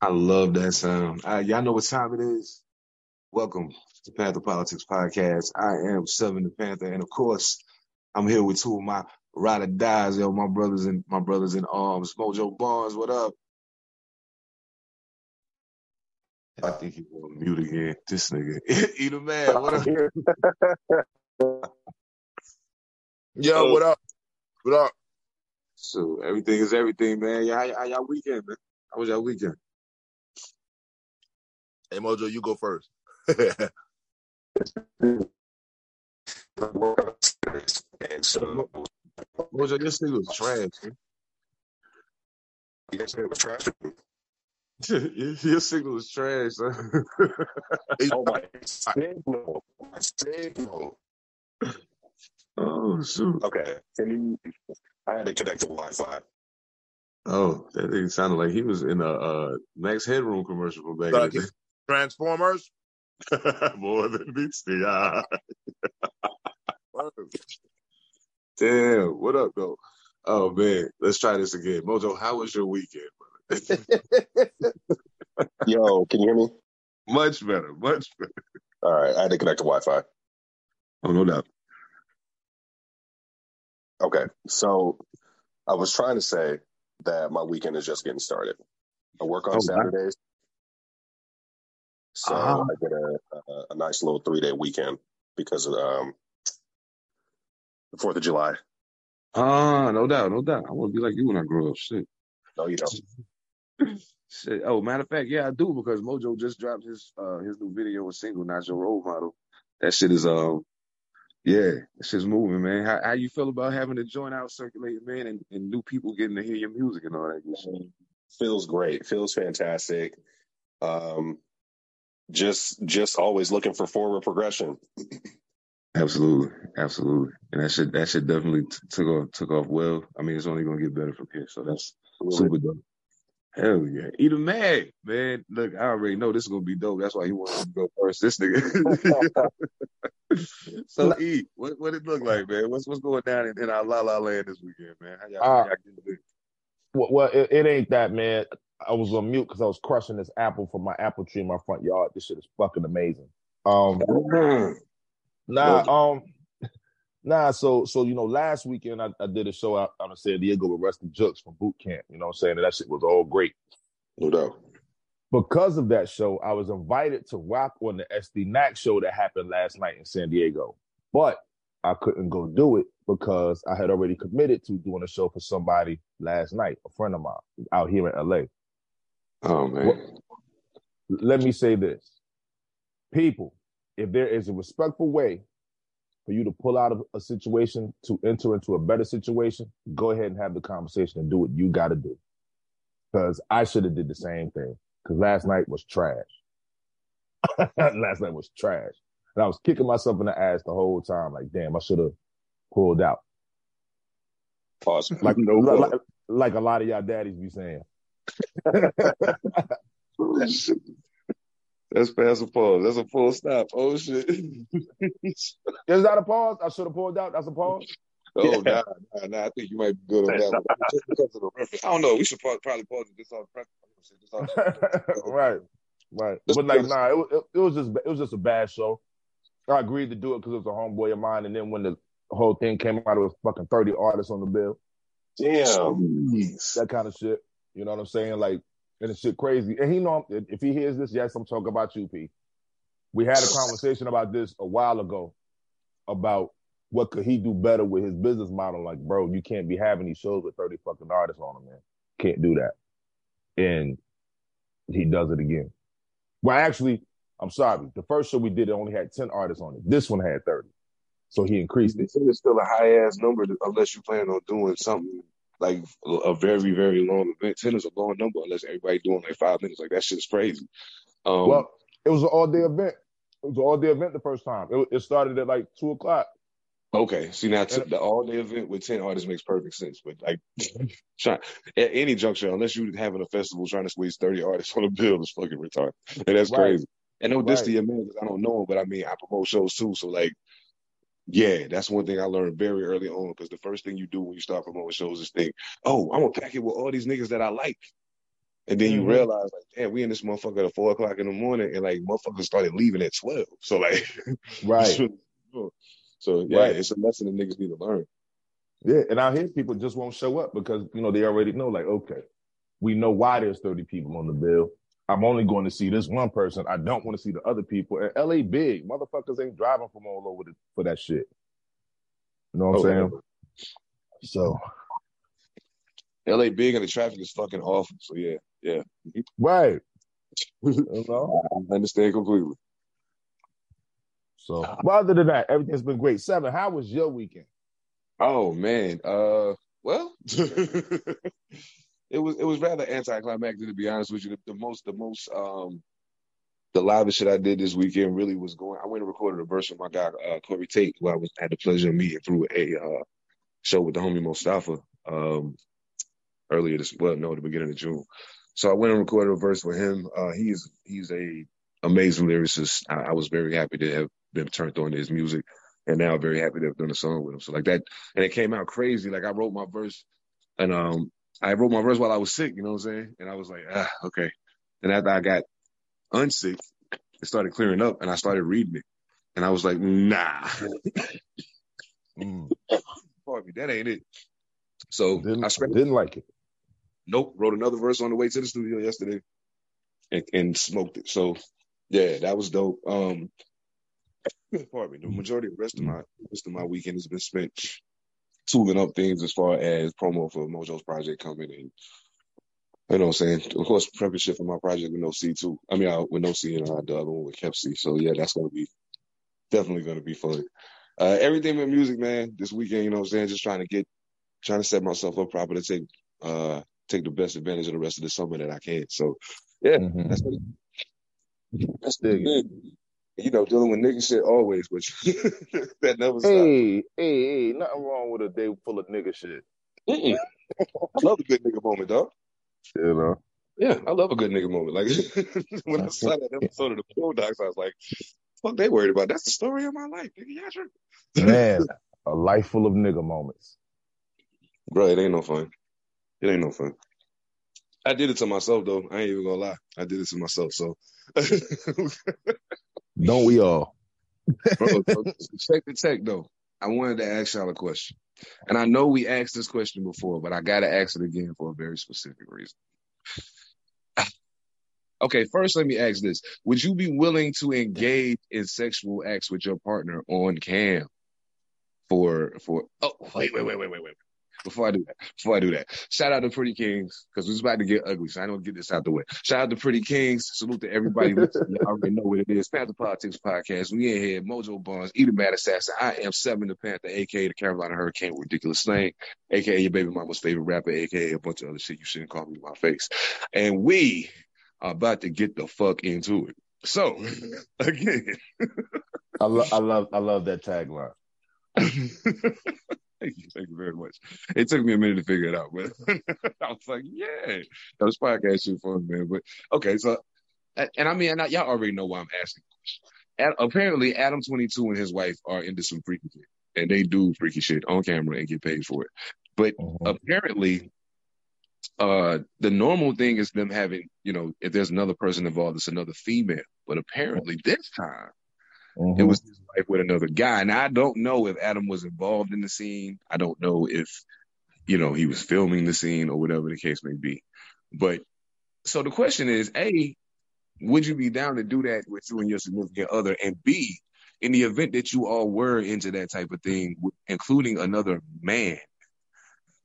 I love that sound. Uh, y'all know what time it is. Welcome to Pantha Politix Podcast. I am Seven the Panther, and of course, I'm here with two of my ride or dies, yo, my brothers and my brothers in arms. Mojo Barnes, what up? I think he on mute again. This nigga, eat a man. What up? Yo, what up? What up? So everything is everything, man. Y'all, how y'all weekend, man? How was y'all weekend? Hey, Mojo, you go first. Mojo, your signal was trash. Yes, it was trash. your, signal was trash. Oh my signal, my signal. oh shoot. Okay, can you? I had to connect to Wi-Fi. Oh, that thing sounded like he was in a uh, Max Headroom commercial from back day. Transformers. More than beats the eye. Damn, what up, though? Oh man, let's try this again. Mojo, how was your weekend, brother? Yo, can you hear me? much better, much better. All right, I had to connect to Wi-Fi. Oh, no doubt. Okay, so I was trying to say that my weekend is just getting started. I work on Oh, wow. Saturdays, so Ah. I get a, a, a nice little three-day weekend because of um, the Fourth of July. Ah, no doubt, no doubt. I want to be like you when I grow up. Shit. No, you don't. Shit. Oh, matter of fact, yeah, I do because Mojo just dropped his uh his new video and single, Not Your Role Model. That shit is um yeah, that shit's moving, man. How how you feel about having the joint out circulating, man, and, and new people getting to hear your music and all that good shit? Feels great. Feels fantastic. Um, just just always looking for forward progression. Absolutely, absolutely. And that should that should definitely t- took off took off well. I mean, it's only gonna get better from here. So that's super dope. Hell yeah. Eat a man, man. Look, I already know this is gonna be dope. That's why he wanted to go first. This nigga. so E, what what it look like, man? What's what's going down in, in our La La Land this weekend, man? How y'all, how Uh, y'all? Well, well it, it ain't that, man. I was on mute because I was crushing this apple from my apple tree in my front yard. This shit is fucking amazing. Um, nah, um, nah. So, so you know, last weekend I, I did a show out, out in San Diego with Rustee Juxx from boot camp. You know what I'm saying? And that shit was all great. No doubt. Because of that show, I was invited to rock on the SD Knack show that happened last night in San Diego, but I couldn't go do it because I had already committed to doing a show for somebody last night, a friend of mine out here in LA. Oh man. What- let me say this. People, if there is a respectful way for you to pull out of a situation to enter into a better situation, go ahead and have the conversation and do what you got to do. Because I should have did the same thing. Because last night was trash. last night was trash. And I was kicking myself in the ass the whole time. Like, damn, I should have pulled out. Pause. Like, No like, like a lot of y'all daddies be saying. That's past a pause. That's a full stop. Oh shit. Is that a pause? I should have pulled out. That's a pause. Oh, nah, nah, nah. I think you might be good on that one. Just because of the reference. I don't know. We should probably, probably pause it just on just on- right, right. Let's but like, nah, it, was- it, it was just it was just a bad show. I agreed to do it because it was a homeboy of mine, and then when the whole thing came out, it was fucking thirty artists on the bill, Damn. Jeez. that kind of shit. You know what I'm saying? Like, and it's shit crazy. And he know if he hears this, yes, I'm talking about you, P. We had a conversation about this a while ago about what could he do better with his business model. Like, bro, you can't be having these shows with 30 fucking artists on them, man. Can't do that. And he does it again. Well, actually, I'm sorry. The first show we did, it only had 10 artists on it. This one had 30. So he increased it. It's still a high ass number unless you plan on doing something like a very, very long event. Ten is a long number unless everybody doing like five minutes. Like that shit's crazy. Um, Well, it was an all day event. It was an all day event the first time. It, it started at like two o'clock. okay. See now, t- the all day event with ten artists makes perfect sense. But like, try, at any juncture, unless you're having a festival trying to squeeze thirty artists on a bill, is fucking retarded. And that's Right. crazy. And no diss Right. to your man, 'cause I don't know him, but I mean, I promote shows too. So like, yeah, that's one thing I learned very early on. Because the first thing you do when you start promoting shows is think, oh, I'm gonna pack it with all these niggas that I like. And then you Mhm. realize, like, damn, we in this motherfucker at four o'clock in the morning, and like motherfuckers started leaving at twelve. So like, Right. so yeah, Right. it's a lesson that niggas need to learn. Yeah, and out here people just won't show up because you know they already know. Like, okay, we know why there's 30 people on the bill. I'm only going to see this one person. I don't want to see the other people. And LA big motherfuckers ain't driving from all over the, for that shit. You know what I'm saying? So LA big and the traffic is fucking awful. So yeah, yeah, right, you know. I understand completely. So, but other than that, everything's been great. Seven, how was your weekend? Oh man, uh, well, it was it was rather anticlimactic to be honest with you. The, the most the most um the livest shit I did this weekend really was going. I went and recorded a verse with my guy uh, Corey Tate, who I was had the pleasure of meeting through a uh, show with the homie Mustafa um earlier this well no the beginning of June. So I went and recorded a verse with him. Uh, he's he's a amazing lyricist. I, I was very happy to have been turned on to his music, and now very happy to have done a song with him. So like that, and it came out crazy. Like I wrote my verse, and um, I wrote my verse while I was sick. You know what I'm saying? And I was like, ah, okay. And after I got unsick, it started clearing up, and I started reading it, and I was like, nah, Mm, pardon me, that ain't it. So didn't, I didn't like it. Nope. Wrote another verse on the way to the studio yesterday and, and smoked it. So yeah, that was dope. Um pardon me. The majority of the rest of my rest of my weekend has been spent tooling up things as far as promo for Mojo's project coming and you know what I'm saying? Of course, prepping shit for my project with no C too. I mean, uh, with no C and I, the other one with Kept C. So yeah, that's gonna be definitely gonna be fun. Uh, everything with music, man. This weekend, you know what I'm saying? Just trying to get, trying to set myself up proper to take, uh, take the best advantage of the rest of the summer that I can. So yeah, Mhm. that's that's good. You know, dealing with nigga shit always, but that never stops. Hey, hey, hey, nothing wrong with a day full of nigga shit. I love a good nigga moment, dog. You know? Yeah, I love a good nigga moment. Like when I saw that episode of the Boondocks, I was like, "Fuck, they worried about? That's the story of my life, nigga. Yeah, sure." Man, a life full of nigga moments. Bro, it ain't no fun. It ain't no fun. I did it to myself though. I ain't even gonna lie. I did it to myself. So, Don't we all? check the tech though. I wanted to ask y'all a question, and I know we asked this question before, but I gotta ask it again for a very specific reason. Okay, first let me ask this: Would you be willing to engage in sexual acts with your partner on cam? For for oh wait wait wait wait wait wait before I do that before I do that shout out to Pretty Kingz because we're about to get ugly so I don't get this out the way. Shout out to Pretty Kingz salute to everybody listening. You already know what it is Pantha Politix Podcast. We in here Mojo Bonds Eat a Mad Assassin. I am Seven the Panther aka the Carolina Hurricane ridiculous slang aka your baby mama's favorite rapper aka a bunch of other shit you shouldn't call me to my face. And we are about to get the fuck into it. So again. I, lo- I love I love that tagline. thank you, thank you very much. It took me a minute to figure it out, but I was like, yeah, that was podcast shit fun, man. But okay, so and I mean, and I, y'all already know why I'm asking. Ad, apparently, Adam Twenty Two and his wife are into some freaky shit, and they do freaky shit on camera and get paid for it. But Mhm. apparently, uh, the normal thing is them having, you know, if there's another person involved, it's another female. But apparently, this time it was his wife with another guy. And I don't know if Adam was involved in the scene. I don't know if, you know, he was filming the scene or whatever the case may be. But so the question is, A, would you be down to do that with you and your significant other? And B, in the event that you all were into that type of thing, including another man,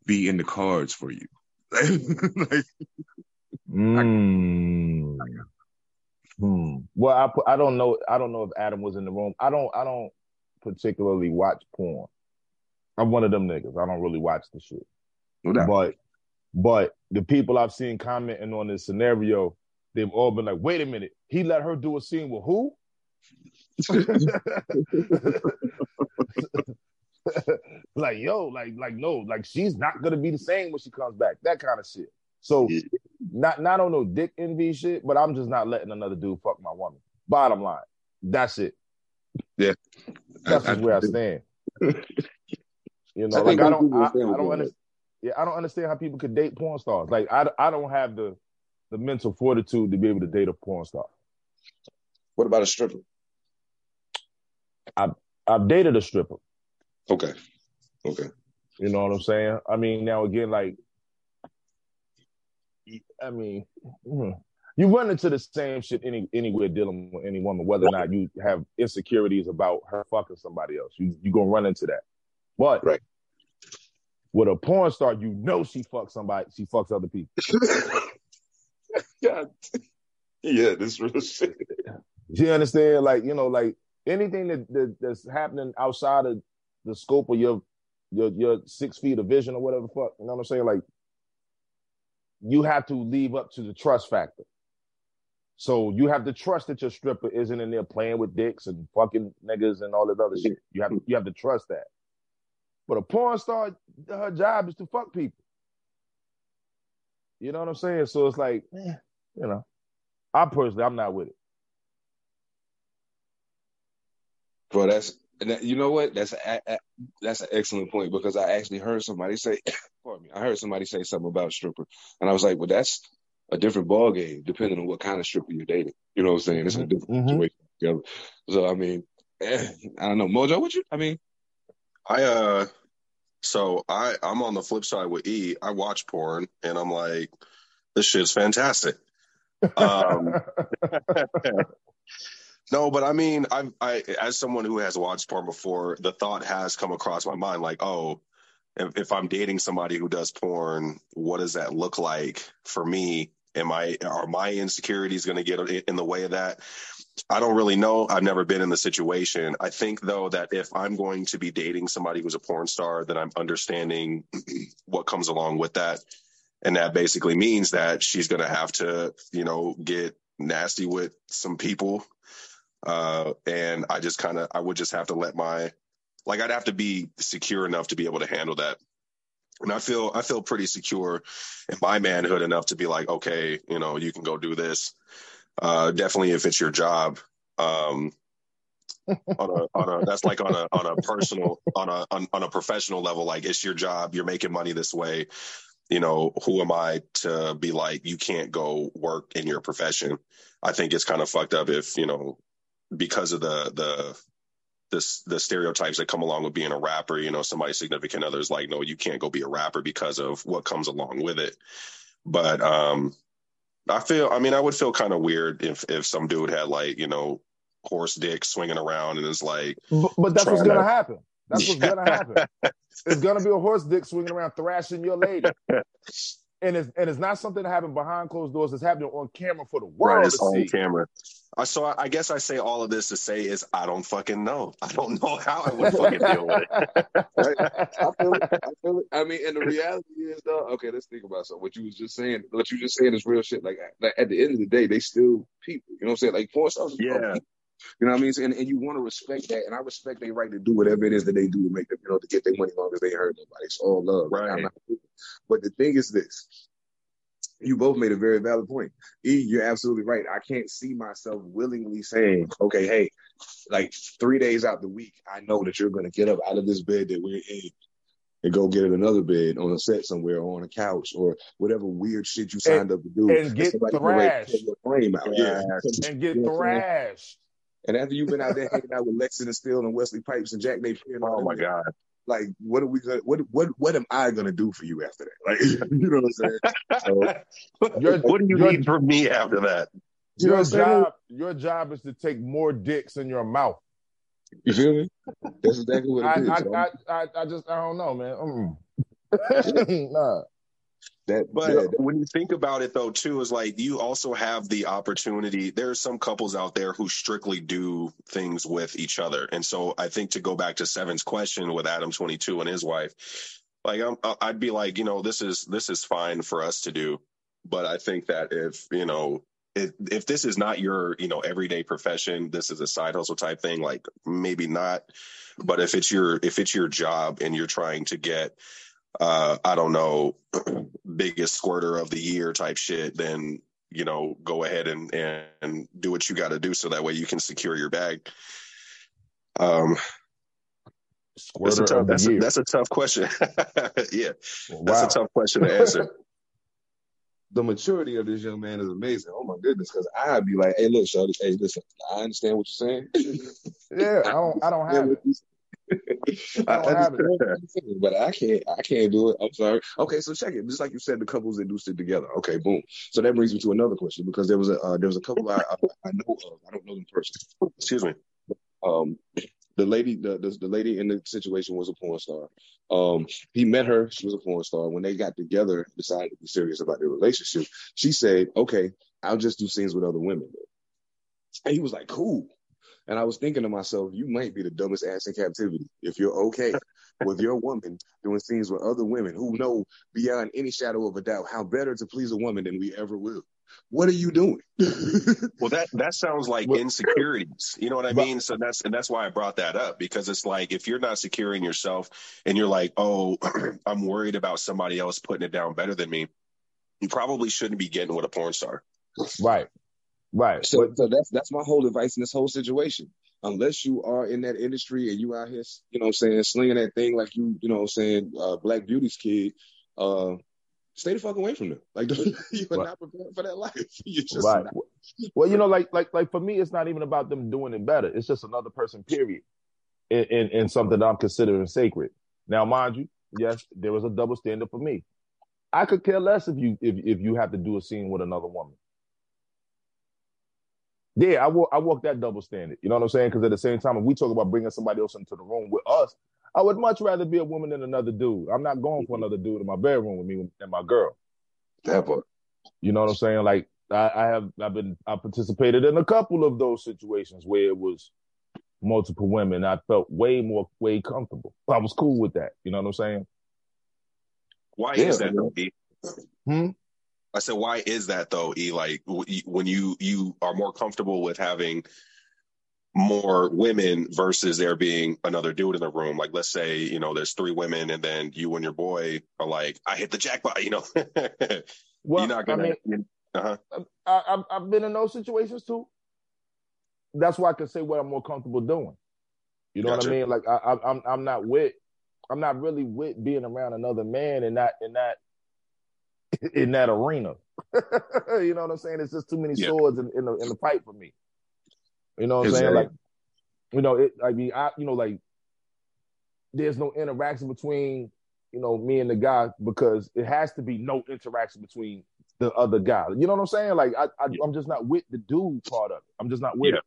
be in the cards for you? like, Mm. Hmm. Well, I I don't know. I don't know if Adam was in the room. I don't. I don't particularly watch porn. I'm one of them niggas. I don't really watch the shit. no. But but the people I've seen commenting on this scenario, they've all been like, "Wait a minute, he let her do a scene with who?" like yo, like like no, like she's not gonna be the same when she comes back. That kind of shit. So. Not not on no dick envy shit, but I'm just not letting another dude fuck my woman. Bottom line, that's it. Yeah, that's I- I- where I stand. You know, I like I don't, I, I understand don't understand. Yeah, I don't understand how people could date porn stars. Like I, I don't have the, the mental fortitude to be able to date a porn star. What about a stripper? I've I've dated a stripper. Okay. Okay. You know what I'm saying? I mean, now again, like, I mean, hmm, you run into the same shit any anywhere dealing with any woman, whether or not you have insecurities about her fucking somebody else. You you gonna run into that. But Right. with a porn star, you know she fucks somebody, she fucks other people. God. Yeah, this real shit. Do You understand? Like, you know, like anything that, that that's happening outside of the scope of your your your six feet of vision or whatever the fuck, you know what I'm saying? Like you have to leave up to the trust factor. So you have to trust that your stripper isn't in there playing with dicks and fucking niggas and all that other shit. You have you have to trust that. But a porn star, her job is to fuck people. You know what I'm saying? So it's like, eh, you know, I personally, I'm not with it. Bro, that's you know what? That's a, a, that's an excellent point because I actually heard somebody say, pardon me, I heard somebody say something about stripper, and I was like, well, that's a different ball game depending on what kind of stripper you're dating. You know what I'm saying? It's a different Mhm. situation. together. So I mean, eh, I don't know, Mojo. What you? I mean, I uh so I I'm on the flip side with E. I watch porn and I'm like, this shit's fantastic. Um no, but I mean, I I as someone who has watched porn before, the thought has come across my mind like, oh, if, if I'm dating somebody who does porn, what does that look like for me? Am I are my insecurities going to get in the way of that? I don't really know. I've never been in the situation. I think though that if I'm going to be dating somebody who's a porn star, then I'm understanding what comes along with that. And that basically means that she's going to have to, you know, get nasty with some people. Uh, and I just kind of, I would just have to let my, like, I'd have to be secure enough to be able to handle that. And I feel, I feel pretty secure in my manhood enough to be like, okay, you know, you can go do this. Uh, definitely if it's your job. Um, on a, on a, that's like on a, on a personal, on a, on, on a professional level, like it's your job. You're making money this way. You know, who am I to be like, you can't go work in your profession? I think it's kind of fucked up if, you know, because of the, the, this, the stereotypes that come along with being a rapper, you know, somebody's significant others like, no, you can't go be a rapper because of what comes along with it. But, um, I feel, I mean, I would feel kind of weird if, if some dude had like, you know, horse dick swinging around and it's like, But, that's what's gonna to- happen. That's what's gonna happen. It's gonna be a horse dick swinging around thrashing your lady, and it's and it's not something that happened behind closed doors. It's happening on camera for the world right, it's to on see. camera. Uh, so I, I guess I say all of this to say is I don't fucking know. I don't know how I would fucking deal with it. I feel it. I feel it. I mean, and the reality is, though, okay, let's think about something. What you was just saying, what you just saying is real shit. Like, like at the end of the day, they still people. You know what I'm saying? Like porn stars, Yeah. people. You know what I mean? And, and you want to respect that, and I respect their right to do whatever it is that they do to make them, you know, to get their money long as they hurt nobody. It's all love. Right. not- but the thing is this. You both made a very valid point. E, you're absolutely right. I can't see myself willingly saying, mm. okay, hey, like three days out the week, I know that you're going to get up out of this bed that we're in and go get in another bed on a set somewhere or on a couch or whatever weird shit you signed up to do. and get somebody get ready to thrashed. frame out. Yeah. and get You know what I'm saying? thrashed. And after you've been out there hanging out with Lexington Steele and Wesley Pipes and Jack Napier and all Oh my guys, god. like what are we gonna what what what am I gonna do for you after that? Like you know what I'm saying? So what do you need from me after that? you Your what saying? job, your job is to take more dicks in your mouth. You feel me? That's exactly what I, it is. I, So I, I, I just, I don't know, man. Mm. nah. That But yeah, when you think about it, though, too, is like you also have the opportunity. There are some couples out there who strictly do things with each other, and so I think to go back to Seven's question with Adam Twenty Two and his wife, like I'm, I'd be like, you know, this is this is fine for us to do, but I think that if you know. If, if this is not your, you know, everyday profession, this is a side hustle type thing. Like maybe not, but if it's your if it's your job and you're trying to get uh, I don't know, biggest squirter of the year type shit, then you know, go ahead and and, and do what you got to do so that way you can secure your bag. Um, that's a tough of the that's a, that's a tough question. yeah, wow. that's a tough question to answer. the maturity of this young man is amazing. Oh my goodness, because I'd be like, hey, look, Shorty, hey, listen, I understand what you're saying. yeah, I don't, I don't have it. I, understand, but I can't. I can't do it. I'm sorry. Okay, so check it. Just like you said, the couples that do stick together. Okay, boom. So that brings me to another question because there was a uh, there was a couple I, I, I know of. I don't know them personally. Excuse me. Um, the lady, the, the, the lady in the situation was a porn star. Um, he met her; she was a porn star. When they got together, decided to be serious about their relationship. She said, "Okay, I'll just do scenes with other women." And he was like, "Cool." And I was thinking to myself, you might be the dumbest ass in captivity if you're okay with your woman doing scenes with other women who know beyond any shadow of a doubt how better to please a woman than we ever will. What are you doing? well, that that sounds like well, insecurities. You know what I mean? So that's and that's why I brought that up because it's like if you're not securing yourself and you're like, oh, I'm worried about somebody else putting it down better than me, you probably shouldn't be getting with a porn star. Right. Right. So, so that's that's my whole advice in this whole situation. Unless you are in that industry and you out here, you know, what I'm saying slinging that thing like you, you know, what I'm saying uh, Black Beauty's kid, uh, stay the fuck away from them. Like you're right. not prepared for that life. You're just right. Not. Well, you know, like like like for me, it's not even about them doing it better. It's just another person, period, in in, in something that I'm considering sacred. Now, mind you, yes, there was a double standard for me. I could care less if you if if you have to do a scene with another woman. Yeah, I walk I walk that double standard. You know what I'm saying? Because at the same time, if we talk about bringing somebody else into the room with us, I would much rather be a woman than another dude. I'm not going for another dude in my bedroom with me and my girl. That part. You know what I'm saying? Like I, I have I've been I participated in a couple of those situations where it was multiple women. I felt way more way comfortable. I was cool with that. You know what I'm saying? Why yeah, is that? Hmm? I said, why is that though, E? Like when you you are more comfortable with having more women versus there being another dude in the room. Like let's say you know there's three women and then you and your boy are like, I hit the jackpot. You know, well, you're not gonna. I mean, uh-huh. I, have been in those situations too. That's why I can say what I'm more comfortable doing. You know gotcha. what I mean? Like I, I, I'm I'm not with I'm not really with being around another man and that and that in that arena. you know what I'm saying? It's just too many yeah. swords in, in, the in the fight for me. You know what I'm saying? Like, you know, it. I mean, I you know, like, there's no interaction between you know me and the guy because it has to be no interaction between the other guy. You know what I'm saying? Like, I, I am just not with the dude part of it. I'm just not with yeah. it.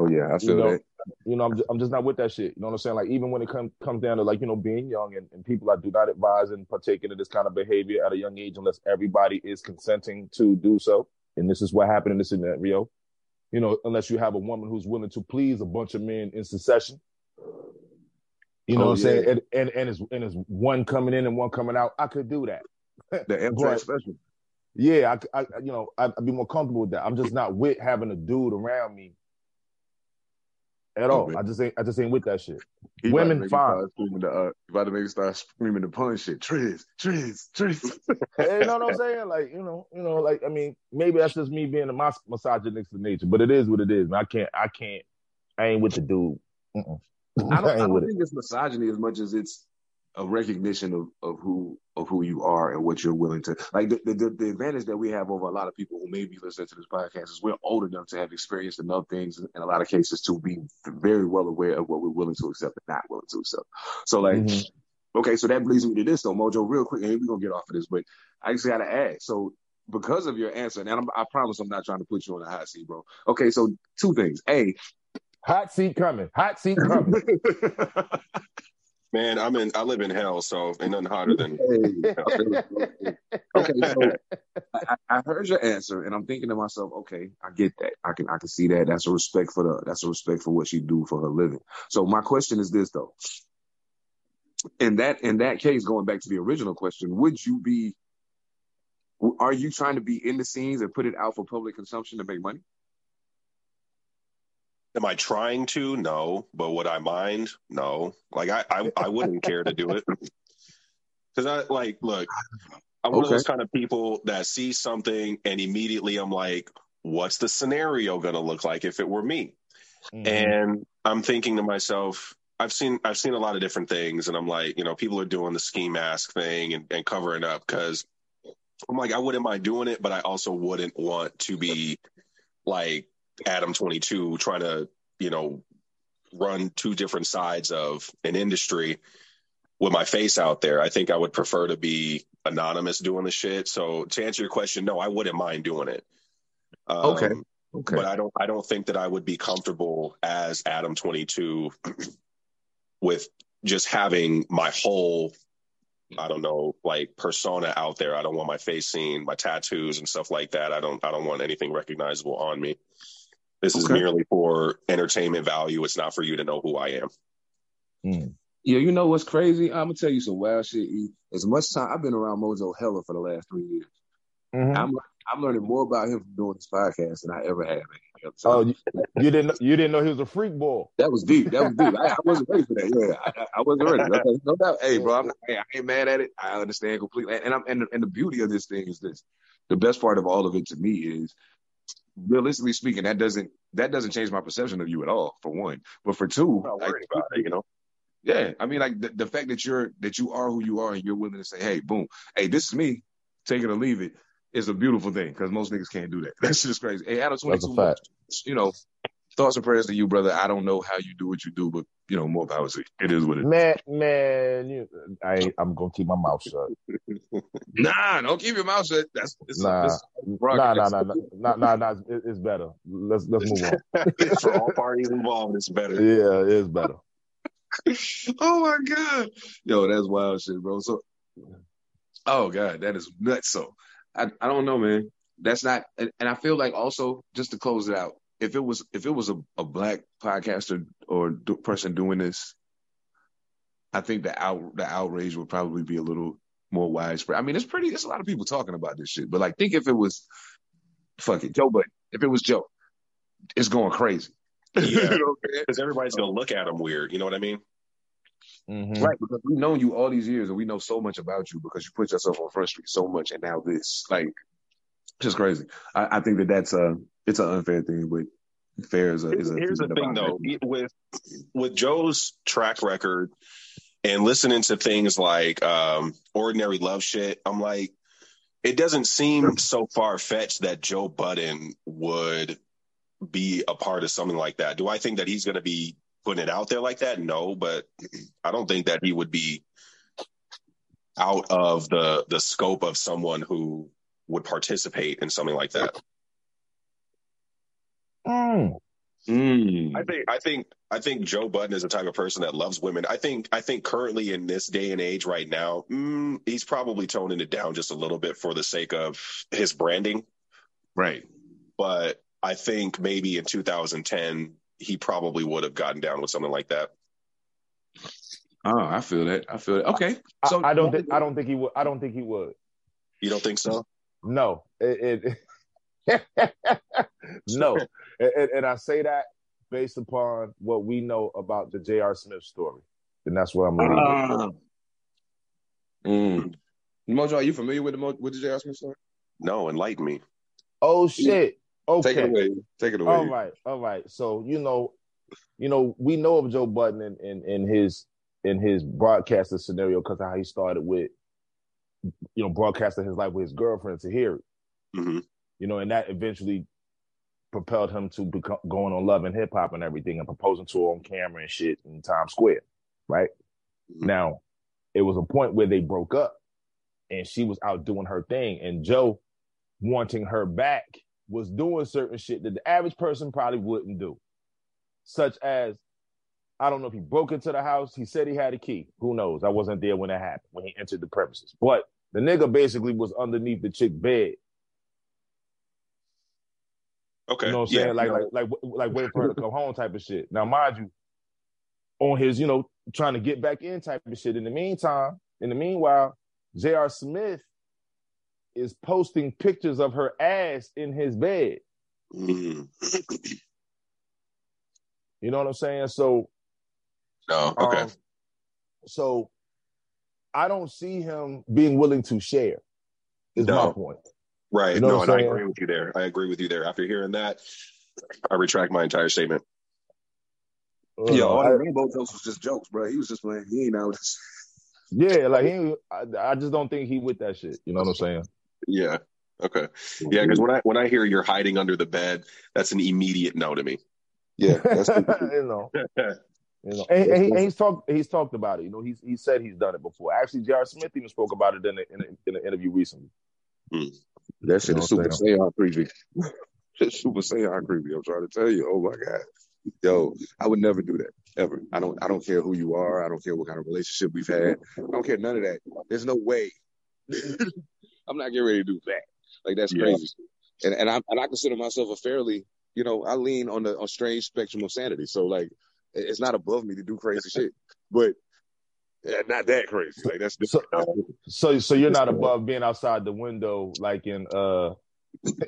Oh yeah, I feel you know, that. You know, I'm just, I'm just not with that shit. You know what I'm saying? Like even when it comes comes down to like you know being young and, and people, I do not advise in partaking in this kind of behavior at a young age unless everybody is consenting to do so. And this is what happened in this scenario. You know, unless you have a woman who's willing to please a bunch of men in succession. You know oh, what I'm yeah. saying? And, and and it's and it's one coming in and one coming out. I could do that. The Amtrak special. Yeah, I, I you know I'd, I'd be more comfortable with that. I'm just not with having a dude around me at all. I just ain't I just ain't with that shit. He Women fine. Screaming the, uh, about to make start screaming the pun shit. Triz, Triz, Triz. you know what I'm saying? Like you know, you know, like I mean, maybe that's just me being a mis- misogynistic nature, but it is what it is. Man. I can't, I can't, I ain't with the dude. Mm-mm. I don't, I don't think it's misogyny as much as it's a recognition of, of who of who you are and what you're willing to like the, the the advantage that we have over a lot of people who may be listening to this podcast is we're old enough to have experienced enough things in a lot of cases to be very well aware of what we're willing to accept and not willing to accept. So like mm-hmm. okay, so that leads me to this though, Mojo, real quick, and we're gonna get off of this, but I just gotta ask. So because of your answer, and I'm, I promise I'm not trying to put you on a hot seat, bro. Okay, so two things. A, hot seat coming. Hot seat coming. Man, I'm in. I live in hell, so ain't nothing hotter than. okay, so I, I, heard your answer, and I'm thinking to myself, okay, I get that. I can I can see that. That's a respect for the. That's a respect for what she do for her living. So my question is this though. In that in that case, going back to the original question, would you be? Are you trying to be in the scenes and put it out for public consumption to make money? Am I trying to? No. But would I mind? No. Like I, I, I wouldn't care to do it. Cause I like, look, I'm okay. one of those kind of people that see something and immediately I'm like, what's the scenario going to look like if it were me? Mm-hmm. And I'm thinking to myself, I've seen, I've seen a lot of different things and I'm like, you know, people are doing the ski mask thing and, and covering up because I'm like, I wouldn't mind doing it, but I also wouldn't want to be like Adam 22 trying to, you know, run two different sides of an industry with my face out there. I think I would prefer to be anonymous doing the shit. So to answer your question, no, I wouldn't mind doing it. Um, Okay. Okay. but I don't I don't think that I would be comfortable as Adam 22 with just having my whole I don't know like persona out there. I don't want my face seen, my tattoos and stuff like that. I don't I don't want anything recognizable on me. This is merely for entertainment value. It's not for you to know who I am. Mm. Yeah, you know what's crazy? I'm gonna tell you some wild shit. E. As much time I've been around Mojo hella for the last three years, Mhm. I'm I'm learning more about him from doing this podcast than I ever have. Man. So Oh, you, you didn't you didn't know he was a freak boy. that was deep. That was deep. I, I wasn't ready for that. Yeah, I, I- I wasn't ready. Okay, no doubt. Hey, bro, I'm not, hey, I ain't mad at it. I understand completely. And I'm and the, and the beauty of this thing is this. The best part of all of it to me is, realistically speaking, that doesn't that doesn't change my perception of you at all. For one, but for 2 like, about it, you know. Yeah, I mean, like the, the fact that you're that you are who you are and you're willing to say, "Hey, boom, hey, this is me, take it or leave it," is a beautiful thing because most niggas can't do that. That's just crazy. Hey, Adam, That's a 22, you know, thoughts and prayers to you, brother. I don't know how you do what you do, but you know, more power to. It is what it is. Man, man, you, I I'm gonna keep my mouth shut. Nah, don't keep your mouth shut. That's it's Nah, it's nah, nah, nah, nah, nah, nah, nah. It, it's better. Let's let's move on. for all parties involved, it's better. Yeah, it's better. oh my god, yo, that's wild shit, bro. So, oh god, that is nuts. So, I I don't know, man. That's not, and, and I feel like also just to close it out, if it was if it was a, a black podcaster or do, person doing this, I think the out the outrage would probably be a little more widespread. I mean, it's pretty. There's a lot of people talking about this shit, but like, think if it was, fuck it, Joe But If it was Joe, it's going crazy. Yeah. You know what I'm saying? Because everybody's gonna look at him weird. You know what I mean? Mhm. Right, because we've known you all these years and we know so much about you because you put yourself on Front Street so much and now this. Like, just crazy. I, I think that that's a, it's an unfair thing, but fair is a, is a Here's the thing, though, that. with with Joe's track record and listening to things like um, "Ordinary Love" shit, I'm like, it doesn't seem so far fetched that Joe Budden would be a part of something like that. Do I think that he's going to be putting it out there like that? No, but I don't think that he would be out of the the scope of someone who would participate in something like that. Mm. Mm. I think I think I think Joe Budden is the type of person that loves women. I think I think currently in this day and age right now, mm, he's probably toning it down just a little bit for the sake of his branding. Right. But I think maybe in 2010 he probably would have gotten down with something like that. Oh, I feel that. I feel that. Okay. I, So I don't think I don't think he would. I don't think he would. You don't think so? No, it, it no, and, and- and I say that based upon what we know about the J.R. Smith story, and that's what I'm leaving. Ah. Mm. Mojo, are you familiar with the Mo- with the J.R. Smith story? No, enlighten me. Oh shit! Okay, Take it away. Take it away. all right, all right. So you know, you know, we know of Joe Budden in in, in his in his broadcaster scenario because of how he started with, you know, broadcasting his life with his girlfriend Tahiry. hmm you know, and that eventually propelled him to become going on Love and Hip Hop and everything, and proposing to her on camera and shit in Times Square, right? Mhm. Now, it was a point where they broke up, and she was out doing her thing, and Joe, wanting her back, was doing certain shit that the average person probably wouldn't do, such as. I don't know if he broke into the house. He said he had a key. Who knows? I wasn't there when that happened, when he entered the premises. But the nigga basically was underneath the chick bed Okay. You know what I'm Yeah, saying? Like, no, like, like, like waiting for her to come home type of shit. Now, mind you, on his, you know, trying to get back in type of shit. In the meantime, in the meanwhile, J.R. Smith is posting pictures of her ass in his bed. mm, You know what I'm saying? So, no. Okay. um, so I don't see him being willing to share. Is my point. Right. you know no, and I'm I agree with you there. I agree with you there. After hearing that, I retract my entire statement. You Yeah, all I- the rainbow jokes was just jokes, bro. He was just playing. He ain't out. yeah, like he, I, I just don't think he with that shit. You know what I'm saying? Yeah. Okay. Yeah, because when I when I hear you're hiding under the bed, that's an immediate no to me. Yeah, that's you know. You know, and, and, he, and, he's talked. He's talked about it. You know, he's he said he's done it before. Actually, J.R. Smith even spoke about it in, a, in, a, in an interview recently. Hmm. That shit is super Saiyan creepy. super Saiyan creepy. I'm trying to tell you. Oh my god, yo, I would never do that ever. I don't. I don't care who you are. I don't care what kind of relationship we've had. I don't care none of that. There's no way. I'm not getting ready to do that. Like that's Yeah. crazy. And and I and I consider myself a fairly, you know, I lean on the on strange spectrum of sanity. So like, it's not above me to do crazy shit, but yeah, not that crazy. Like that's So, different. so, so you're not above being outside the window, like in uh,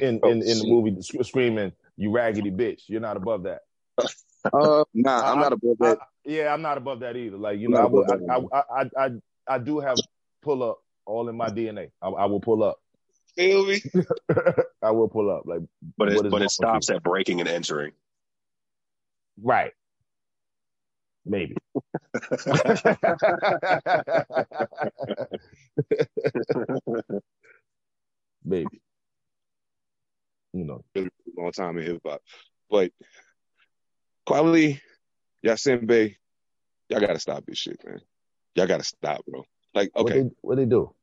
in in, in the movie sc- screaming, "You raggedy bitch." You're not above that. Uh, nah, I'm I- not above I, that. yeah, I'm not above that either. Like you I'm know, I not will. I, I, I, I, I do have pull up all in my DNA. I, I will pull up. Feel me? I will pull up. Like But What it is but it stops at breaking and entering. right, maybe. maybe. You know. long time in hip hop. Talib Kweli, Yasimbe, y'all gotta stop this shit, man. Y'all gotta stop, bro. Like, What okay, they what they do?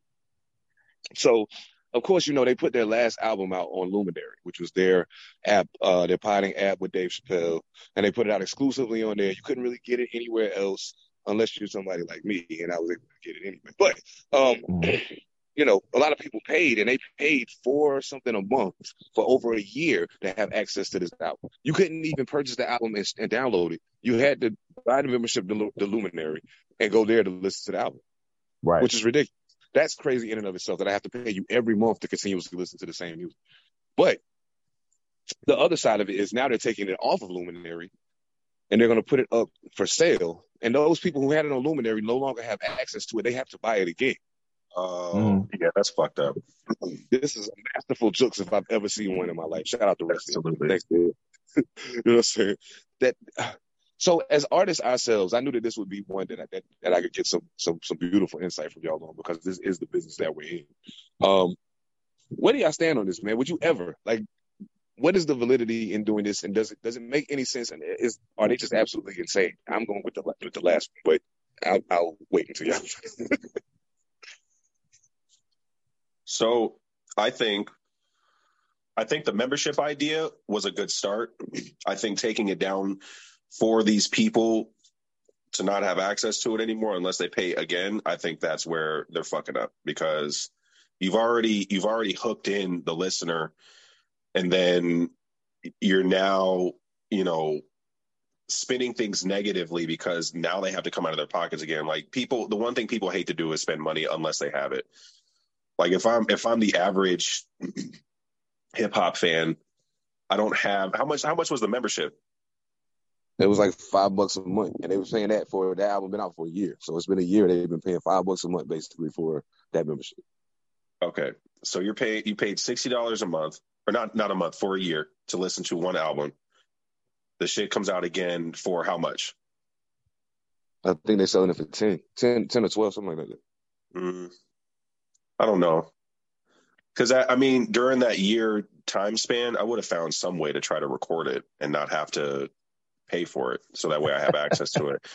so of course, you know, they put their last album out on Luminary, which was their app, uh, their potting app with Dave Chappelle, and they put it out exclusively on there. You couldn't really get it anywhere else unless you're somebody like me, and I was able to get it anyway. But um, you know, a lot of people paid, and they paid for something a month for over a year to have access to this album. You couldn't even purchase the album and, and download it. You had to buy the membership to the Luminary and go there to listen to the album, Right. which is ridiculous. That's crazy in and of itself that I have to pay you every month to continuously listen to the same music. But the other side of it is now they're taking it off of Luminary and they're going to put it up for sale. And those people who had it on Luminary no longer have access to it. They have to buy it again. Oh, Mhm. yeah, that's fucked up. This is a masterful jokes if I've ever seen one in my life. Shout out to Rusty. Absolutely. Thanks, dude. you know what I'm saying? That so as artists ourselves, I knew that this would be one that I that, that I could get some some some beautiful insight from y'all on because this is the business that we're in. Um where do y'all stand on this, man? Would you ever like what is the validity in doing this and does it does it make any sense and is are they just absolutely insane? I'm going with the with the last but I'll, I'll wait until y'all So I think I think the membership idea was a good start. I think taking it down for these people to not have access to it anymore unless they pay again, I think that's where they're fucking up because you've already you've already hooked in the listener and then you're now, you know, spinning things negatively because now they have to come out of their pockets again. Like people the one thing people hate to do is spend money unless they have it. Like if I'm if I'm the average hip hop fan, I don't have how much how much was the membership? It was like five bucks a month, and they were paying that for that album been out for a year. So it's been a year they've been paying five bucks a month basically for that membership. Okay. So you're paying you paid sixty dollars a month, or not not a month, for a year to listen to one album. The shit comes out again for how much? I think they're selling it for 10, 10, 10 or twelve, something like that. Mm, I don't know. Because I, I mean, during that year time span, I would have found some way to try to record it and not have to pay for it, so that way I have access to it.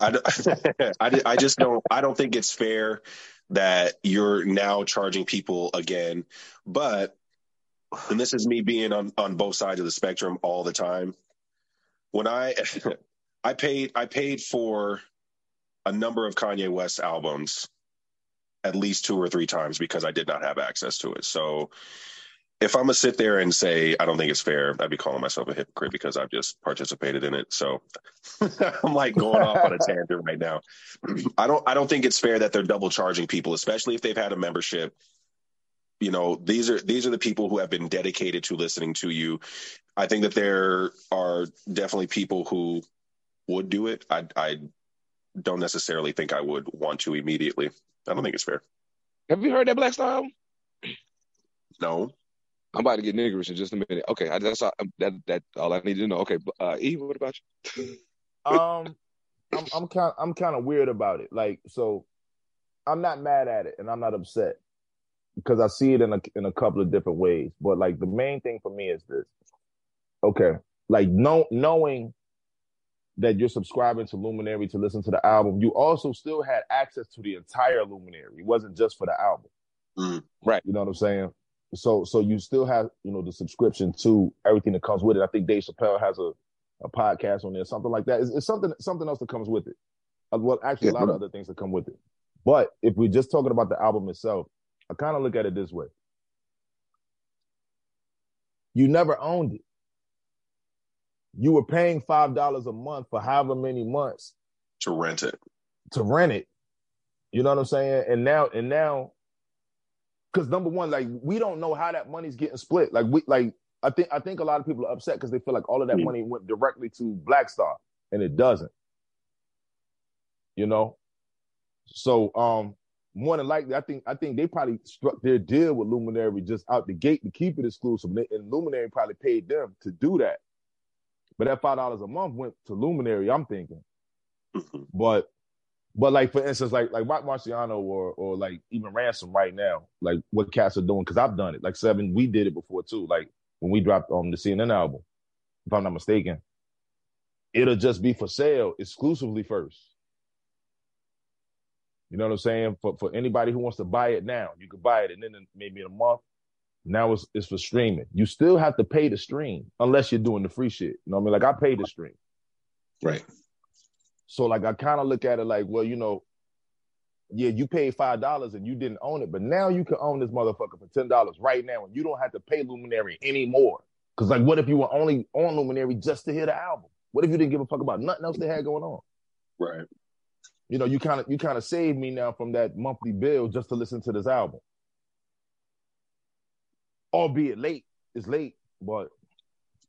I I just don't. I don't think it's fair that you're now charging people again. But and this is me being on on both sides of the spectrum all the time. When I I paid I paid for a number of Kanye West albums at least two or three times because I did not have access to it. So if I'm gonna sit there and say I don't think it's fair, I'd be calling myself a hypocrite because I've just participated in it. So I'm like going off on a tangent right now. I don't I don't think it's fair that they're double charging people, especially if they've had a membership. You know, these are these are the people who have been dedicated to listening to you. I think that there are definitely people who would do it. I I don't necessarily think I would want to immediately. I don't think it's fair. Have you heard that Black Star album? No. I'm about to get niggerish in just a minute. Okay, I, that's all, that that all I need to know. Okay, uh, E, what about you? um, I'm I'm kind I'm kind of weird about it. Like, so I'm not mad at it, and I'm not upset because I see it in a in a couple of different ways. But like the main thing for me is this. Okay. Like know, knowing that you're subscribing to Luminary to listen to the album, you also still had access to the entire Luminary. It wasn't just for the album. Mm. Right. You know what I'm saying? So so you still have, you know, the subscription to everything that comes with it. I think Dave Chappelle has a, a podcast on there, something like that. It's, it's something something else that comes with it. Uh, well, actually a lot of other things that come with it. But if we're just talking about the album itself, I kind of look at it this way. You never owned it. You were paying five dollars a month for however many months To rent it. to rent it. You know what I'm saying? And now, and now, because number one, like we don't know how that money's getting split. Like we, like I think, I think a lot of people are upset because they feel like all of that Mm. money went directly to Blackstar and it doesn't. You know, so um, more than likely, I think, I think they probably struck their deal with Luminary just out the gate to keep it exclusive, and, they, and Luminary probably paid them to do that. But that five dollars a month went to Luminary. I'm thinking. Mhm. But but like for instance, like like Rock Marciano or or like even Ransom right now, like what cats are doing, because I've done it. Like seven, we did it before too. Like when we dropped on um, the CNN album, if I'm not mistaken, it'll just be for sale exclusively first. You know what I'm saying? For for anybody who wants to buy it now, you could buy it and then maybe in a month. Now it's it's for streaming. You still have to pay to stream unless you're doing the free shit. You know what I mean? Like I pay to stream. Right. So like I kind of look at it like, well, you know, yeah, you paid five dollars and you didn't own it, but now you can own this motherfucker for ten dollars right now, and you don't have to pay Luminary anymore. Cause like, what if you were only on Luminary just to hear the album? What if you didn't give a fuck about nothing else they had going on? Right. You know, you kind of you kind of saved me now from that monthly bill just to listen to this album. Albeit late, it's late, but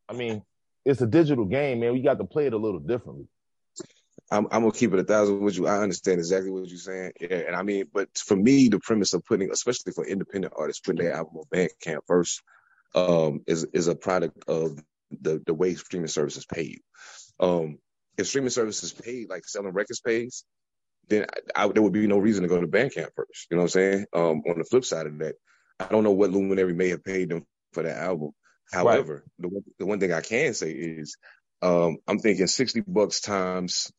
I mean, it's a digital game, man. We got to play it a little differently. I'm, I'm gonna keep it a thousand with you. I understand exactly what you're saying. Yeah, and I mean, but for me, the premise of putting, especially for independent artists, putting their album on Bandcamp first, um, is is a product of the the way streaming services pay you. Um, if streaming services pay like selling records pays, then I, I, there would be no reason to go to Bandcamp first. You know what I'm saying? Um, on the flip side of that, I don't know what Luminary may have paid them for that album. However, the one, the one thing I can say is, um, I'm thinking 60 bucks times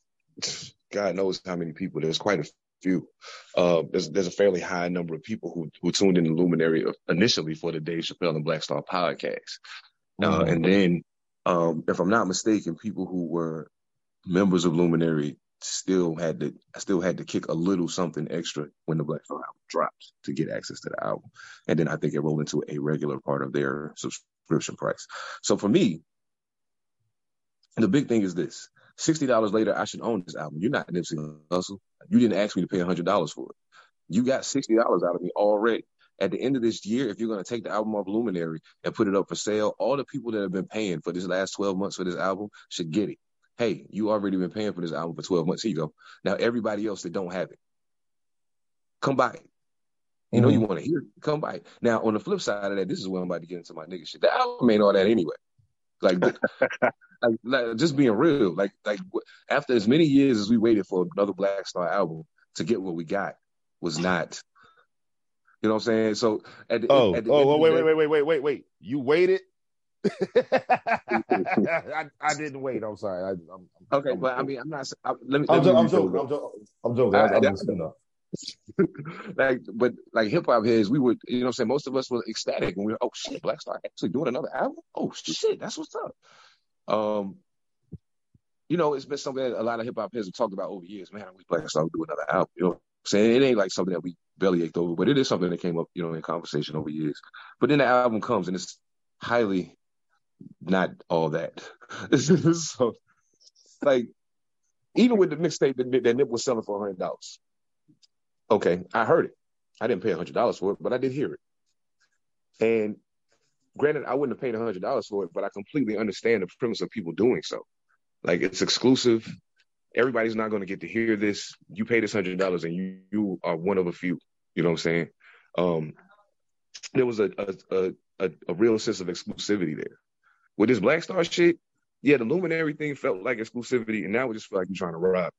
God knows how many people. There's quite a few. Uh, there's there's a fairly high number of people who who tuned in to Luminary initially for the Dave Chappelle and Black Star podcast, uh, Mhm. and then um, if I'm not mistaken, people who were members of Luminary still had to still had to kick a little something extra when the Black Star album dropped to get access to the album, and then I think it rolled into a regular part of their subscription price. So for me, the big thing is this: sixty dollars later, I should own this album. You're not Nipsey Hussle. You didn't ask me to pay hundred dollars for it. You got sixty dollars out of me already. At the end of this year, if you're going to take the album off Luminary and put it up for sale, all the people that have been paying for this last 12 months for this album should get it. Hey, you already been paying for this album for 12 months. Here you go. Now, everybody else that don't have it, come buy it. You know, Mhm. you want to hear it, come buy it. Now, on the flip side of that, this is where I'm about to get into my nigga shit. The album ain't all that anyway. Like, like, like, just being real. Like, like after as many years as we waited for another Black Star album to get what we got was not. You know what I'm saying? So at the, Oh, at the oh, oh, wait, wait, wait, wait, wait, wait, wait. You waited? I, I didn't wait. I'm sorry. I, I'm, Okay, I'm, but I mean, I'm not. I, let me. I'm, let me jo- I'm joking. I'm, jo- I'm joking. I, I- I'm I- just, you know. like, but like hip hop heads, we would, you know, I'm saying most of us were ecstatic when we were, oh shit, Black Star actually doing another album. Oh shit, that's what's up. Um, you know, it's been something that a lot of hip hop heads have talked about over years. Man, we Black Star do another album. You know, I'm saying it ain't like something that we belly ached over, but it is something that came up, you know, in conversation over years. But then the album comes and it's highly not all that. so, like, even with the mixtape that, that Nip was selling for hundred dollars. Okay, I heard it. I didn't pay hundred dollars for it, but I did hear it. And granted, I wouldn't have paid hundred dollars for it, but I completely understand the premise of people doing so. Like it's exclusive. Everybody's not going to get to hear this. You pay this hundred dollars, and you you are one of a few. You know what I'm saying? Um, there was a a, a a real sense of exclusivity there. With this Black Star shit, yeah, the Luminary thing felt like exclusivity, and now it just feel like you're trying to rob.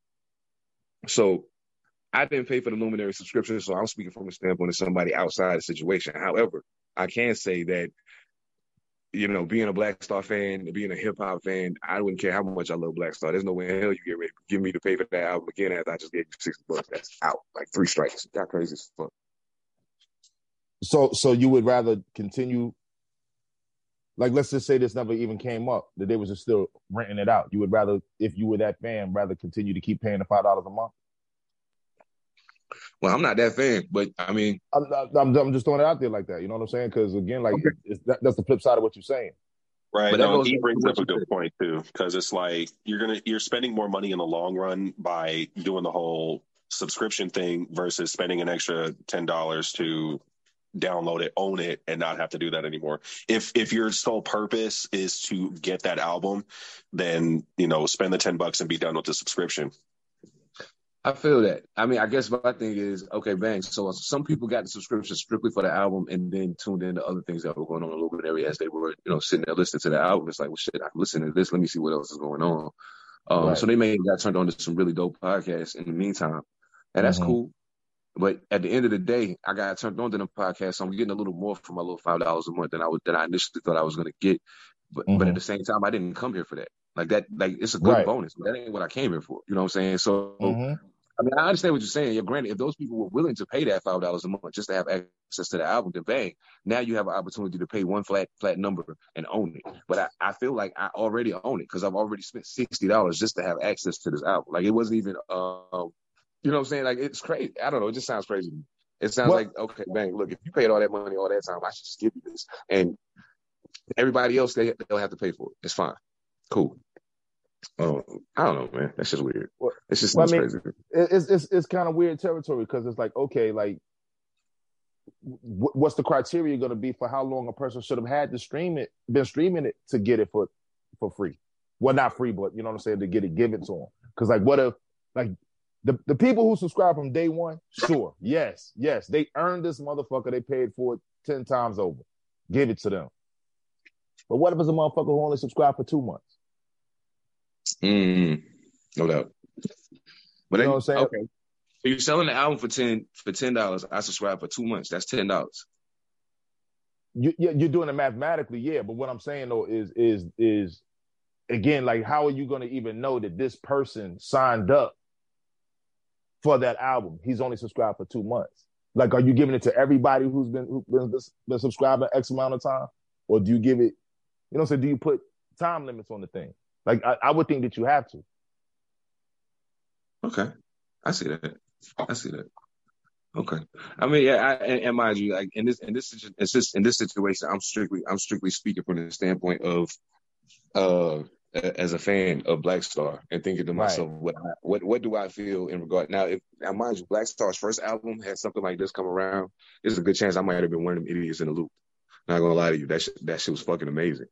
So I didn't pay for the Luminary subscription, so I'm speaking from a standpoint of somebody outside the situation. However, I can say that you know, being a Black Star fan, being a hip hop fan, I wouldn't care how much I love Black Star. There's no way in hell you get ready give me to pay for that album again after I just gave you sixty bucks. That's out, like three strikes. Got crazy as fuck. So, so you would rather continue, like, let's just say this never even came up, that they was just still renting it out. You would rather, if you were that fan, rather continue to keep paying the five dollars a month. Well, I'm not that fan, but I mean, I'm, I'm, I'm just throwing it out there like that. You know what I'm saying? Because again, like, okay. that, that's the flip side of what you're saying. Right. But he brings up a good point too, because it's like you're gonna you're spending more money in the long run by doing the whole subscription thing versus spending an extra ten dollars to download it, own it, and not have to do that anymore. If if your sole purpose is to get that album, then you know spend the ten bucks and be done with the subscription. I feel that. I mean, I guess my thing is okay, bang. So some people got the subscription strictly for the album and then tuned into other things that were going on in the local area as they were, you know, sitting there listening to the album. It's like, well, shit, I'm listening to this. Let me see what else is going on. Um, right. So they may have got turned on to some really dope podcasts in the meantime, and that's mm-hmm. cool. But at the end of the day, I got turned on to the podcast. So I'm getting a little more for my little five dollars a month than I would than I initially thought I was going to get. But mm-hmm. but at mm-hmm. the same time, I didn't come here for that. Like that, like it's a good right. bonus. That ain't what I came here for. You know what I'm saying? So mm-hmm. I mean, I understand what you're saying. Yeah, granted, if those people were willing to pay that five dollars a month just to have access to the album, then bang, now you have an opportunity to pay one flat flat number and own it. But I, I feel like I already own it because I've already spent sixty dollars just to have access to this album. Like it wasn't even, uh, you know what I'm saying? Like it's crazy. I don't know. It just sounds crazy. It sounds like okay, bang. Look, if you paid all that money all that time, I should just give you this, and everybody else they they'll have to pay for it. It's fine, cool. Oh, I don't know, man. That's just weird. Well, it's just well, I mean, crazy. It's it's it's kind of weird territory because it's like okay, like what's the criteria going to be for how long a person should have had to stream it, been streaming it to get it for for free? Well, not free, but you know what I'm saying to get it given to them. Because like, what if like the the people who subscribe from day one? Sure, yes, yes, they earned this motherfucker. They paid for it ten times over. Give it to them. But what if it's a motherfucker who only subscribed for two months? Mm, no doubt. But you know what I'm saying? Okay. So you're selling the album for ten for ten dollars. I subscribe for two months. That's ten dollars. You, you're doing it mathematically, yeah. But what I'm saying though is is is again like how are you going to even know that this person signed up for that album? He's only subscribed for two months. Like, are you giving it to everybody who's been who's been, been subscribing X amount of time, or do you give it? You know, so do you put time limits on the thing? Like I, I would think that you have to. Okay, I see that. I see that. Okay, I mean, yeah, I, and, and mind you, like in this, in this, in this situation, I'm strictly, I'm strictly speaking from the standpoint of, uh, as a fan of Black Star and thinking to myself, right. what, what, what do I feel in regard now? If now, mind you, Black Star's first album had something like this come around, there's a good chance I might have been one of them idiots in the loop. Not gonna lie to you, that shit, that shit was fucking amazing.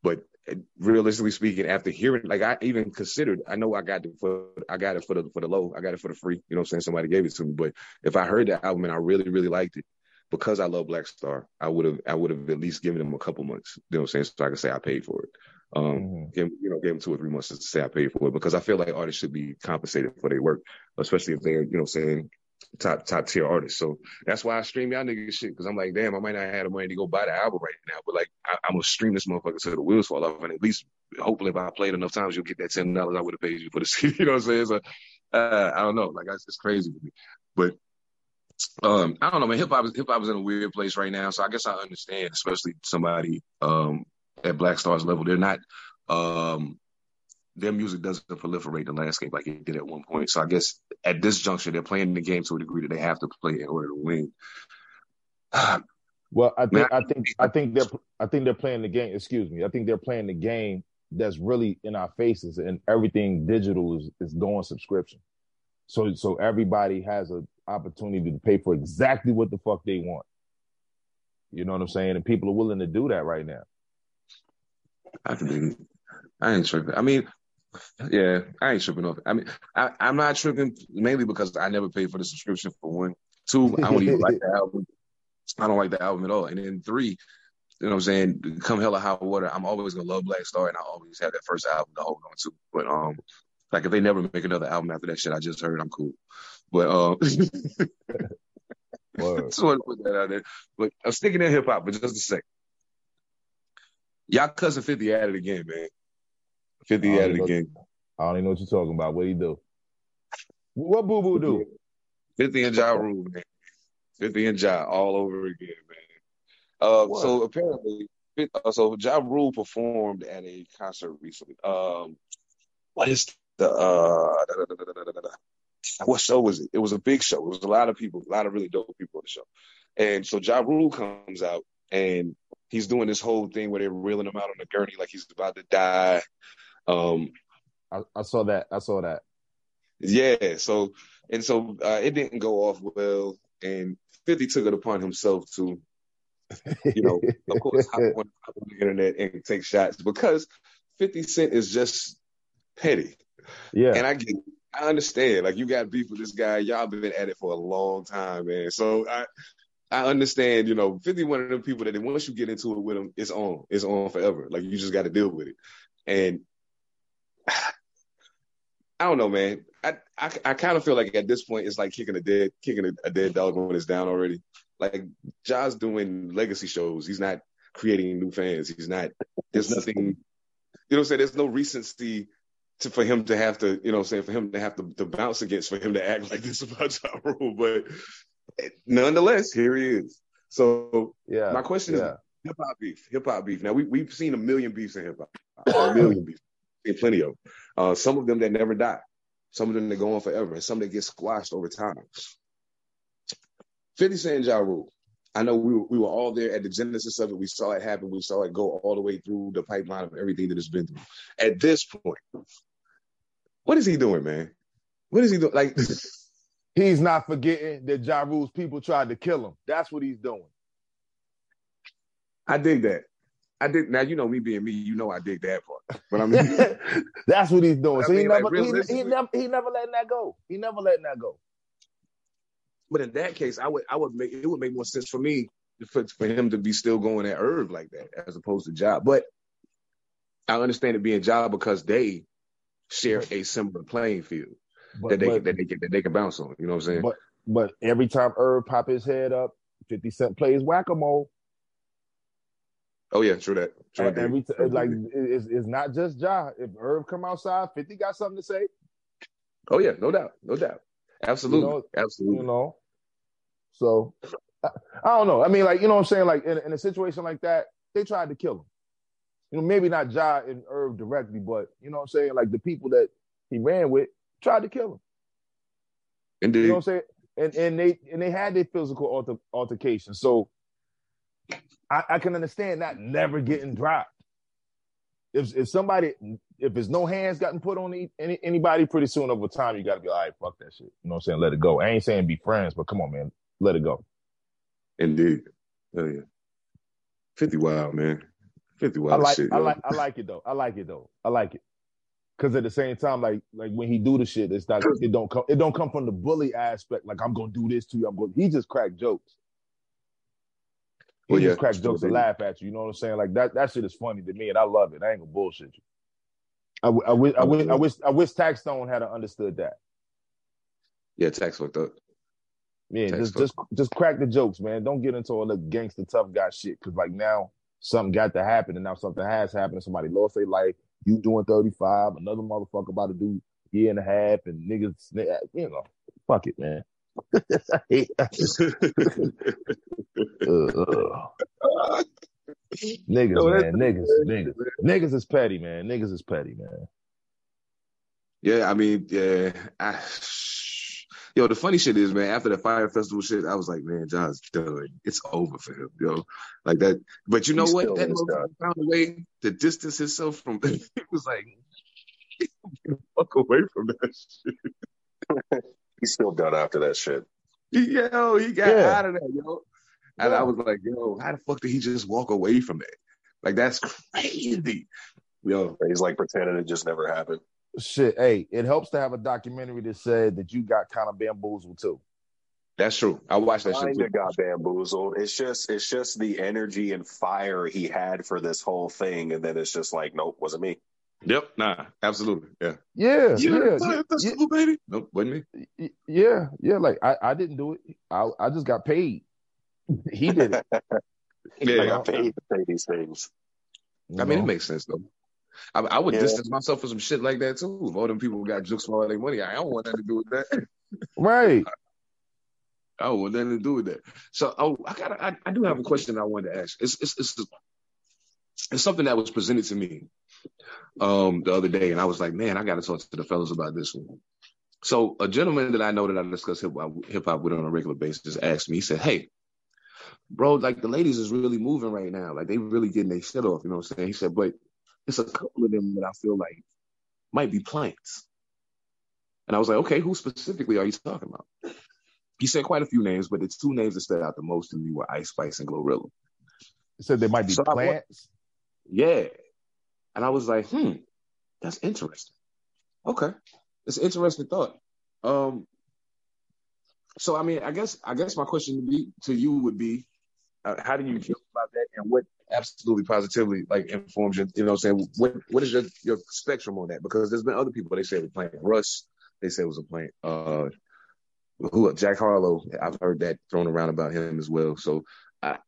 But realistically speaking, after hearing, like I even considered, I know I got it for, I got it for the for the low, I got it for the free. You know, what I'm saying somebody gave it to me. But if I heard the album and I really really liked it, because I love Black Star, I would have I would have at least given them a couple months. You know, what I'm saying so I can say I paid for it. Um, mm-hmm. give, you know, gave them two or three months to say I paid for it because I feel like artists should be compensated for their work, especially if they're you know saying top top tier artists. So that's why I stream y'all niggas shit because I'm like, damn, I might not have the money to go buy the album right now, but like I, am gonna stream this motherfucker till the wheels fall off, and at least hopefully if I played enough times, you'll get that ten dollars I would have paid you for the CD. You know what I'm saying? So uh, I don't know, like it's, it's crazy to me, but. Um, I don't know, man. Hip hop hip hop is in a weird place right now, so I guess I understand, especially somebody um at Black Stars level. They're not um their music doesn't proliferate the landscape like it did at one point. So I guess at this juncture, they're playing the game to a degree that they have to play in order to win. well, I think I think I think they're I think they're playing the game. Excuse me. I think they're playing the game that's really in our faces, and everything digital is is going subscription. So so everybody has an opportunity to pay for exactly what the fuck they want. You know what I'm saying? And people are willing to do that right now. I can be. I ain't tripping. I mean, yeah, I ain't tripping off. I mean, I, am not tripping mainly because I never paid for the subscription for one. Two, I don't even like the album. I don't like the album at all. And then three, you know what I'm saying? Come hell or high water, I'm always gonna love Black Star, and I always have that first album to hold on to. But um, Like if they never make another album after that shit I just heard, I'm cool. But um, just want to put that out there. But I'm sticking in hip hop for just a second. Y'all cousin 50 at it again, man. 50 at it again. I don't even know what you're talking about. What he do? What Boo Boo do? 50 and Ja Rule, man. 50 and Ja all over again, man. Uh, so apparently, uh, so Ja Rule performed at a concert recently. Um, what is the uh, da, da, da, what show was it? It was a big show. It was a lot of people, a lot of really dope people on the show. And so Ja Rule comes out and he's doing this whole thing where they're reeling him out on the gurney like he's about to die. Um, I, I saw that. I saw that. Yeah. So and so uh, it didn't go off well, and Fifty took it upon himself to, you know, of course, hop on, hop on the internet and take shots because Fifty Cent is just petty. Yeah. And I get, I understand. Like you got beef with this guy. Y'all been at it for a long time, man. So I, I understand. You know, Fifty one of them people that once you get into it with him, it's on. It's on forever. Like you just got to deal with it. And I don't know, man. I I, I kind of feel like at this point it's like kicking a dead kicking a, a dead dog when it's down already. Like Ja's doing legacy shows. He's not creating new fans. He's not. There's nothing. You know what I'm saying? There's no recency to, for him to have to, you know, what I'm saying for him to have to, to bounce against, for him to act like this about Ja Rule. But eh, nonetheless, here he is. So yeah, my question yeah. is hip hop beef, hip hop beef. Now we we've seen a million beefs in hip hop, a million beefs, seen plenty of. Uh, some of them that never die, some of them that go on forever, and some that get squashed over time. Fifty Cent Ja Rule. I know we were, we were all there at the genesis of it. We saw it happen. We saw it go all the way through the pipeline of everything that it's been through. At this point, what is he doing, man? What is he doing? Like, he's not forgetting that Ja Rule's people tried to kill him. That's what he's doing. I dig that. I did. Now you know me being me. You know I dig that part. But I mean, that's what he's doing. I So he mean, like, never, he, he never, he never letting that go. He never letting that go. but in that case, I would I would make it would make more sense for me for, for him to be still going at Irv like that as opposed to Job. But I understand it being Job because they share a similar playing field But, that they but, that they can that they can bounce on. You know what I'm saying? but, but every time Irv pop his head up, Fifty Cent plays whack a mole. Oh yeah, true that. True that. Every t- like it's, it's not just Ja. If Irv come outside, Fifty got something to say. Oh yeah, no doubt, no doubt, absolutely, You know, absolutely. you know. So I, I don't know. I mean, like you know what I'm saying. Like in, in a situation like that, they tried to kill him. You know, maybe not Ja and Irv directly, but you know what I'm saying. Like the people that he ran with tried to kill him. Indeed. You know what I'm saying? And and they and they had their physical alter, altercation. So I, I can understand that never getting dropped. If if somebody if there's no hands gotten put on any, any anybody pretty soon over time, you gotta be all right, fuck that shit. You know what I'm saying? Let it go. I ain't saying be friends, but come on, man. Let it go. Indeed. Oh yeah. Fifty wild man. Fifty wild I like shit. I yo. like I like it though. I like it though. I like it. Cause at the same time, like like when he do the shit, it's not it don't come it don't come from the bully aspect. Like I'm gonna do this to you. I'm going. He just crack jokes. Well, just yeah, crack sure, jokes and laugh at you. You know what I'm saying? Like that that shit is funny to me, and I love it. I ain't gonna bullshit you. I, I wish I wish I wish I wish Taxstone had understood that. Yeah, tax fucked up. Yeah, Tax just just just crack the jokes, man. Don't get into all the gangster tough guy shit. Cause like now something got to happen, and now something has happened. Somebody lost their life. You doing 35, another motherfucker about to do year and a half, and niggas, you know, fuck it, man. I hate that. Uh. Niggas, Yo, man, niggas, niggas, niggas is petty, man. Niggas is petty, man. Yeah, I mean, yeah. I, yo, the funny shit is, man, after the Fyre Festival shit, I was like, man, John's done. It's over for him, yo. Like that. But you know He what? That That is motherfucker found a way to distance himself from it was like get the fuck away from that shit. He's still done after that shit. Yo, he got Yeah. out of that, yo. And Yeah. I was like, yo, how the fuck did he just walk away from it? Like that's crazy. Yo, He's like pretending it just never happened. Shit, hey, it helps to have a documentary that said that you got kind of bamboozled too. that's true. I watched that shit Kinda too. got bamboozled. It's just it's just the energy and fire he had for this whole thing, and then it's just like, nope, wasn't me. Yep. Nah. Absolutely. Yeah. Yeah, Yeah. yeah, yeah, that's yeah, cool, baby. Nope. Wasn't me. yeah, yeah. Like I, I didn't do it. I, I just got paid. He did it. Yeah. I got paid to say these things. you I mean, it makes sense though. I, I would Yeah. distance myself from some shit like that too. If all them people got jokes for all their money, I don't want nothing to do with that. right. I don't want nothing to do with that. So, oh, I got, I, I do have a question I wanted to ask. It's, it's, it's, it's something that was presented to me um the other day, and I was like, man, I got to talk to the fellas about this one. So, a gentleman that I know that I discuss hip hop with on a regular basis asked me. He said, "Hey, bro, like the ladies is really moving right now. Like they really getting their shit off. You know what I'm saying?" He said, "But it's a couple of them that I feel like might be plants." And I was like, "Okay, who specifically are you talking about?" He said quite a few names, but the two names that stood out the most to me were Ice Spice and Glorilla. He said there might be So I plants. Yeah. And I was like, hmm, that's interesting. Okay. It's an interesting thought. Um so I mean, I guess I guess my question to be to you would be uh, how do you feel about that and what absolutely positively like informs you, you know what I'm saying? What what is your, your spectrum on that? Because there's been other people they say were playing Russ, they say it was a plant. Uh who Jack Harlow, I've heard that thrown around about him as well. So I,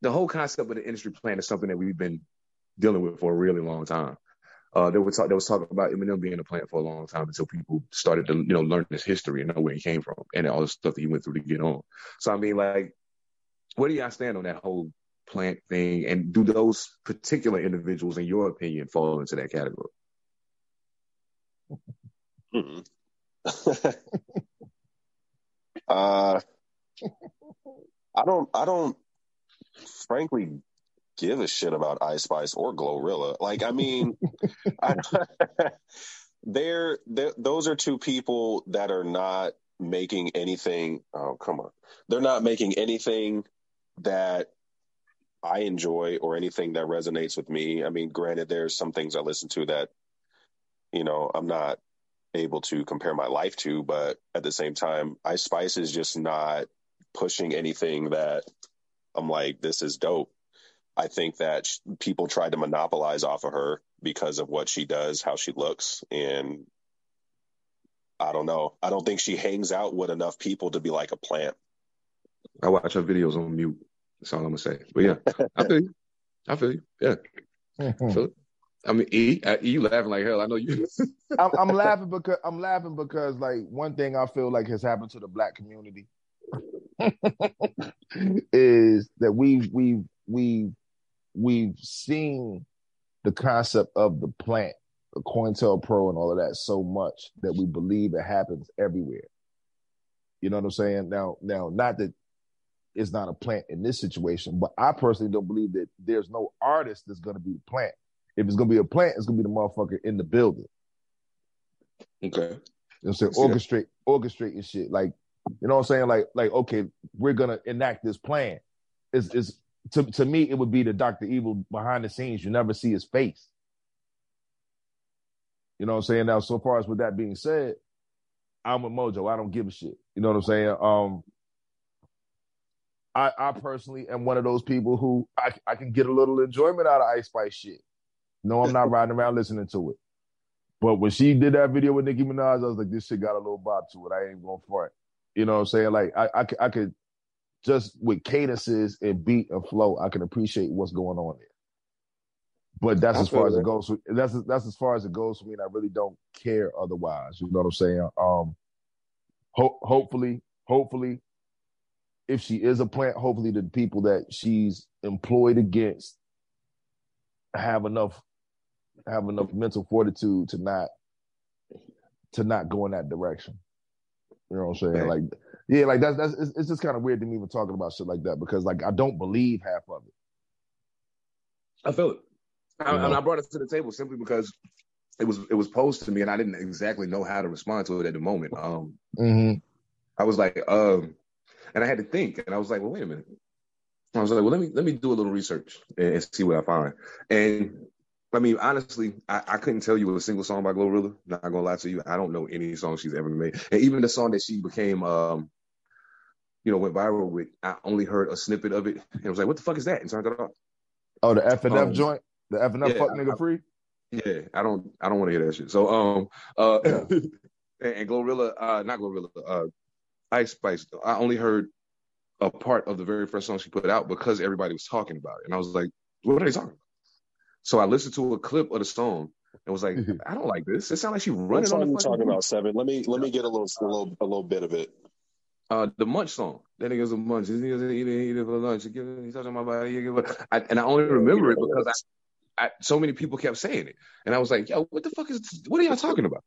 the whole concept of the industry plan is something that we've been dealing with for a really long time. Uh, there was talk, there was talk about Eminem being a plant for a long time until people started to you know learn his history and know where he came from and all the stuff that he went through to get on. So I mean, like, where do y'all stand on that whole plant thing? And do those particular individuals, in your opinion, fall into that category? Uh, I don't. I don't. Frankly, give a shit about Ice Spice or Glorilla. Like, I mean, I, they're, they're those are two people that are not making anything. Oh, come on, they're not making anything that I enjoy or anything that resonates with me. I mean, granted, there's some things I listen to that, you know, I'm not able to compare my life to, but at the same time, Ice Spice is just not pushing anything that I'm like, this is dope. I think that people tried to monopolize off of her because of what she does, how she looks, and I don't know. I don't think she hangs out with enough people to be like a plant. I watch her videos on mute. That's all I'm gonna say. But yeah, I feel you. I feel you. Yeah, I feel it. I mean, E, I, E, you laughing like hell. I know you. I'm, I'm laughing because I'm laughing because like one thing I feel like has happened to the black community is that we've we've we've we've seen the concept of the plant, the COINTELPRO and all of that so much that we believe it happens everywhere. You know what I'm saying? Now, now, not that it's not a plant in this situation, but I personally don't believe that there's no artist that's going to be the plant. If it's going to be a plant, it's going to be the motherfucker in the building. okay. You know what I'm saying? That. Orchestrate, orchestrating shit. Like, you know what I'm saying? Like, like, okay, we're gonna enact this plan. It's, it's to to me, it would be the Doctor Evil behind the scenes. You never see his face. You know what I'm saying? Now, so far as with that being said, I'm with Mojo. I don't give a shit. You know what I'm saying? Um, I I personally am one of those people who I I can get a little enjoyment out of Ice Spice shit. No, I'm not riding around listening to it. But when she did that video with Nicki Minaj, I was like, this shit got a little bob to it. I ain't going for it. You know what I'm saying? Like, I, I, I could just with cadences and beat and flow, I can appreciate what's going on there. But that's I as far as it goes. That's that's as far as it goes for me. And I really don't care otherwise. You know what I'm saying? Um, ho- hopefully, hopefully, if she is a plant, hopefully the people that she's employed against have enough have enough mental fortitude to not to not go in that direction. You know what I'm saying? Like, yeah, like that's that's it's, it's just kind of weird to me even talking about shit like that because like I don't believe half of it. I feel it. I, You know? and I brought it to the table simply because it was it was posed to me, and I didn't exactly know how to respond to it at the moment. Um, Mm-hmm. I was like, um, and I had to think, and I was like, well, wait a minute. I was like, well, let me let me do a little research and, and see what I find. And I mean, honestly, I, I couldn't tell you a single song by Glorilla. Not gonna lie to you, I don't know any song she's ever made, and even the song that she became, um, you know, went viral with. I only heard a snippet of it, and I was like, what the fuck is that? And turned it off. Oh, the F and F Um, joint, the F and F yeah, fuck nigga I- free. Yeah, I don't I don't want to hear that shit. So um uh and, and Glorilla, uh not Glorilla, uh Ice Spice. I only heard a part of the very first song she put out because everybody was talking about it. And I was like, what are they talking about? So I listened to a clip of the song and was like, I don't like this. It sounds like she What running on song the you fucking talking about, Seven? Let me let me get a little a little a little bit of it. Uh, the Munch song. That nigga's a munch. This nigga's eating, eating for lunch. He give- He's touching my body. He give I, and I only remember it because I, I, so many people kept saying it, and I was like, "Yo, what the fuck is? What are y'all talking about?"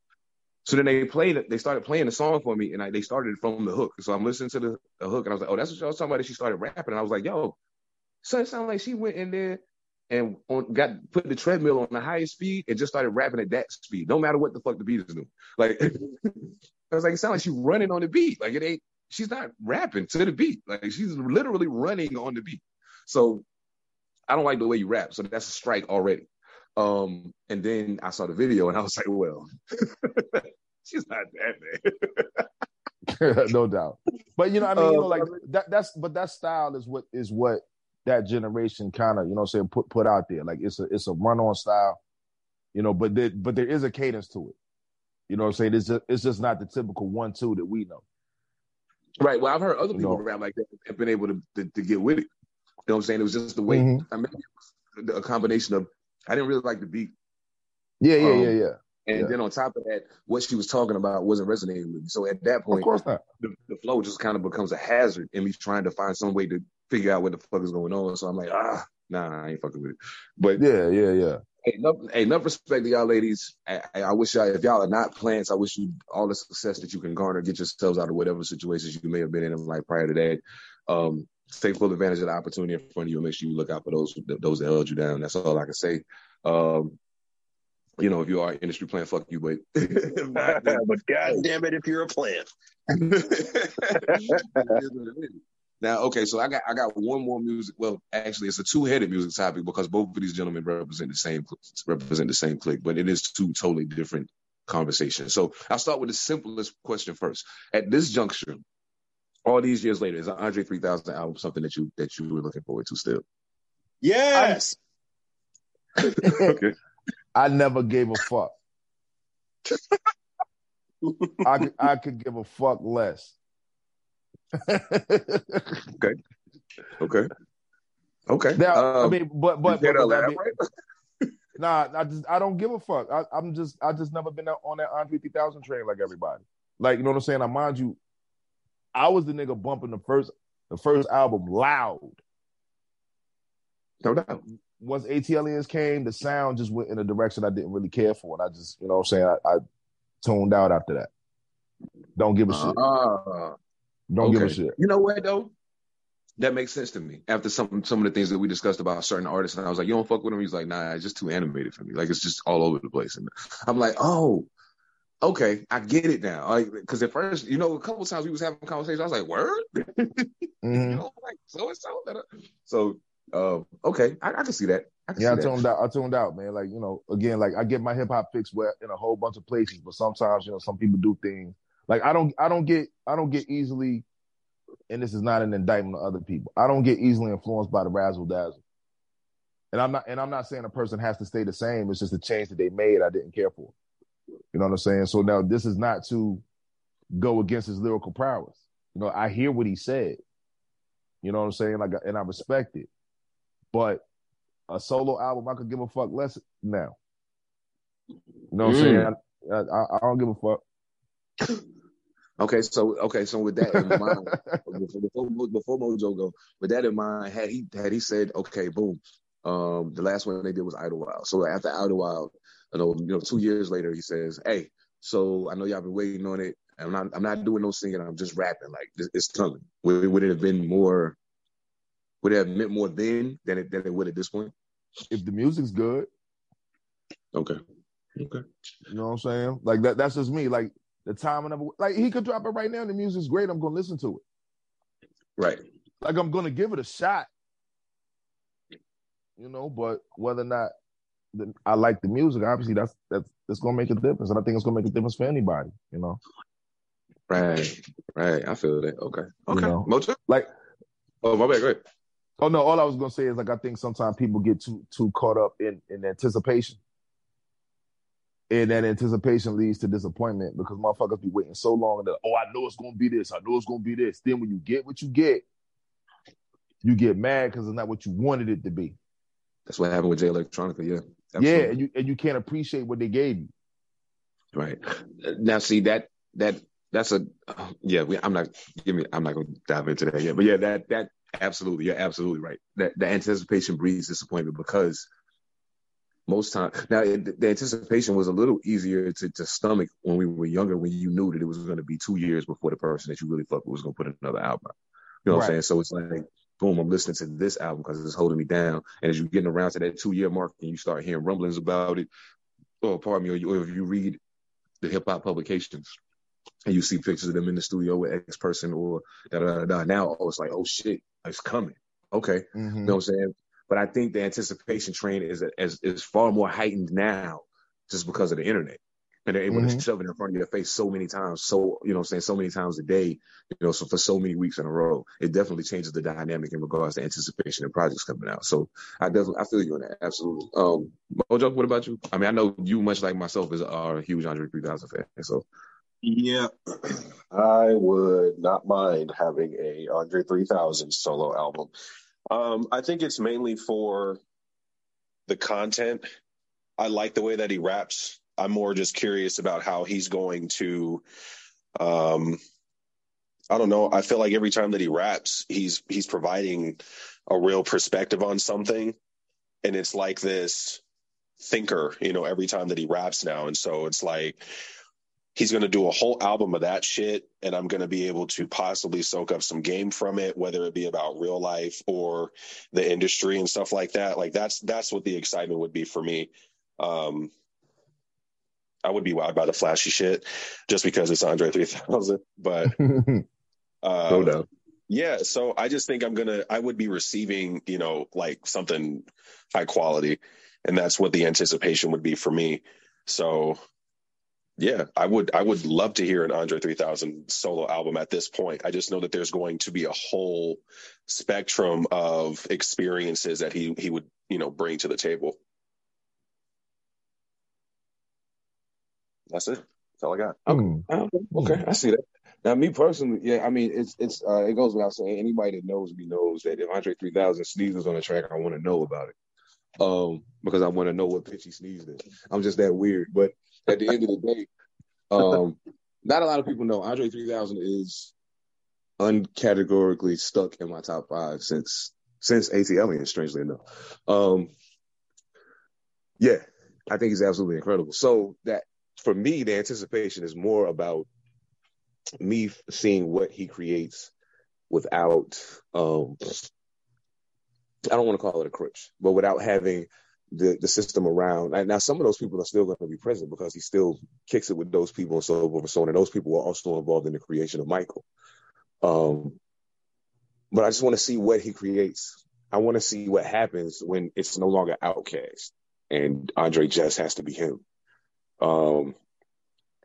So then they played it. They started playing the song for me, and I, they started from the hook. So I'm listening to the, the hook, and I was like, "Oh, that's what y'all was talking about." She started rapping, and I was like, "Yo, so it sounded like she went in there and on, got put the treadmill on the highest speed and just started rapping at that speed, no matter what the fuck the beat is doing." Like I was like, "It sounds like she's running on the beat. Like it ain't." She's not rapping to the beat. Like she's literally running on the beat. So I don't like the way you rap. So that's a strike already. Um, and then I saw the video and I was like, well, she's not that bad. no doubt. But you know, I mean, you know, like that that's but that style is what is what that generation kind of, you know saying, put put out there. Like it's a it's a run on style, you know, but there but there is a cadence to it. You know what I'm saying? It's just it's just not the typical one two that we know. Right. Well, I've heard other people No. rap like that and been able to, to, to get with it. You know what I'm saying? It was just the way, Mhm. I mean, it was a combination of, I didn't really like the beat. Yeah, yeah, Um, yeah, yeah. And Yeah. then on top of that, what she was talking about wasn't resonating with me. So at that Of point, course not. the, the flow just kind of becomes a hazard in me trying to find some way to figure out what the fuck is going on. So I'm like, ah, nah, I ain't fucking with it. But Yeah, yeah, yeah. Hey, enough, hey, enough respect to y'all ladies. I, I wish y'all, if y'all are not plants, I wish you all the success that you can garner, get yourselves out of whatever situations you may have been in like prior to that. Um, take full advantage of the opportunity in front of you and make sure you look out for those those that held you down. That's all I can say. Um, you know, if you are industry plant, fuck you, but if not, then- but god damn it, if you're a plant. It is what it is. Now, okay, so I got I got one more music. Well, actually, it's a two headed music topic because both of these gentlemen represent the same represent the same clique, but it is two totally different conversations. So I'll start with the simplest question first. At this juncture, all these years later, is an Andre 3000 album something that you that you were looking forward to still? Yes. okay. I never gave a fuck. I I could give a fuck less. Okay. Okay. Okay. Now, I Um, mean, but but, but, but I mean, nah, I just I don't give a fuck. I, I'm just I just never been on that Andre 3000 train like everybody. Like you know what I'm saying? I mind you, I was the nigga bumping the first the first album loud. no doubt. Once ATLiens came, the sound just went in a direction I didn't really care for, and I just you know what I'm saying I, I tuned out after that. Don't give a shit. Don't give a Okay. shit. You know what though? That makes sense to me. After some some of the things that we discussed about certain artists, and I was like, "You don't fuck with him." He's like, "Nah, it's just too animated for me. Like it's just all over the place." And I'm like, "Oh, okay, I get it now." Like because at first, you know, a couple times we was having conversations. I was like, "Word," Mhm. you know, like so and so. So, uh, okay, I, I can see that. I can Yeah, I see that. tuned out. I tuned out, man. Like you know, again, like I get my hip hop fix where in a whole bunch of places, but sometimes you know some people do things like I don't. I don't get. I don't get easily. And this is not an indictment of other people. I don't get easily influenced by the razzle dazzle. And I'm not. And I'm not saying a person has to stay the same. It's just a change that they made. I didn't care for. You know what I'm saying? So now this is not to go against his lyrical prowess. You know, I hear what he said. You know what I'm saying? Like, and I respect it. But a solo album, I could give a fuck less now. You know what I'm Mm. saying? I, I, I don't give a fuck. Okay, so okay, so with that in mind, before, before before Mojo go, with that in mind, had he had he said, okay, boom, um, the last one they did was Idlewild. So after Idlewild, you know, you know, two years later, he says, hey, so I know y'all been waiting on it. I'm not, I'm not doing no singing. I'm just rapping. Like it's coming. Would, would it have been more? Would it have meant more then than it than it would at this point? If the music's good, Okay. Okay. you know what I'm saying? Like that. That's just me. Like the timing of. Like he could drop it right now. and The music's great. I'm gonna listen to it. Right. Like I'm gonna give it a shot. You know, but whether or not the, I like the music, obviously that's that's that's gonna make a difference, and I think it's gonna make a difference for anybody. You know, Right. Right. I feel that. Okay. Okay. know. Mojo. like Oh, my bad. Ahead. oh no, all I was gonna say is like I think sometimes people get too too caught up in in anticipation. And that anticipation leads to disappointment because motherfuckers be waiting so long that oh I know it's gonna be this, I know it's gonna be this. Then when you get what you get, you get mad because it's not what you wanted it to be. That's what happened with Jay Electronica, yeah. Absolutely. Yeah, and you and you can't appreciate what they gave you. Right. Now see that that that's a yeah, we, I'm not give me I'm not gonna dive into that yet. But yeah, that that absolutely, you're absolutely right. That the anticipation breeds disappointment because most time now it, the anticipation was a little easier to, to stomach when we were younger when you knew that it was going to be two years before the person that you really fucked with was going to put another album you know what i'm saying so it's like boom i'm listening to this album because it's holding me down and as you're getting around to that two year mark and you start hearing rumblings about it or pardon me or, you, or if you read the hip-hop publications and you see pictures of them in the studio with X person or da da da da. Now oh, it's like, oh shit, it's coming. Okay, mm-hmm. you know what I'm saying? But I think the anticipation train is, is is far more heightened now just because of the internet. And they're able mm-hmm. to shove it in front of your face so many times, so you know I'm saying, so many times a day, you know, so for so many weeks in a row. It definitely changes the dynamic in regards to anticipation and projects coming out. So I definitely I feel you on that. Absolutely. Um Mojo, what about you? I mean, I know you much like myself is are a huge Andre 3000 fan. So yeah, I would not mind having a Andre 3000 solo album. Um, I think it's mainly for the content. I like the way that he raps. I'm more just curious about how he's going to. Um, I don't know. I feel like every time that he raps, he's he's providing a real perspective on something, and it's like this thinker, you know, every time that he raps now, and so it's like he's going to do a whole album of that shit and i'm going to be able to possibly soak up some game from it whether it be about real life or the industry and stuff like that. Like that's that's what the excitement would be for me. Um i would be wowed by the flashy shit just because it's andre 3000 but uh, no doubt. yeah so i just think i'm gonna i would be receiving you know like something high quality and that's what the anticipation would be for me. So yeah, I would I would love to hear an Andre 3000 solo album at this point. I just know that there's going to be a whole spectrum of experiences that he he would, you know, bring to the table. That's it. That's all I got. Okay. Hmm. Okay, I see that. Now, me personally, yeah, I mean, it's it's uh, it goes without saying. Anybody that knows me knows that if Andre 3000 sneezes on the track, I want to know about it, um, because I want to know what pitch he sneezed in. I'm just that weird, but at the end of the day, um, not a lot of people know Andre 3000 is uncategorically stuck in my top five since since ATL, strangely enough. Um, yeah, I think he's absolutely incredible. So that for me, the anticipation is more about me seeing what he creates without um, I don't want to call it a crutch, but without having the, the system around. And now some of those people are still going to be present because he still kicks it with those people and so forth and so on. And those people are also involved in the creation of Michael. Um, but I just want to see what he creates. I want to see what happens when it's no longer OutKast and Andre just has to be him. Um,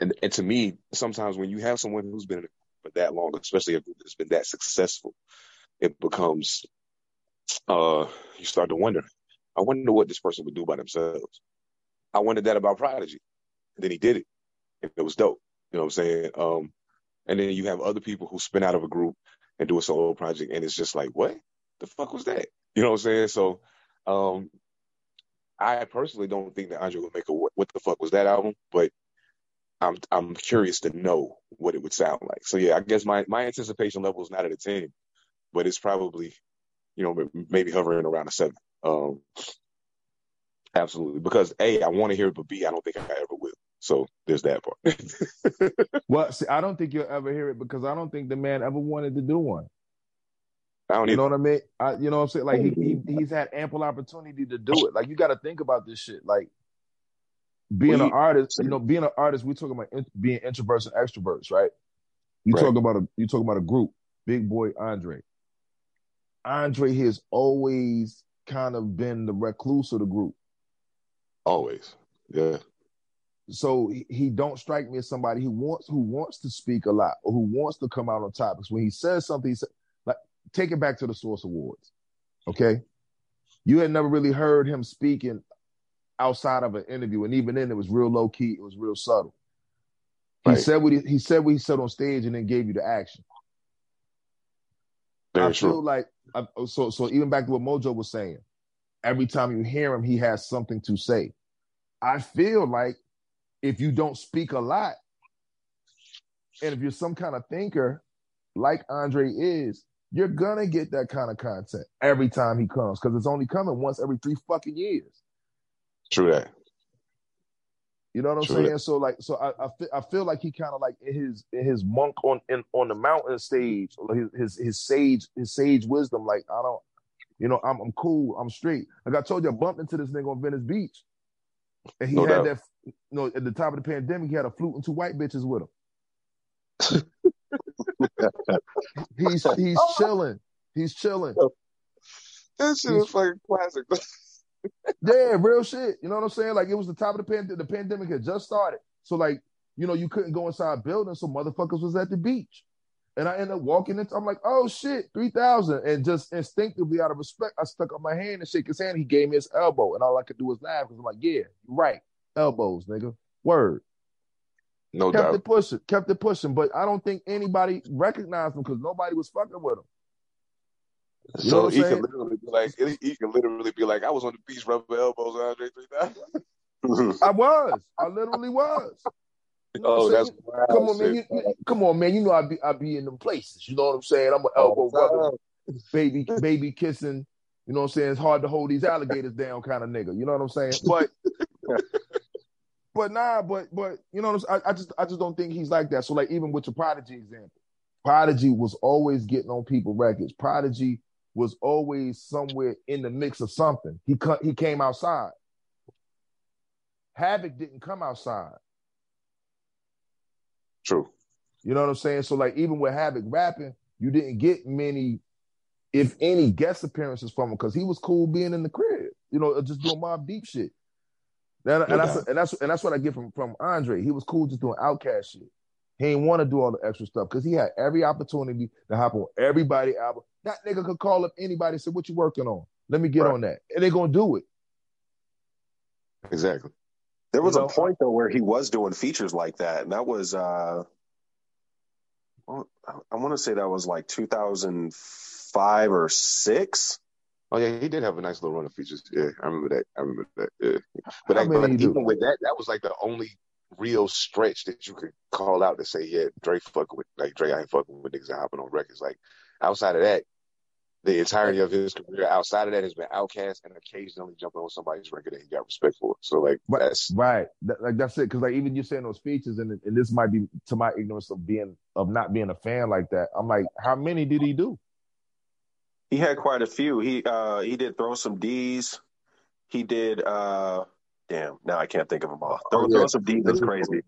and, and to me, sometimes when you have someone who's been for that long, especially a group that's been that successful, it becomes, uh, you start to wonder, I wonder what this person would do by themselves. I wondered that about Prodigy. And then he did it. And it was dope. You know what I'm saying? Um, and then you have other people who spin out of a group and do a solo project, and it's just like, what the fuck was that? You know what I'm saying? So, um, I personally don't think that Andre would make a what, what the fuck was that album, but I'm I'm curious to know what it would sound like. So yeah, I guess my my anticipation level is not at a ten, but it's probably, you know, maybe hovering around a seven. Um, absolutely, because a, I want to hear it, but b, I don't think I ever will. So there's that part. well, see, I don't think you'll ever hear it because I don't think the man ever wanted to do one. I don't you either. know what I mean? I, you know what I'm saying? Like he, he he's had ample opportunity to do it. Like you got to think about this shit. Like being well, an artist, you know, being an artist, we're talking about in, being introverts and extroverts, right? You right. talk about a you talk about a group. Big Boi Andre. Andre has always kind of been the recluse of the group. Always, yeah. So he, he don't strike me as somebody who wants who wants to speak a lot or who wants to come out on topics. When he says something, he said, like take it back to the Source Awards, okay? You had never really heard him speaking outside of an interview, and even then it was real low key. It was real subtle. He Right. said what he, he said what he said on stage, and then gave you the action. Very I true. feel like I, so. So even back to what Mojo was saying, every time you hear him, he has something to say. I feel like if you don't speak a lot, and if you're some kind of thinker, like Andre is, you're gonna get that kind of content every time he comes because it's only coming once every three fucking years. True that. You know what I'm True. saying? So like, so I I feel, I feel like he kind of like in his in his monk on in, on the mountain stage, his, his his sage his sage wisdom. Like I don't, you know, I'm I'm cool, I'm straight. Like I told you, I bumped into this nigga on Venice Beach, and he No had doubt. that. You know, at the top of the pandemic, he had a flute and two white bitches with him. he's he's oh. chilling. He's chilling. That shit is fucking classic. Yeah, real shit. You know what I'm saying? Like it was the top of the pandemic. The pandemic had just started. So like, you know, you couldn't go inside buildings, so motherfuckers was at the beach. And I ended up walking into I'm like, oh shit, 3000. And just instinctively out of respect, I stuck up my hand and shake his hand. He gave me his elbow. And all I could do was laugh because I'm like, yeah, right. Elbows, nigga. Word. No doubt. kept doubt. it pushing, kept it pushing. But I don't think anybody recognized him because nobody was fucking with him. You so he can literally be like, he, can literally be like, I was on the beach rubbing elbows with Andre 3000. I was. I literally was. You know Oh, that's wild Come on, man. You, you- come on, man. You know I be I be in them places. You know what I'm saying? I'm an oh, elbow rubbing, baby, baby kissing. You know what I'm saying? It's hard to hold these alligators down, kind of nigga. You know what I'm saying? But, but nah, but but you know what I'm saying? I, I just I just don't think he's like that. So like even with the Prodigy example, Prodigy was always getting on people records. Prodigy was always somewhere in the mix of something. He cut he came outside. Havoc didn't come outside. True. You know what I'm saying? So like even with Havoc rapping, you didn't get many, if any, guest appearances from him because he was cool being in the crib. You know, just doing Mobb Deep shit. And, and, No that's, and that's and that's what I get from from Andre. He was cool just doing OutKast shit. He didn't want to do all the extra stuff because he had every opportunity to hop on everybody album. That nigga could call up anybody and say, "What you working on? Let me get Right. on that," and they're gonna do it. Exactly. There was You know, a point though where he was doing features like that, and that was uh, well, I- I want to say that was like 2005 or six. Oh yeah, he did have a nice little run of features. Yeah, I remember that. I remember that. Yeah. But, How I, many but he do? even with that, that was like the only real stretch that you could call out to say, yeah, Dre fucking with like Dre I ain't fucking with niggas and hopping on records. Like outside of that, the entirety of his career outside of that has been OutKast and occasionally jumping on somebody's record that he got respect for. So like Right. that's Right. That, like that's it. Because like even you saying those features, and and this might be to my ignorance of being of not being a fan like that. I'm like, how many did he do? He had quite a few. He uh, he did throw some D's. He did. Uh, damn, now I can't think of them all. Throw, Oh, yeah. throw some D's is crazy.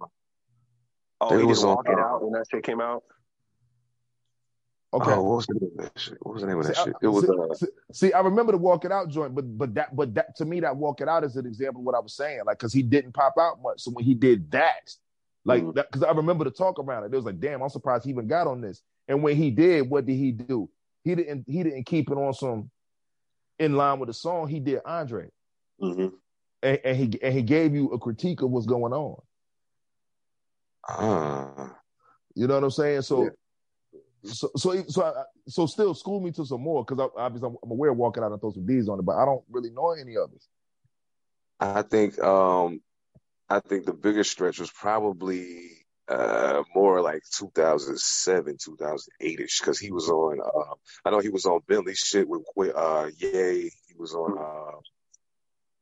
Oh, It he was did walk it out when that shit came out. Okay. oh, what was the name of that shit? What was the name of that See, I- shit? It was see, uh, see, see, I remember the walk it out joint, but but that but that to me that walk it out is an example of what I was saying, like because he didn't pop out much. So when he did that, like Mhm. that, because I remember the talk around it, it was like, damn, I'm surprised he even got on this. And when he did, what did he do? He didn't he didn't keep it on some in line with the song. He did Andre, hmm and, and he and he gave you a critique of what's going on. uh, You know what I'm saying? So, Yeah. so, so, so, I, so, still school me to some more because obviously I'm, I'm aware of walking out and throw some D's on it, but I don't really know any others. I think um I think the biggest stretch was probably uh more like 2007, 2008 ish because he was on. Uh, I know he was on Bentley shit with, uh Ye. He was on. Uh,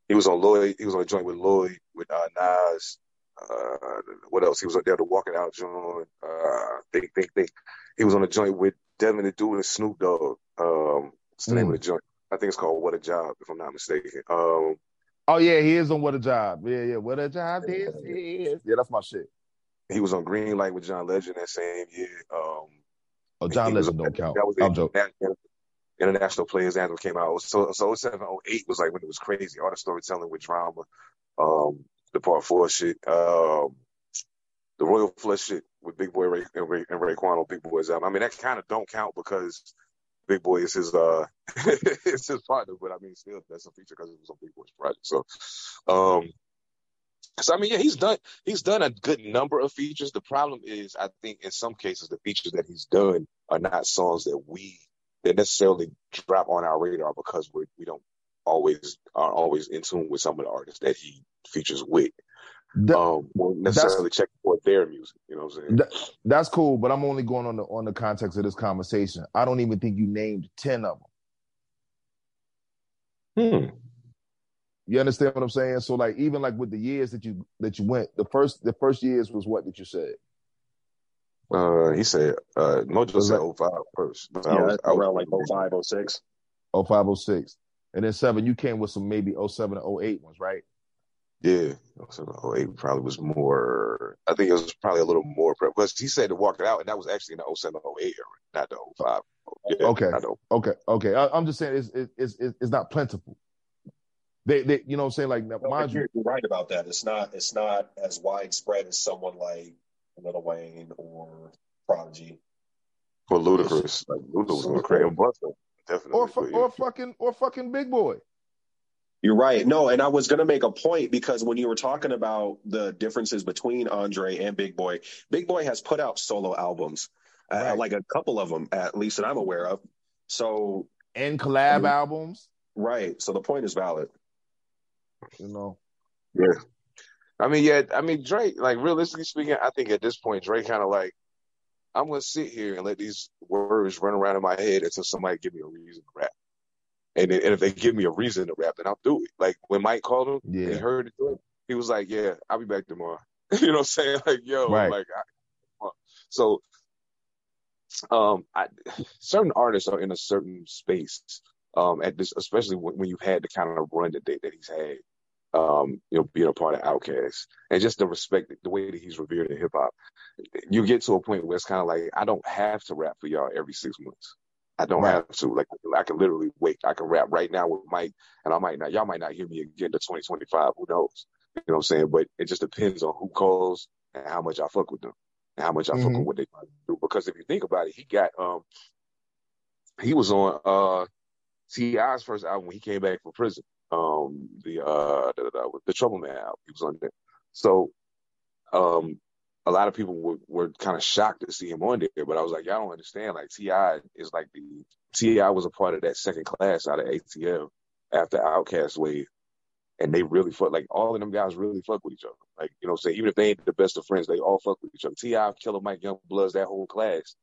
he was on Lloyd. He was on a joint with Lloyd with uh Nas. Uh, what else? He was up there to Walking Out joint. Uh, think, think, think. He was on a joint with Devin the Dude and Snoop Dogg. Um, what's the name of the joint? I think it's called What a Job, if I'm not mistaken. Um, Oh yeah, he is on What a Job. Yeah, yeah, What a Job this is. Yeah, that's my shit. he was on Green Light with John Legend that same year. Um, Oh, John Legend on- don't count. That was I'm the joking. Interna- International Players Anthem came out. So, so 07, 08 was like when it was crazy. All the storytelling with drama, um, the part four shit, um, the Royal Flush shit with Big Boi Ray and Ray, and on Big Boi's album. I mean, that kind of don't count because Big Boi is his uh it's his partner, but I mean still that's a feature because it was on Big Boi's project. So um so I mean yeah, he's done he's done a good number of features. The problem is I think in some cases the features that he's done are not songs that we that necessarily drop on our radar because we we don't always are always in tune with some of the artists that he features with. That- um, won't necessarily check for their music. You know what I'm saying? That, that's cool, but I'm only going on the on the context of this conversation. I don't even think you named ten of them. Hmm. You understand what I'm saying? So like even like with the years that you that you went, the first the first years was what did you say? Uh, he said, uh, Mojo Was said 05 first. But I Yeah, was, I was around like 05, 06. Oh five oh six. And then seven, you came with some maybe 07 or 08 ones, right? Yeah. So 08 probably was more, I think it was probably a little more prep because he said to walk it out, and that was actually in the 07 08 era, not the 05. Yeah, Okay. not Okay, okay. I, I'm just saying it's it's it's, it's not plentiful. They, they, you know what I'm saying? Like, No, mind you, you're, you're right about that. It's not it's not as widespread as someone like Lil Wayne or Prodigy. or Ludacris. Like, Luda was going crazy. Definitely. or fu- or fucking or fucking Big Boi. You're right. No, and I was going to make a point because when you were talking about the differences between Andre and Big Boi, Big Boi has put out solo albums, uh, like a couple of them at least that I'm aware of. So, and collab I mean- albums. right. So the point is valid. You know, Yeah. I mean, yeah, I mean, Dre, like, realistically speaking, I think at this point, Dre kind of like, I'm going to sit here and let these words run around in my head until somebody give me a reason to rap. And, and if they give me a reason to rap, then I'll do it. Like, when Mike called him, and he heard it, he was like, yeah, I'll be back tomorrow. you know what I'm saying? Like, yo, Right. like, I, so, um, I, certain artists are in a certain space, um, at this, especially when, when you've had the kind of run that they, that he's had, um, you know, being a part of OutKast and just the respect, the way that he's revered in hip hop. You get to a point where it's kind of like, I don't have to rap for y'all every six months. I don't Right. have to. Like, I can literally wait. I can rap right now with Mike, and I might not. Y'all might not hear me again to 2025. Who knows? You know what I'm saying? But it just depends on who calls and how much I fuck with them and how much I fuck Mhm. with what they do. Because if you think about it, he got um he was on uh T.I.'s first album when he came back from prison. Um the uh the, the, the Trouble Man album. He was on there. So um a lot of people were, were kind of shocked to see him on there, but I was like, y'all don't understand. Like T.I. is like the T.I. was a part of that second class out of ATL after OutKast wave, and they really fuck like all of them guys really fuck with each other. Like you know, what I'm saying even if they ain't the best of friends, they all fuck with each other. T.I., Killer Mike, Young Bloods, that whole class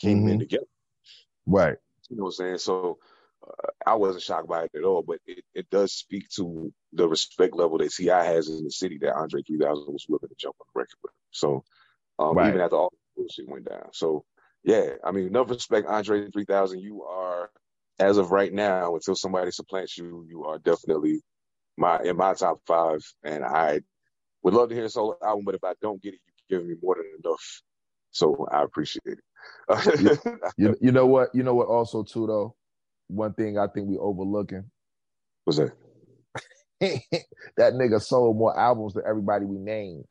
came in Mhm. together. right. You know what I'm saying? So I wasn't shocked by it at all, but it, it does speak to the respect level that T.I. has in the city that Andre 3000 was willing to jump on the record with. So um, Right. even after all the bullshit went down. So yeah, I mean, enough respect, Andre 3000. You are, as of right now, until somebody supplants you, you are definitely my in my top five. And I would love to hear a solo album, but if I don't get it, you've given me more than enough. So I appreciate it. You you know what? You know what? Also, too though, one thing I think we overlooking What's that? that nigga sold more albums than everybody we named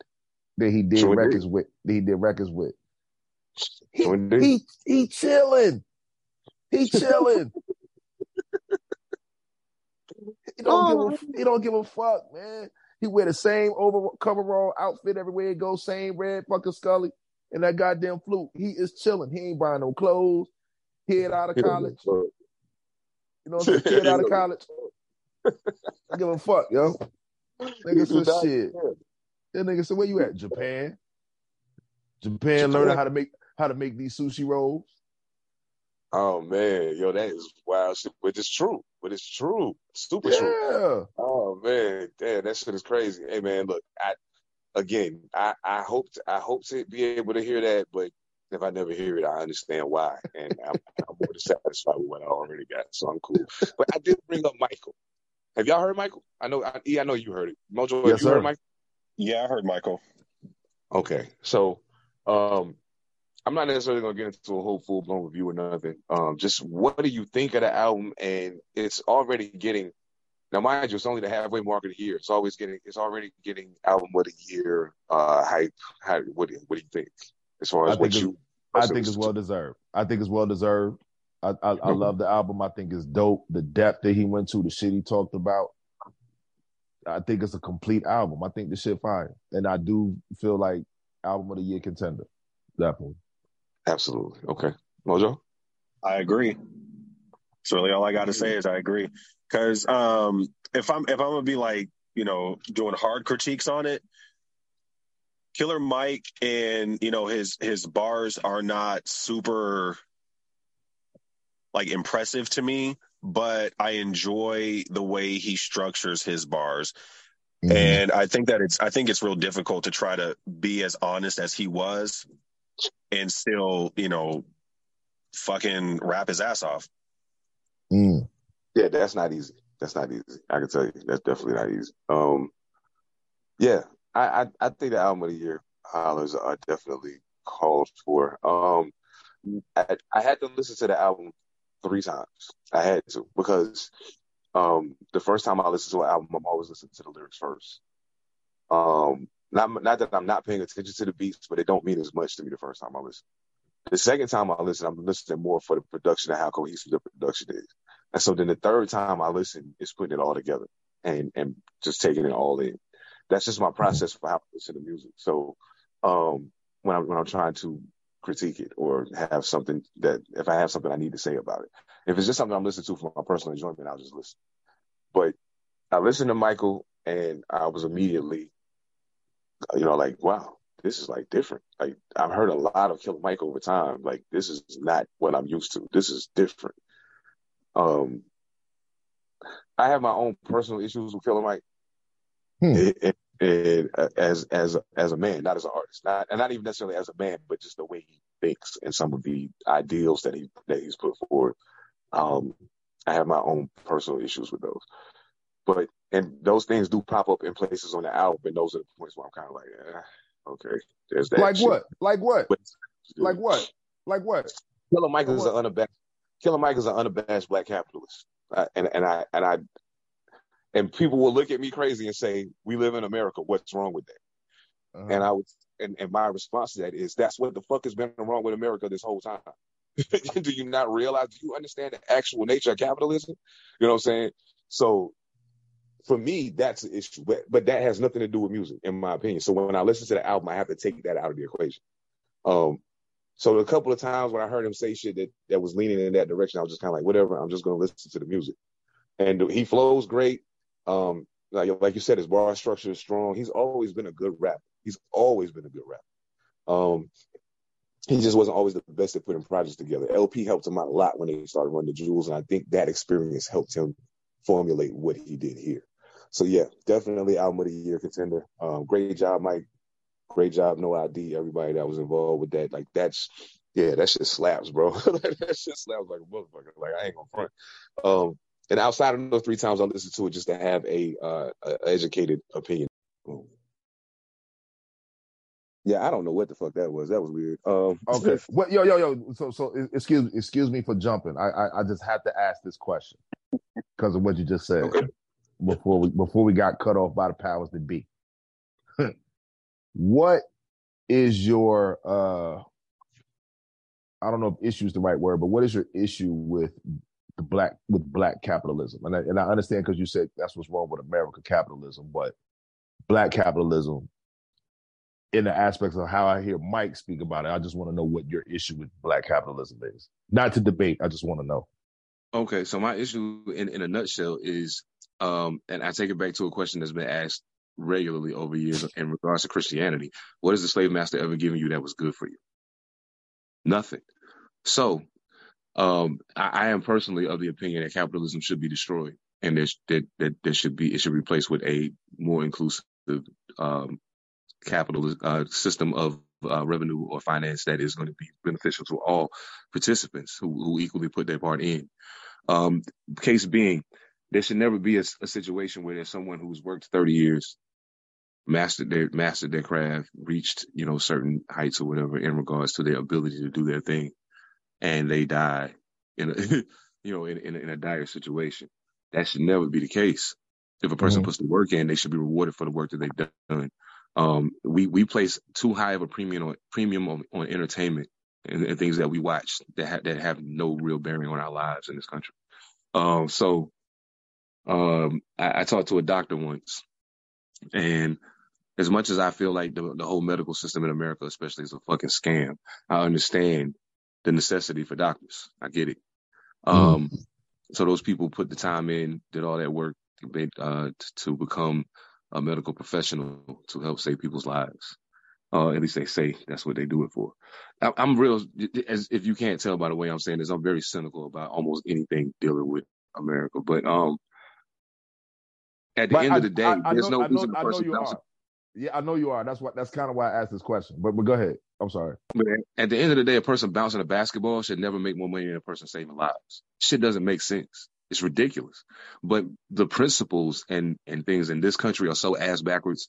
that he did Sure did. records with. That he did records with. He Sure did. he, he chilling. He chilling. he don't give a oh. he don't give a fuck, man. He wear the same over coverall outfit everywhere he goes, same red fucking Scully and that goddamn flute. He is chilling. He ain't buying no clothes. Head out of He college. Give a fuck. You know what I'm saying? Kid out of college. I give a fuck, yo. Nigga said shit. That nigga said, where you at? Japan. Japan learning how to make how to make these sushi rolls. Oh man, yo, that is wild shit. But it's true. But it's true. Super true. Oh man, damn, that shit is crazy. Hey man, look, I again, I I hope to, I hope to be able to hear that, but if I never hear it, I understand why, and I'm, I'm more than satisfied with what I already got, so I'm cool. But I did bring up Michael. Have y'all heard Michael? I know, I, yeah, I know you heard it. Mojo, have Yes, you sir. heard Michael? Yeah, I heard Michael. Okay, so um, I'm not necessarily gonna get into a whole full blown review or nothing. Um, just what do you think of the album? And it's already getting now, mind you, it's only the halfway mark of the year. It's always getting, it's already getting album of the year uh hype. How, what do you, what do you think as far I as what think you? I think it's well deserved. I think it's well deserved. I, I, I love the album. I think it's dope. The depth that he went to, the shit he talked about. I think it's a complete album. I think the shit fire, and I do feel like album of the year contender. Definitely. Absolutely. Okay, Mojo. I agree. That's really all I got to say is I agree. Because um, if I'm if I'm gonna be like you know doing hard critiques on it, Killer Mike and you know his his bars are not super like impressive to me, but I enjoy the way he structures his bars. Mm-hmm. And I think that it's I think it's real difficult to try to be as honest as he was and still, you know, fucking rap his ass off. Mm. Yeah, that's not easy. That's not easy. I can tell you, that's definitely not easy. Um, yeah, I, I, I think the album of the year hollers are definitely called for. Um, I, I had to listen to the album three times. I had to because um, the first time I listen to an album, I'm always listening to the lyrics first. Um, not not that I'm not paying attention to the beats, but it don't mean as much to me the first time I listen. The second time I listen, I'm listening more for the production and how cohesive the production is. And so then the third time I listen is putting it all together and and just taking it all in. That's just my process for how I listen to music. So um, when I'm when I'm trying to critique it or have something that if I have something I need to say about it. If it's just something I'm listening to for my personal enjoyment, I'll just listen. But I listened to Michael and I was immediately, you know, like, wow, this is like different. Like I've heard a lot of Killer Mike over time. Like this is not what I'm used to. This is different. Um, I have my own personal issues with Killer Mike. Hmm. It, it, and uh, as as as a man, not as an artist, not and not even necessarily as a man, but just the way he thinks and some of the ideals that he that he's put forward. Um, I have my own personal issues with those, but and those things do pop up in places on the album, and those are the points where I'm kind of like, eh, okay, there's that. Like shit. what? Like what? But, like what? Like what? Killer Mike is an unabashed. Killer Mike is an unabashed black capitalist, uh, and and I and I and people will look at me crazy and say, "We live in America. What's wrong with that?" Uh-huh. And I would, and, and my response to that is, "That's what the fuck has been wrong with America this whole time." do you not realize? Do you understand the actual nature of capitalism? You know what I'm saying? So, for me, that's issue, but but that has nothing to do with music, in my opinion. So when I listen to the album, I have to take that out of the equation. Um, so a couple of times when I heard him say shit that that was leaning in that direction, I was just kind of like, whatever. I'm just going to listen to the music, and he flows great. Um, like, like you said, his bar structure is strong. He's always been a good rapper. He's always been a good rapper. Um, he just wasn't always the best at putting projects together. El-P helped him out a lot when they started running the jewels, and I think that experience helped him formulate what he did here. So yeah, definitely album of the year contender. Um, great job, Mike. Great job, no ID. Everybody that was involved with that, like that's yeah, that shit slaps, bro. that shit slaps like a motherfucker. Like I ain't gonna front. Um, and outside of those three times I listened to it just to have a, uh, a educated opinion. Yeah, I don't know what the fuck that was. That was weird. Um, okay. Well, yo, yo, yo. So, so excuse, excuse me for jumping. I, I, I just have to ask this question because of what you just said okay. before we, before we got cut off by the powers that be. what is your, uh, I don't know if issue is the right word, but what is your issue with the black with black capitalism. And I, and I understand because you said that's what's wrong with American capitalism, but black capitalism in the aspects of how I hear Mike speak about it. I just want to know what your issue with black capitalism is. Not to debate. I just want to know. Okay, so my issue in, in a nutshell is, um, and I take it back to a question that's been asked regularly over years in regards to Christianity. What has the slave master ever given you that was good for you? Nothing. So um, I, I, am personally of the opinion that capitalism should be destroyed, and that that there should be it should be replaced with a more inclusive um, capital uh, system of uh, revenue or finance that is going to be beneficial to all participants who, who equally put their part in. Um, case being, there should never be a, a, situation where there's someone who's worked 30 years, mastered their mastered their craft, reached you know certain heights or whatever in regards to their ability to do their thing, and they die in a you know in, in, in a dire situation. That should never be the case. If a person mm-hmm. puts the work in, they should be rewarded for the work that they've done. Um, we we place too high of a premium on premium on, on entertainment and, and things that we watch that ha- that have no real bearing on our lives in this country. Um, so um, I, I talked to a doctor once, and as much as I feel like the, the whole medical system in America, especially, is a fucking scam, I understand the necessity for doctors. I get it. Um, so those people put the time in, did all that work uh, to become a medical professional to help save people's lives. Uh, at least they say that's what they do it for. I, I'm real, as if you can't tell by the way I'm saying this, I'm very cynical about almost anything dealing with America. But um, at the But end I, of the day, I, I there's know, no I know, reason know person you are. Yeah, I know you are. That's what. That's kind of why I asked this question. But but go ahead. I'm sorry. At the end of the day, a person bouncing a basketball should never make more money than a person saving lives. Shit doesn't make sense. It's ridiculous. But the principles and, and things in this country are so ass backwards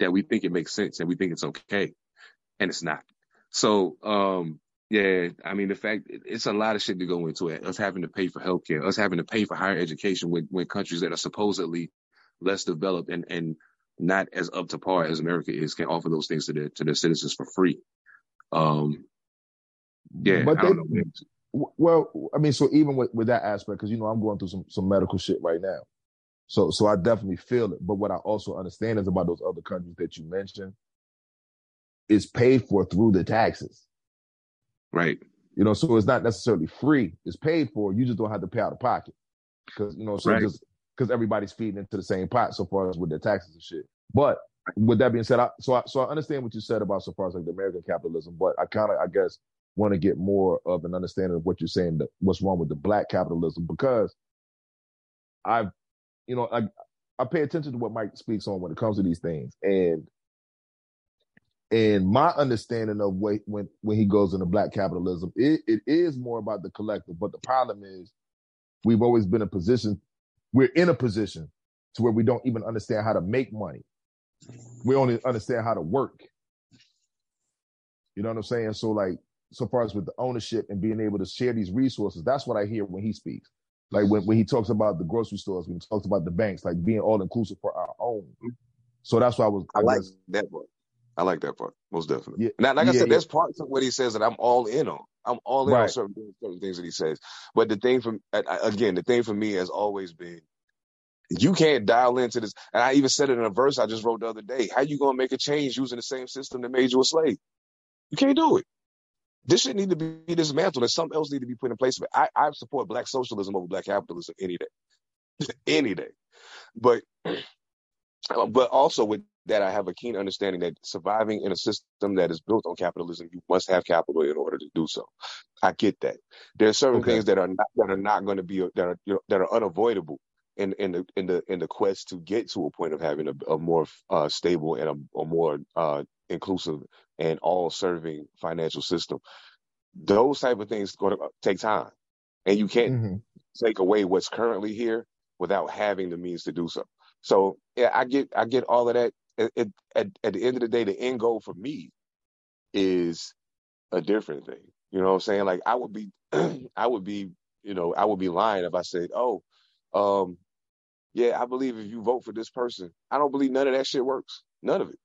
that we think it makes sense and we think it's okay. And it's not. So, um, yeah, I mean, the fact it's a lot of shit to go into it. Us having to pay for healthcare, us having to pay for higher education when, when countries that are supposedly less developed and, and not as up to par as America is can offer those things to their, to their citizens for free. Um, yeah, But I they, don't know. man. w- well, I mean, so even with, with that aspect, because you know I'm going through some some medical shit right now, so so I definitely feel it. But what I also understand is about those other countries that you mentioned is paid for through the taxes. Right. You know, so it's not necessarily free. It's paid for. You just don't have to pay out of pocket because you know, so Right. just because everybody's feeding into the same pot so far as with their taxes and shit. But with that being said, I, so I, so I understand what you said about so far as like the American capitalism, but I kind of I guess want to get more of an understanding of what you're saying that what's wrong with the black capitalism because I've you know I I pay attention to what Mike speaks on when it comes to these things and and my understanding of when when when he goes into black capitalism, it, it is more about the collective. But the problem is, we've always been in position, we're in a position to where we don't even understand how to make money. We only understand how to work. You know what I'm saying? So like, so far as with the ownership and being able to share these resources, that's what I hear when he speaks. Like when, when he talks about the grocery stores, when he talks about the banks, like being all inclusive for our own. So that's why I was, I I like guess, that part. I like that part most definitely. Yeah, Now, like I said, yeah. there's parts of what he says that I'm all in on. I'm all in on certain things, certain things that he says. But the thing from again, the thing for me has always been you can't dial into this. And I even said it in a verse I just wrote the other day. How you gonna make a change using the same system that made you a slave? You can't do it. This shit need to be dismantled, and something else need to be put in place. But I, I support black socialism over black capitalism any day, any day. But but also with that, I have a keen understanding that surviving in a system that is built on capitalism, you must have capital in order to do so. I get that. There are certain Okay. things that are not that are not going to be that are you know, that are unavoidable in in the in the in the quest to get to a point of having a, a more uh, stable and a, a more uh, inclusive and all serving financial system. Those type of things going to take time, and you can't Mhm. take away what's currently here without having the means to do so. So yeah, I get I get all of that. It, it, at at the end of the day, the end goal for me is a different thing. You know what I'm saying? Like I would be I would be, you know, I would be lying if I said, "Oh, um yeah, I believe if you vote for this person." I don't believe none of that shit works. None of it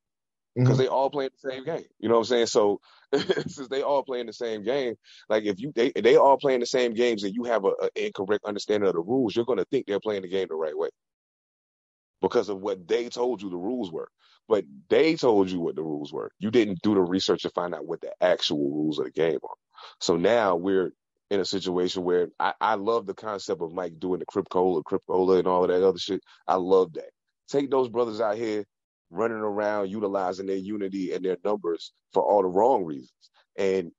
because Mhm. they all playing the same game. You know what I'm saying? So since they all playing the same game, like if you they they all playing the same games and you have a, a incorrect understanding of the rules, you're gonna think they're playing the game the right way because of what they told you the rules were. But they told you what the rules were. You didn't do the research to find out what the actual rules of the game are. So now we're in a situation where I, I love the concept of Mike doing the cryptola, cryptola, and all of that other shit. I love that. Take those brothers out here running around utilizing their unity and their numbers for all the wrong reasons. And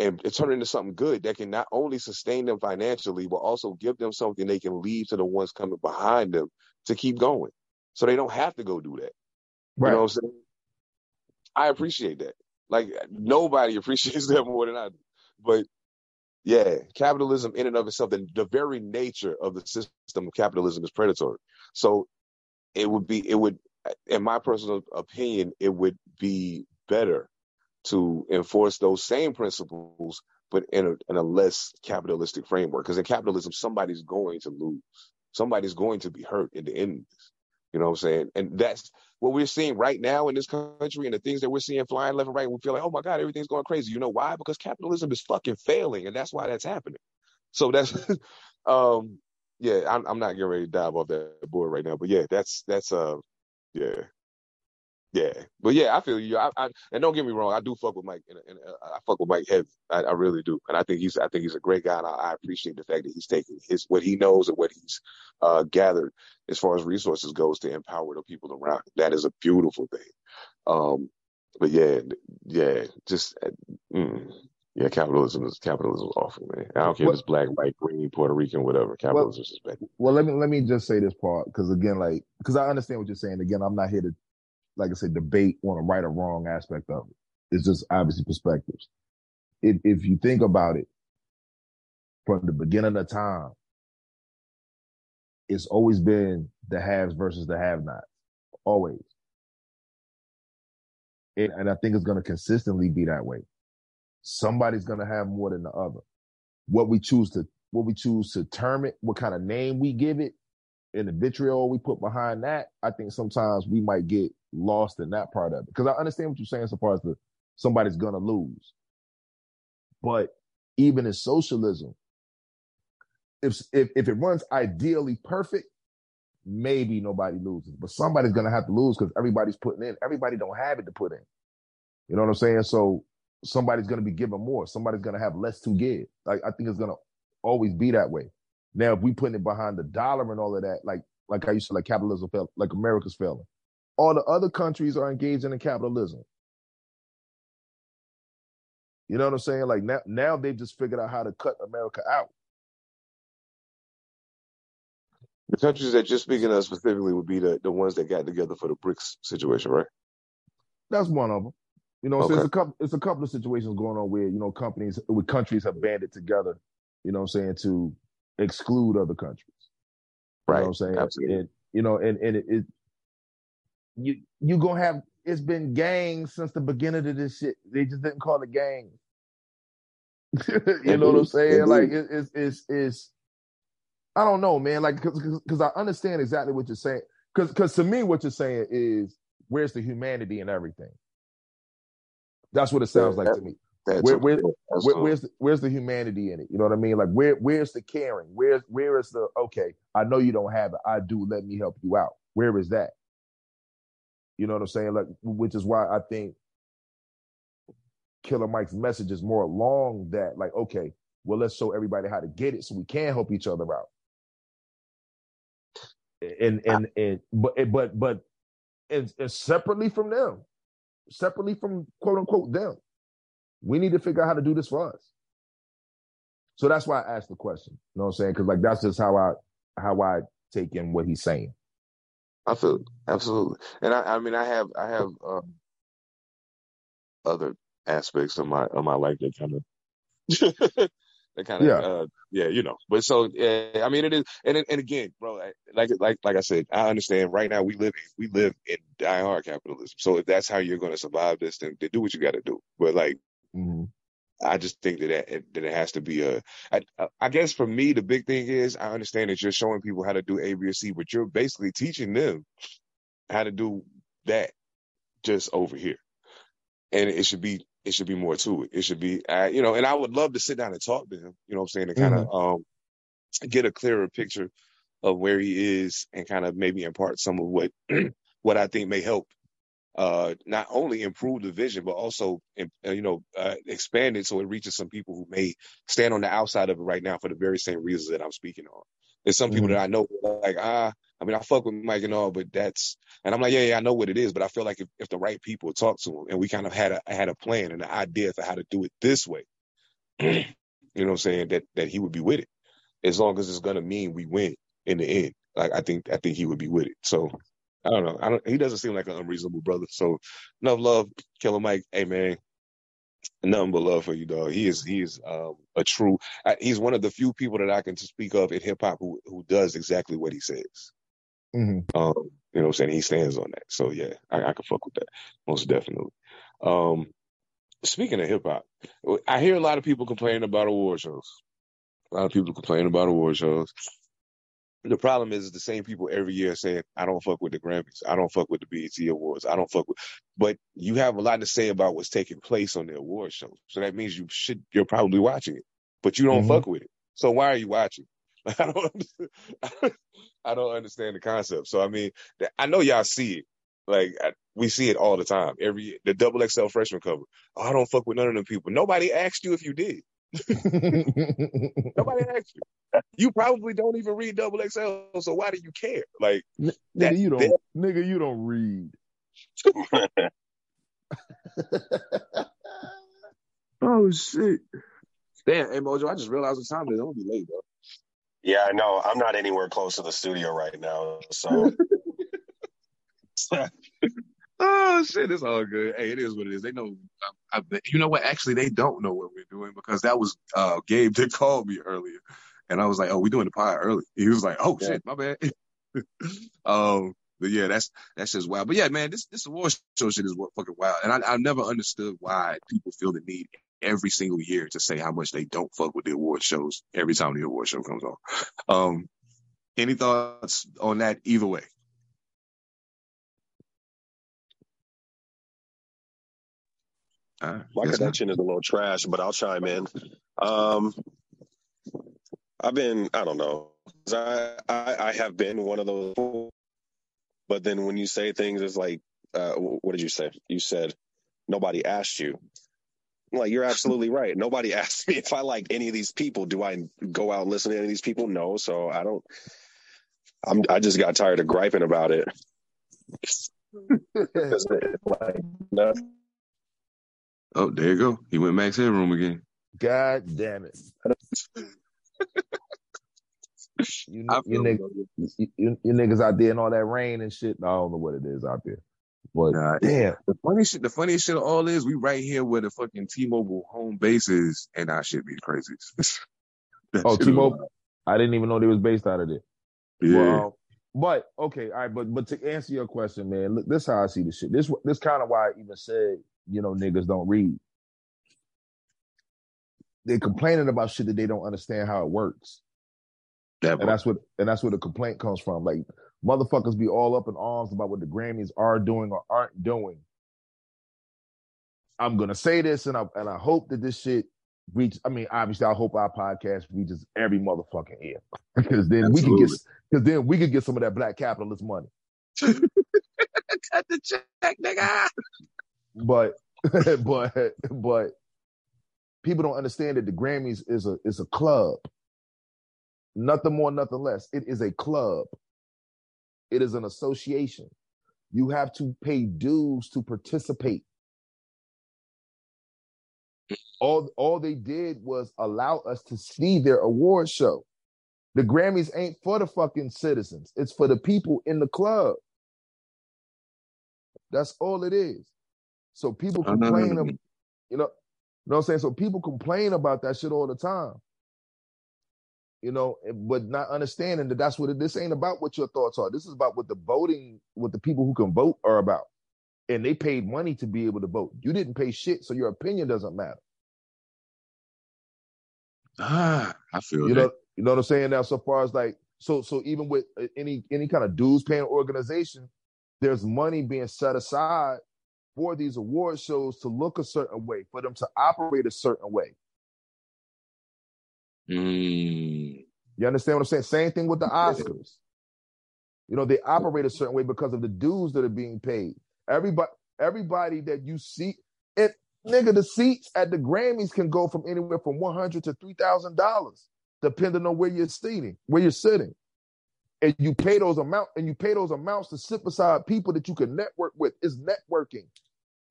and turn into something good that can not only sustain them financially, but also give them something they can leave to the ones coming behind them to keep going. So they don't have to go do that. Right. You know what I'm saying? I appreciate that. Like nobody appreciates that more than I do. But yeah, capitalism in and of itself, the, the very nature of the system of capitalism is predatory. So it would be, it would, in my personal opinion, it would be better to enforce those same principles, but in a, in a less capitalistic framework. Because in capitalism, somebody's going to lose. Somebody's going to be hurt in the end. You know what I'm saying? And that's what we're seeing right now in this country and the things that we're seeing flying left and right. We feel like, oh my God, everything's going crazy. You know why? Because capitalism is fucking failing, and that's why that's happening. So that's, um, yeah, I'm, I'm not getting ready to dive off that board right now, but yeah, that's that's uh, yeah, yeah, but yeah, I feel you. I, I and don't get me wrong, I do fuck with Mike, and, and uh, I fuck with Mike heavy. I, I, really do, and I think he's I think he's a great guy, and I, I, appreciate the fact that he's taking his what he knows and what he's uh, gathered as far as resources goes to empower the people around. That is a beautiful thing. Um, but yeah, yeah, just uh, mm, yeah, capitalism is capitalism is awful, man. I don't care if it's black, white, green, Puerto Rican, whatever. Capitalism well, is bad. Well, let me let me just say this part because again, like, because I understand what you're saying. Again, I'm not here to like I said, debate on a right or wrong aspect of it. It's just obviously perspectives. If, if you think about it from the beginning of time, it's always been the haves versus the have nots. Always. And, and I think it's going to consistently be that way. Somebody's going to have more than the other. What we choose to, what we choose to term it, what kind of name we give it, and the vitriol we put behind that, I think sometimes we might get lost in that part of it. Because I understand what you're saying so far as the somebody's gonna lose. But even in socialism, if if if it runs ideally perfect, maybe nobody loses. But somebody's gonna have to lose because everybody's putting in. Everybody don't have it to put in. You know what I'm saying? So somebody's gonna be given more. Somebody's gonna have less to give. Like I think it's gonna always be that way. Now, if we put it behind the dollar and all of that, like like I used to like capitalism fail, like America's failing. All the other countries are engaged in capitalism. You know what I'm saying? Like now, now they've just figured out how to cut America out. The countries that you're speaking of specifically would be the, the ones that got together for the BRICS situation, right? That's one of them. You know, okay. so it's a couple it's a couple of situations going on where, you know, companies with countries have banded together, you know what I'm saying, to exclude other countries. Right. You know what I'm saying? Absolutely. And, you know, and, and it, it you you gonna have it's been gangs since the beginning of this shit. They just didn't call it gangs. you know what I'm saying? Like it, it's it's it's I don't know, man. Like because because I understand exactly what you're saying. Because because to me, what you're saying is where's the humanity and everything. That's what it sounds like to me. Where, where, where, where's the, where's the humanity in it? You know what I mean? Like where where's the caring? Where's where is the okay? I know you don't have it. I do. Let me help you out. Where is that? You know what I'm saying? Like, which is why I think Killer Mike's message is more along that, like, okay, well, let's show everybody how to get it so we can help each other out. And and and but but but and, and separately from them, separately from quote unquote them, we need to figure out how to do this for us. So that's why I asked the question. You know what I'm saying? Because like that's just how I how I take in what he's saying. I feel absolutely, and I, I mean, I have, I have um, other aspects of my of my life that kind of, that kind of, yeah. Uh, yeah, you know. But so, yeah, I mean, it is, and and again, bro, like like like I said, I understand. Right now, we live we live in diehard capitalism. So if that's how you're going to survive this, then, then do what you got to do. But like, mm-hmm. I just think that it, that it has to be a. I, I guess for me, the big thing is I understand that you're showing people how to do A, B, or C, but you're basically teaching them how to do that just over here, and it should be it should be more to it. It should be, uh, you know, and I would love to sit down and talk to him. You know, what I'm saying to kind of mm-hmm. um, get a clearer picture of where he is and kind of maybe impart some of what what I think may help uh, not only improve the vision, but also, uh, you know, uh, expand it so it reaches some people who may stand on the outside of it right now for the very same reasons that I'm speaking on. There's some mm-hmm. people that I know, like, ah, I mean, I fuck with Mike and all, but that's, and I'm like, yeah, yeah, I know what it is, but I feel like if, if the right people talk to him and we kind of had a, had a plan and an idea for how to do it this way, you know what I'm saying, that, that he would be with it. As long as it's going to mean we win in the end. Like, I think, I think he would be with it. So I don't know. I don't. He doesn't seem like an unreasonable brother. So enough love, Killer Mike. Hey man, nothing but love for you, dog. He is he is um, a true. I, he's one of the few people that I can speak of in hip hop who who does exactly what he says. Mm-hmm. Um, you know, what I'm saying he stands on that. So yeah, I, I can fuck with that most definitely. Um, speaking of hip hop, I hear a lot of people complaining about award shows. A lot of people complaining about award shows. The problem is the same people every year saying, I don't fuck with the Grammys. I don't fuck with the BET Awards. I don't fuck with, but you have a lot to say about what's taking place on the award show. So that means you should, you're probably watching it, but you don't Mhm. fuck with it. So why are you watching? I don't, I don't understand the concept. So I mean, I know y'all see it. Like I, we see it all the time. Every the double XL freshman cover. Oh, I don't fuck with none of them people. Nobody asked you if you did. Nobody asked you. You probably don't even read double XL, so why do you care? Like nigga, That- you don't, that- nigga, you don't read. Oh shit. Damn, hey Mojo, I just realized what time it is. I'm gonna be late, bro. Yeah, I know. I'm not anywhere close to the studio right now, so Oh shit, it's all good. Hey, it is what it is. They know. I, I, you know what? Actually, they don't know what we're doing because that was uh Gabe that called me earlier, and I was like, "Oh, we're doing the pie early." He was like, "Oh Yeah. shit, my bad." um, but yeah, that's that's just wild. But yeah, man, this this award show shit is what fucking wild, and I I never understood why people feel the need every single year to say how much they don't fuck with the award shows every time the award show comes on. Um, any thoughts on that either way? Right, my connection is a little trash, but I'll chime in. Um, I've been, I don't know, I, I, I have been one of those, but then when you say things, it's like, uh, what did you say? You said nobody asked you. Like you're absolutely right. Nobody asked me if I like any of these people. Do I go out and listen to any of these people? No. So I don't. I'm. I just got tired of griping about it. like, no. Oh, there you go. He went Max Headroom again. God damn it. You, you, feel nigg- it, you, you, niggas out there in all that rain and shit. I don't know what it is out there. But Nah, damn, The funny shit, the funniest shit of all is we right here where the fucking T-Mobile home base is, and our shit be crazy. Oh, T-Mobile? I didn't even know they was based out of there. Yeah. Well, um, but okay, all right, but but to answer your question, man, look, this how I see the shit. This this kind of why I even said, you know, niggas don't read. They're complaining about shit that they don't understand how it works. that And that's what and that's where the complaint comes from. Like motherfuckers be all up in arms about what the Grammys are doing or aren't doing. I'm gonna say this, and I and I hope that this shit reach. I mean, obviously, I hope our podcast reaches every motherfucking ear because then we can get because then we could get some of that black capitalist money. Cut the check, nigga. But but but people don't understand that the Grammys is a is a club. Nothing more, nothing less. It is a club. It is an association. You have to pay dues to participate. All all they did was allow us to see their award show. The Grammys ain't for the fucking citizens. It's for the people in the club. That's all it is. So people complain, Um, you know, you know what I'm saying? So people complain about that shit all the time. You know, but not understanding that that's what it, this ain't about what your thoughts are. This is about what the voting, what the people who can vote are about. And they paid money to be able to vote. You didn't pay shit, so your opinion doesn't matter. Ah, I feel You that. know, you know what I'm saying? Now, so far as like, so so even with uh, any any kind of dues paying organization, there's money being set aside for these award shows to look a certain way, for them to operate a certain way. Mm, You understand what I'm saying? Same thing with the Oscars. You know, they operate a certain way because of the dues that are being paid. Everybody, everybody that you see, it nigga, the seats at the Grammys can go from anywhere from one hundred to three thousand dollars, depending on where you're seating, where you're sitting. And you pay those amount, and you pay those amounts to sit beside people that you can network with. It's networking.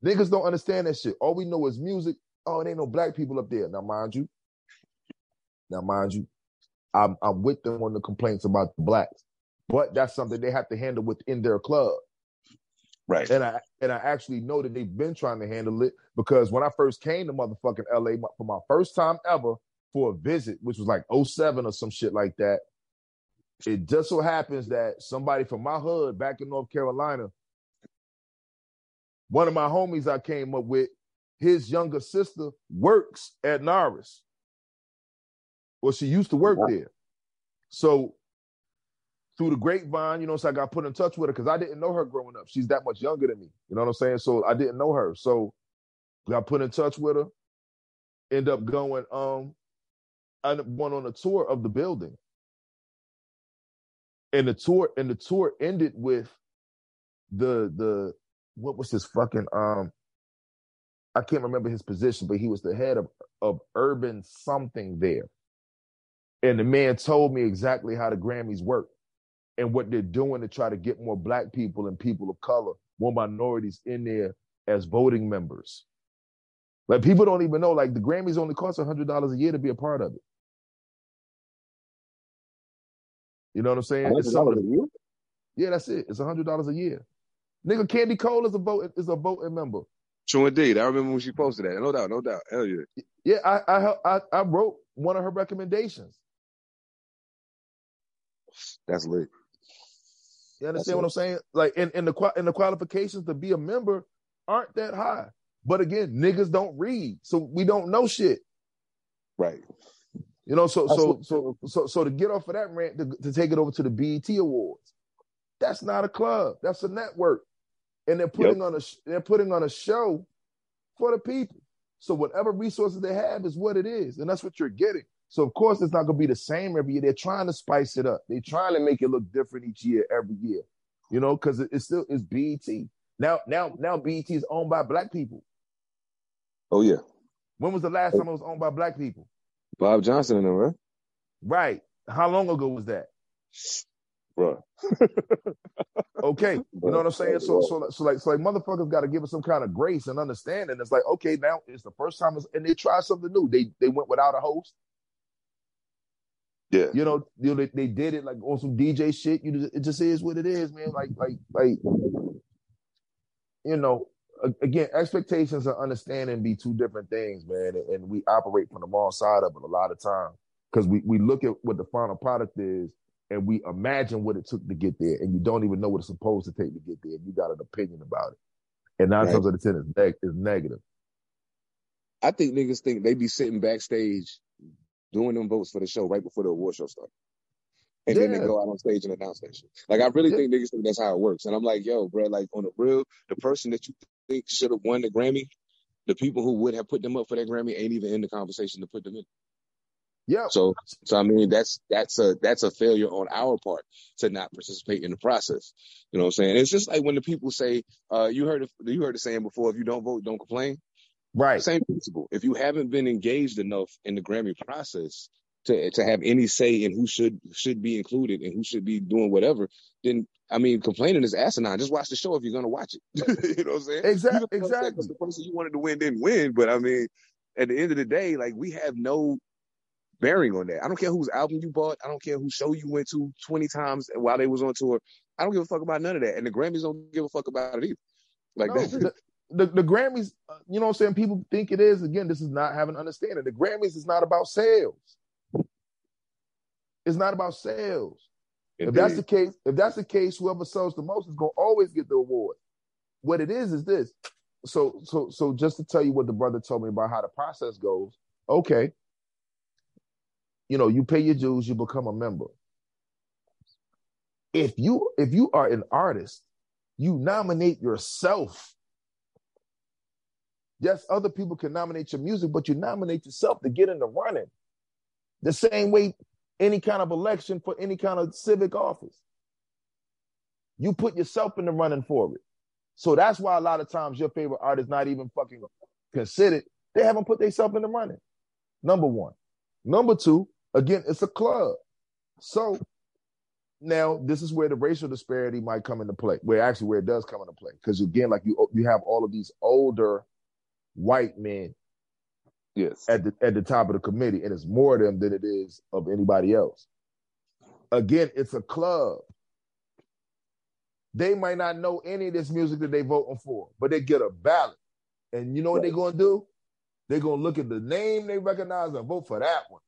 Niggas don't understand that shit. All we know is music. Oh, it ain't no black people up there. Now, mind you, now mind you, I'm I'm with them on the complaints about the blacks, but that's something they have to handle within their club. Right. And I and I actually know that they've been trying to handle it because when I first came to motherfucking LA for my first time ever for a visit, which was like 07 or some shit like that, it just so happens that somebody from my hood back in North Carolina, one of my homies I came up with, his younger sister works at NARAS. Well, she used to work there. So through the grapevine, you know, so I got put in touch with her because I didn't know her growing up. She's that much younger than me. You know what I'm saying? So I didn't know her. So got put in touch with her. End up going, um, I went on a tour of the building. And the tour, and the tour ended with the the what was his fucking um I can't remember his position, but he was the head of, of urban something there. And the man told me exactly how the Grammys work and what they're doing to try to get more black people and people of color, more minorities in there as voting members. Like people don't even know, like the Grammys only cost hundred dollars a year to be a part of it. You know what I'm saying? It's some of the, yeah, that's it. It's hundred dollars a year. Nigga, Candy Cole is a vote is a voting member. True indeed. I remember when she posted that. No doubt, no doubt. Hell yeah. Yeah, I I I, I wrote one of her recommendations. That's lit. You understand what I'm saying? Like, in, in the in the qualifications to be a member aren't that high. But again, niggas don't read, so we don't know shit. Right. You know, so so so so so to get off of that rant to, to take it over to the BET Awards, that's not a club. That's a network, and they're putting yep. on a they're putting on a show for the people. So whatever resources they have is what it is, and that's what you're getting. So of course it's not gonna be the same every year. They're trying to spice it up. They're trying to make it look different each year, every year. You know, because it, it's still it's BET. Now, now, now BET is owned by black people. Oh yeah. When was the last oh. time it was owned by black people? Bob Johnson and them, right? Right. How long ago was that? Bro. okay. You know what I'm saying? So so so like so like motherfuckers gotta give us some kind of grace and understanding. It's like, okay, now it's the first time and they try something new. They they went without a host. Yeah. You know, you know they, they did it like on some DJ shit. You it just is what it is, man. Like like like you know, again, expectations and understanding be two different things, man. And we operate from the wrong side of it a lot of times because we, we look at what the final product is and we imagine what it took to get there, and you don't even know what it's supposed to take to get there. You got an opinion about it, and nine right. times out of ten, is, neg- is negative. I think niggas think they be sitting backstage doing them votes for the show right before the award show starts. And yeah. then they go out on stage and announce that shit. Like I really yeah. think niggas think that's how it works. And I'm like, yo, bro, like on the real, the person that you think should have won the Grammy, the people who would have put them up for that Grammy ain't even in the conversation to put them in. Yeah. So, so I mean, that's that's a that's a failure on our part to not participate in the process. You know what I'm saying? It's just like when the people say, uh, you heard you heard the saying before, if you don't vote, don't complain. Right. Same principle. If you haven't been engaged enough in the Grammy process to to have any say in who should should be included and who should be doing whatever, then I mean, complaining is asinine. Just watch the show if you're gonna watch it. you know what I'm saying? Exactly. Exactly. The person you wanted to win didn't win, but I mean, at the end of the day, like we have no bearing on that. I don't care whose album you bought. I don't care whose show you went to 20 times while they was on tour. I don't give a fuck about none of that. And the Grammys don't give a fuck about it either. Like no, the, the, the, Grammys, uh, you know what I'm saying? People think it is. Again, this is not having understanding. The Grammys is not about sales. It's not about sales. Indeed. If that's the case, if that's the case, whoever sells the most is gonna always get the award. What it is is this. So so so just to tell you what the brother told me about how the process goes. Okay, you know, you pay your dues, you become a member. If you if you are an artist, you nominate yourself. Yes, other people can nominate your music, but you nominate yourself to get in the running. The same way any kind of election for any kind of civic office. You put yourself in the running for it. So that's why a lot of times your favorite artist is not even fucking considered. They haven't put themselves in the running. Number one. Number two, Again, it's a club. So now this is where the racial disparity might come into play. Where actually where it does come into play. Because again, like you you have all of these older white men yes at the at the top of the committee, and it's more of them than it is of anybody else. Again, it's a club. They might not know any of this music that they voting for, but they get a ballot. And you know what they're gonna do? They're gonna look at the name they recognize and vote for that one.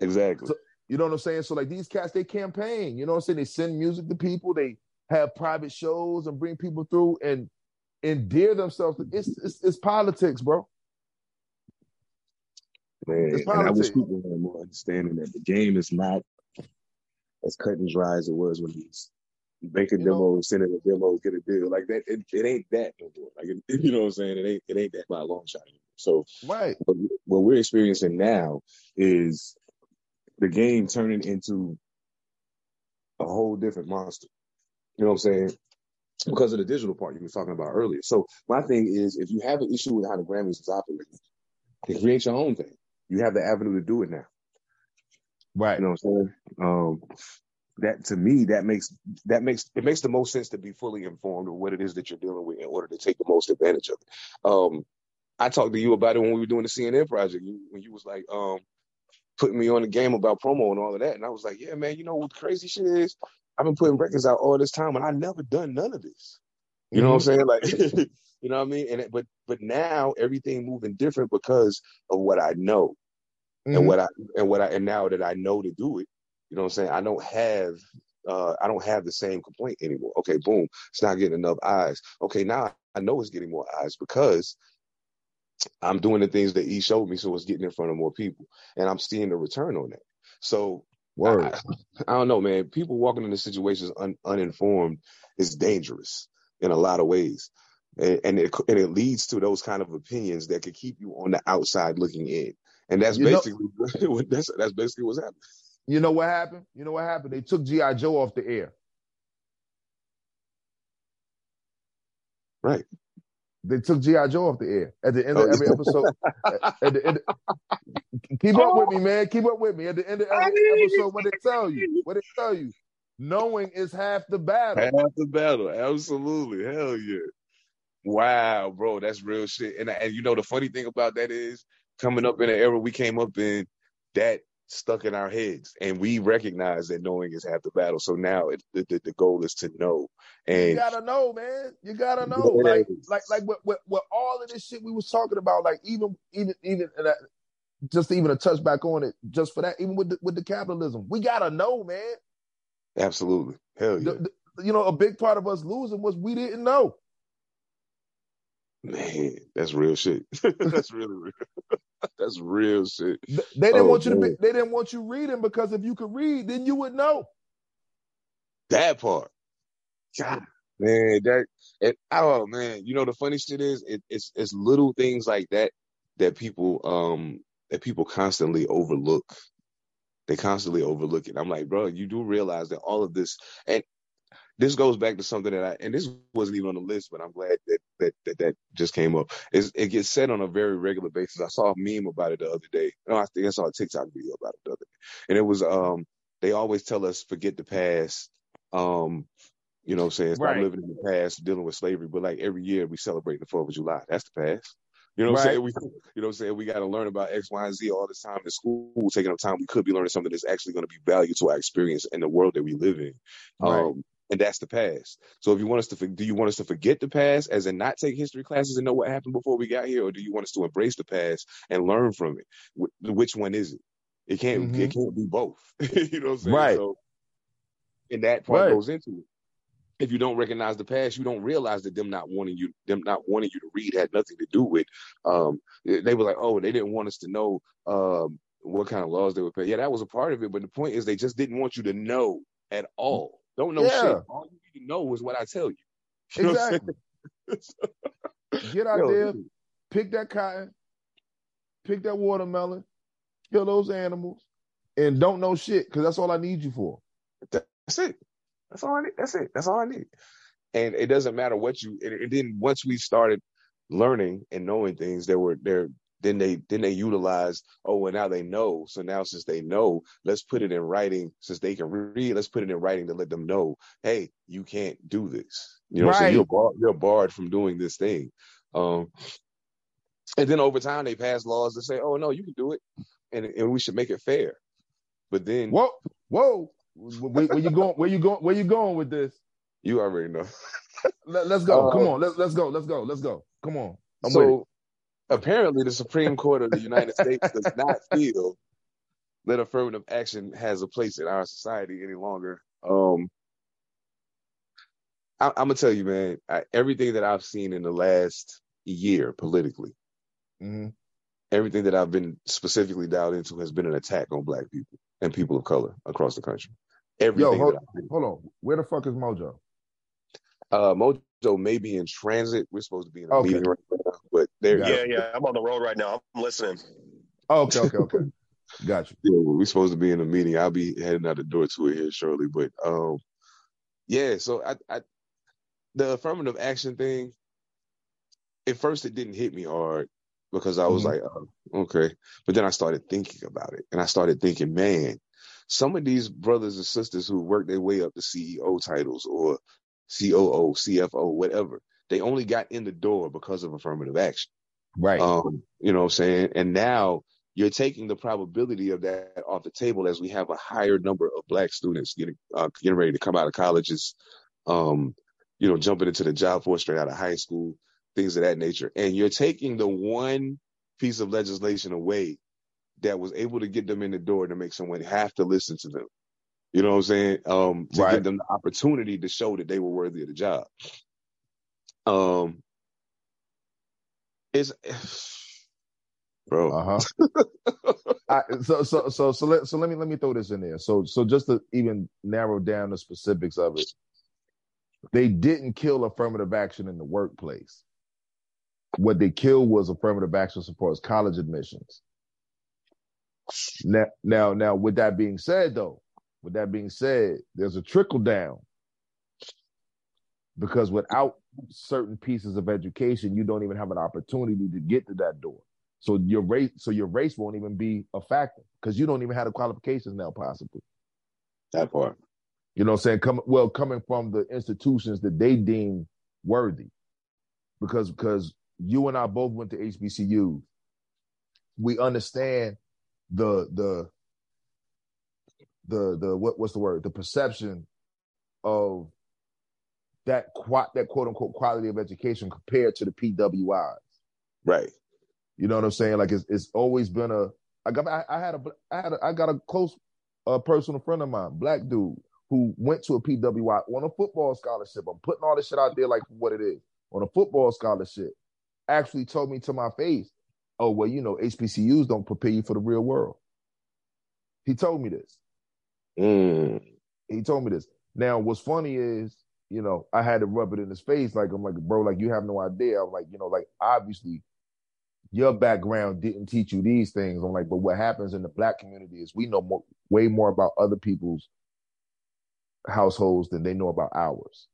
Exactly. So, you know what I'm saying? So like these cats, they campaign. You know what I'm saying? They send music to people. They have private shows and bring people through and endear themselves. It's, it's it's politics, bro. Man, and I wish people had more understanding that the game is not as cut and dry as it was when he's making You know- demos, sending a demo, get a deal like that. It, it ain't that no more. Like it, you know what I'm saying? It ain't it ain't that by a long shot. Anymore. So Right. what, what we're experiencing now is the game turning into a whole different monster. You know what I'm saying? Because of the digital part you were talking about earlier. So my thing is, if you have an issue with how the Grammys is operating, then create your own thing. You have the avenue to do it now. Right. You know what I'm saying? Um, that to me, that makes that makes it makes the most sense to be fully informed of what it is that you're dealing with in order to take the most advantage of it. Um, I talked to you about it when we were doing the CNN project. You, when you was like, um, putting me on the game about promo and all of that, and I was like, yeah, man, you know what the crazy shit is? I've been putting records out all this time, and I never done none of this. You know what I'm saying? Like, you know what I mean? And it, but but now everything moving different because of what I know Mhm. and what I and what I and now that I know to do it, you know what I'm saying? I don't have uh I don't have the same complaint anymore. Okay, boom, it's not getting enough eyes. Okay, now I know it's getting more eyes because I'm doing the things that he showed me, so it's getting in front of more people, and I'm seeing the return on that. So Word. I, I don't know, man. People walking into situations un, uninformed is dangerous in a lot of ways, and, and it and it leads to those kind of opinions that could keep you on the outside looking in, and that's You know- basically what that's that's basically what's happening. You know what happened? You know what happened? They took G.I. Joe off the air. Right. They took G.I. Joe off the air at the end Oh, of every episode. at, the end keep up with me, oh. man. Keep up with me. At the end of every episode, what they tell you, what they tell you, knowing is half the battle. Half the battle, absolutely, hell yeah. Wow, bro, that's real shit. And and you know the funny thing about that is coming up in an era we came up in that stuck in our heads, and we recognize that knowing is half the battle. So now it, the, the the goal is to know. and You gotta know, man. You gotta know. Like, like, like, with, with, with all of this shit we was talking about, like, even, even, even, just even a touch back on it, just for that, even with the, with the capitalism, we gotta know, man. absolutely, hell yeah, The- the- you know, a big part of us losing was we didn't know. Man, that's real shit. that's really real. that's real shit. Th- They didn't Oh, want you to be, they didn't want you reading because if you could read, then you would know. That part. God, man, that oh man, you know the funny shit is it, it's it's little things like that that people um that people constantly overlook. They constantly overlook it. I'm like, bro, you do realize that all of this and this goes back to something that I and this wasn't even on the list, but I'm glad that that that, that just came up. Is it gets said on a very regular basis. I saw a meme about it the other day. No, I think I saw a TikTok video about it the other day, and it was um they always tell us forget the past. Um, you know what I'm saying? Stop Right. living in the past, dealing with slavery. But like every year we celebrate the Fourth of July. That's the past. You know what I'm saying? We, you know what I'm saying? We got to learn about X, Y, and Z all this time in school, taking up time. We could be learning something that's actually going to be valued to our experience in the world that we live in. Right. Um, and that's the past. So if you want us to, do you want us to forget the past as in not take history classes and know what happened before we got here? Or do you want us to embrace the past and learn from it? Wh- Which one is it? It can't, Mhm. it can't be both. you know what I'm saying? Right. So, and that part Right. goes into it if you don't recognize the past, you don't realize that them not wanting you, them not wanting you to read had nothing to do with. Um, they were like, oh, they didn't want us to know um, what kind of laws they were pay. Yeah, that was a part of it, but the point is they just didn't want you to know at all. Don't know Yeah. shit. All you need to know is what I tell you. You know what I'm Exactly. Get out? Yo, there, pick that cotton, pick that watermelon, kill those animals, and don't know shit because that's all I need you for. That's it. That's all I need. That's it. That's all I need. And it doesn't matter what you. And, and then once we started learning and knowing things, there were there. Then they then they utilize Oh, well now they know. So now since they know, let's put it in writing. Since they can read, let's put it in writing to let them know. Hey, you can't do this. You know, what I'm saying? You're barred, you're barred from doing this thing. Um, and then over time they pass laws that say, oh no, you can do it, and and we should make it fair. But then Whoa, whoa. Where, where you going? Where you going? Where you going with this? you already know. Let, us go. Uh, Come on. Let's let's go. Let's go. Let's go. Come on. I'm so apparently the Supreme Court of the United States does not feel that affirmative action has a place in our society any longer. Um, I, I'm gonna tell you, man, I, everything that I've seen in the last year politically, Mhm. everything that I've been specifically dialed into has been an attack on Black people and people of color across the country. everything. Yo, hold, hold on. Where the fuck is Mojo? Uh, Mojo may be in transit. We're supposed to be in a Okay. meeting right now, there, Got yeah, Yeah, yeah. I'm on the road right now. I'm listening. Oh, okay, okay, okay. Got you. yeah, we're supposed to be in a meeting. I'll be heading out the door to it here shortly, but um, yeah. So I, I, the affirmative action thing. At first, it didn't hit me hard because I was Mhm. like, oh, okay. But then I started thinking about it, and I started thinking, man, some of these brothers and sisters who worked their way up to CEO titles or COO, CFO, whatever, they only got in the door because of affirmative action. Right. Um, you know what I'm saying? And now you're taking the probability of that off the table as we have a higher number of black students getting uh, getting ready to come out of colleges, um, you know, jumping into the job force straight out of high school, things of that nature. And you're taking the one piece of legislation away that was able to get them in the door to make someone have to listen to them. You know what I'm saying? Um, to Right. give them the opportunity to show that they were worthy of the job. Um, it's bro. Uh huh. I, so so so so let so let me let me throw this in there. So so just to even narrow down the specifics of it, they didn't kill affirmative action in the workplace. What they killed was affirmative action supports college admissions. Now now now with that being said though, with that being said, there's a trickle down because without certain pieces of education, you don't even have an opportunity to get to that door. So your race, so your race won't even be a factor because you don't even have the qualifications now, possibly. That part. You know what I'm saying? Come well, coming from the institutions that they deem worthy. Because because you and I both went to HBCU. We understand the the the the what what's the word? The perception of that quote that quote unquote quality of education compared to the PWIs. Right. You know what I'm saying? Like it's it's always been a. I got I, I had a I had a, I got a close uh, personal friend of mine, black dude, who went to a PWI on a football scholarship. I'm putting all this shit out there like what it is on a football scholarship. Actually told me to my face, "Oh well, you know HBCUs don't prepare you for the real world." He told me this. Mm. He told me this. Now, what's funny is, you know, I had to rub it in his face. Like, I'm like, bro, like, you have no idea. I'm like, you know, like, obviously, your background didn't teach you these things. I'm like, but what happens in the black community is we know more, way more about other people's households than they know about ours.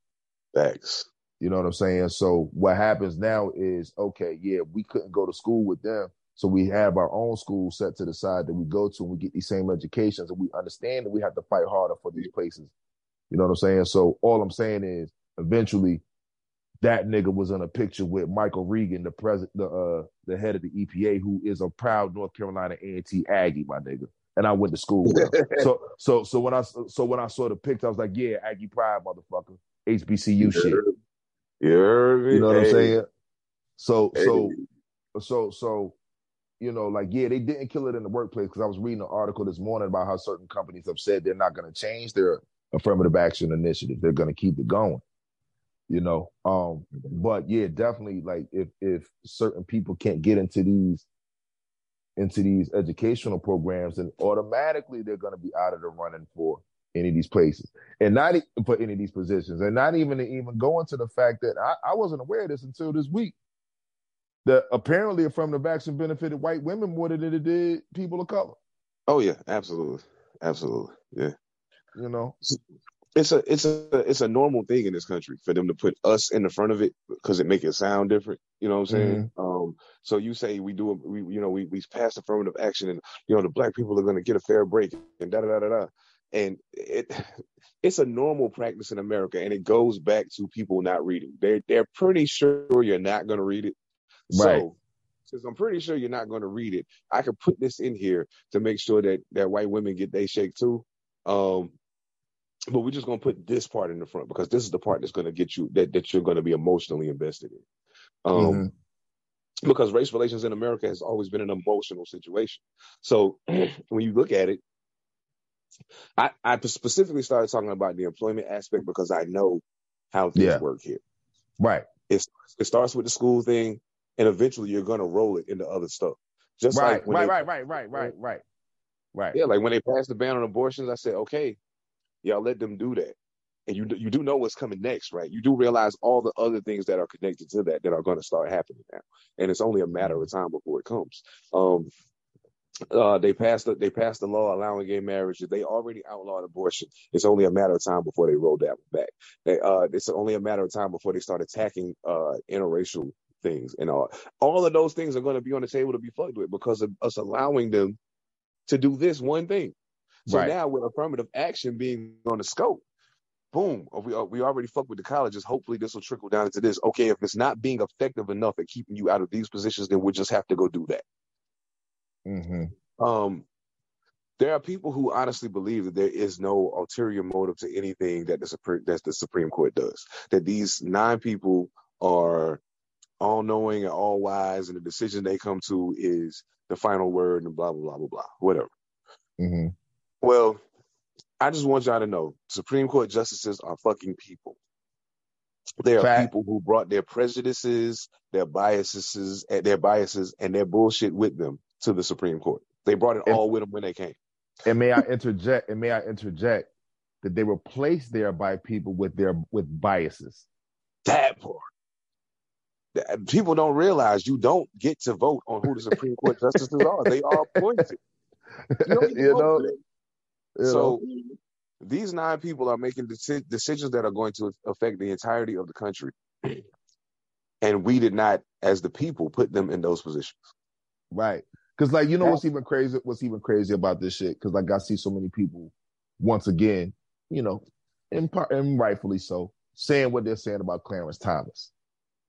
Facts. You know what I'm saying? So what happens now is, okay, yeah, we couldn't go to school with them. So we have our own school set to the side that we go to and we get these same educations and we understand that we have to fight harder for these places. You know what I'm saying? So all I'm saying is eventually that nigga was in a picture with Michael Regan, the president, the uh, the head of the EPA, who is a proud North Carolina A&T Aggie, my nigga. And I went to school with him. so so so when I so when I saw the picture, I was like, yeah, Aggie pride, motherfucker, HBCU shit. You heard me? You know what I'm saying? So hey. so so so you know, like yeah, they didn't kill it in the workplace because I was reading an article this morning about how certain companies have said they're not going to change their affirmative action initiative. They're going to keep it going. You know, um, but yeah, definitely like if if certain people can't get into these into these educational programs, then automatically they're going to be out of the running for any of these places, and not for any of these positions, and not even even go into the fact that I, I wasn't aware of this until this week. That apparently affirmative action benefited white women more than it did people of color. Oh yeah, absolutely, absolutely. Yeah, You know, it's a it's a it's a normal thing in this country for them to put us in the front of it because it make it sound different. You know what I'm saying? Um, so you say we do we you know we we pass affirmative action and you know the black people are going to get a fair break and da da da da da, and it it's a normal practice in America and it goes back to people not reading. They they're pretty sure you're not going to read it. Right. So, since I'm pretty sure you're not going to read it, I could put this in here to make sure that that white women get they shake too. Um, but we're just going to put this part in the front because this is the part that's going to get you that that you're going to be emotionally invested in. Um, Mhm. because race relations in America has always been an emotional situation. So when you look at it, I, I specifically started talking about the employment aspect because I know how things Yeah. work here right, it starts with the school thing, and eventually you're gonna roll it into other stuff. Just right, like right, they, right, right, right, right, right, right. yeah, like when they passed the ban on abortions, I said, okay, Y'all let them do that. And you you do know what's coming next, right? You do realize all the other things that are connected to that that are going to start happening now, and it's only a matter of time before it comes. Um, uh, they passed the, they passed the law allowing gay marriages. They already outlawed abortion. It's only a matter of time before they roll that back. They, uh, it's only a matter of time before they start attacking uh, interracial things and all. All of those things are going to be on the table to be fucked with because of us allowing them to do this one thing. So Right. now with affirmative action being on the scope, boom, we we already fucked with the colleges. Hopefully this will trickle down into this. Okay, if it's not being effective enough at keeping you out of these positions, then we'll just have to go do that. hmm Um, there are people who honestly believe that there is no ulterior motive to anything that the Supreme that the Supreme Court does. That these nine people are all knowing and all wise, and the decision they come to is the final word, and blah blah blah blah blah, whatever. hmm Well, I just want y'all to know, Supreme Court justices are fucking people. They are Fact. people who brought their prejudices, their biases, and their biases, and their bullshit with them to the Supreme Court. They brought it And- all with them when they came. And may I interject? And may I interject that they were placed there by people with their with biases. That part. That- People don't realize you don't get to vote on who the Supreme Court justices are. They are appointed. You don't get to you know, them. know? So these nine people are making deci- decisions that are going to affect the entirety of the country. And we did not, as the people, put them in those positions. Right. Cause like you know what's even crazy what's even crazy about this shit? Cause like I see so many people once again, you know, in part and rightfully so, saying what they're saying about Clarence Thomas.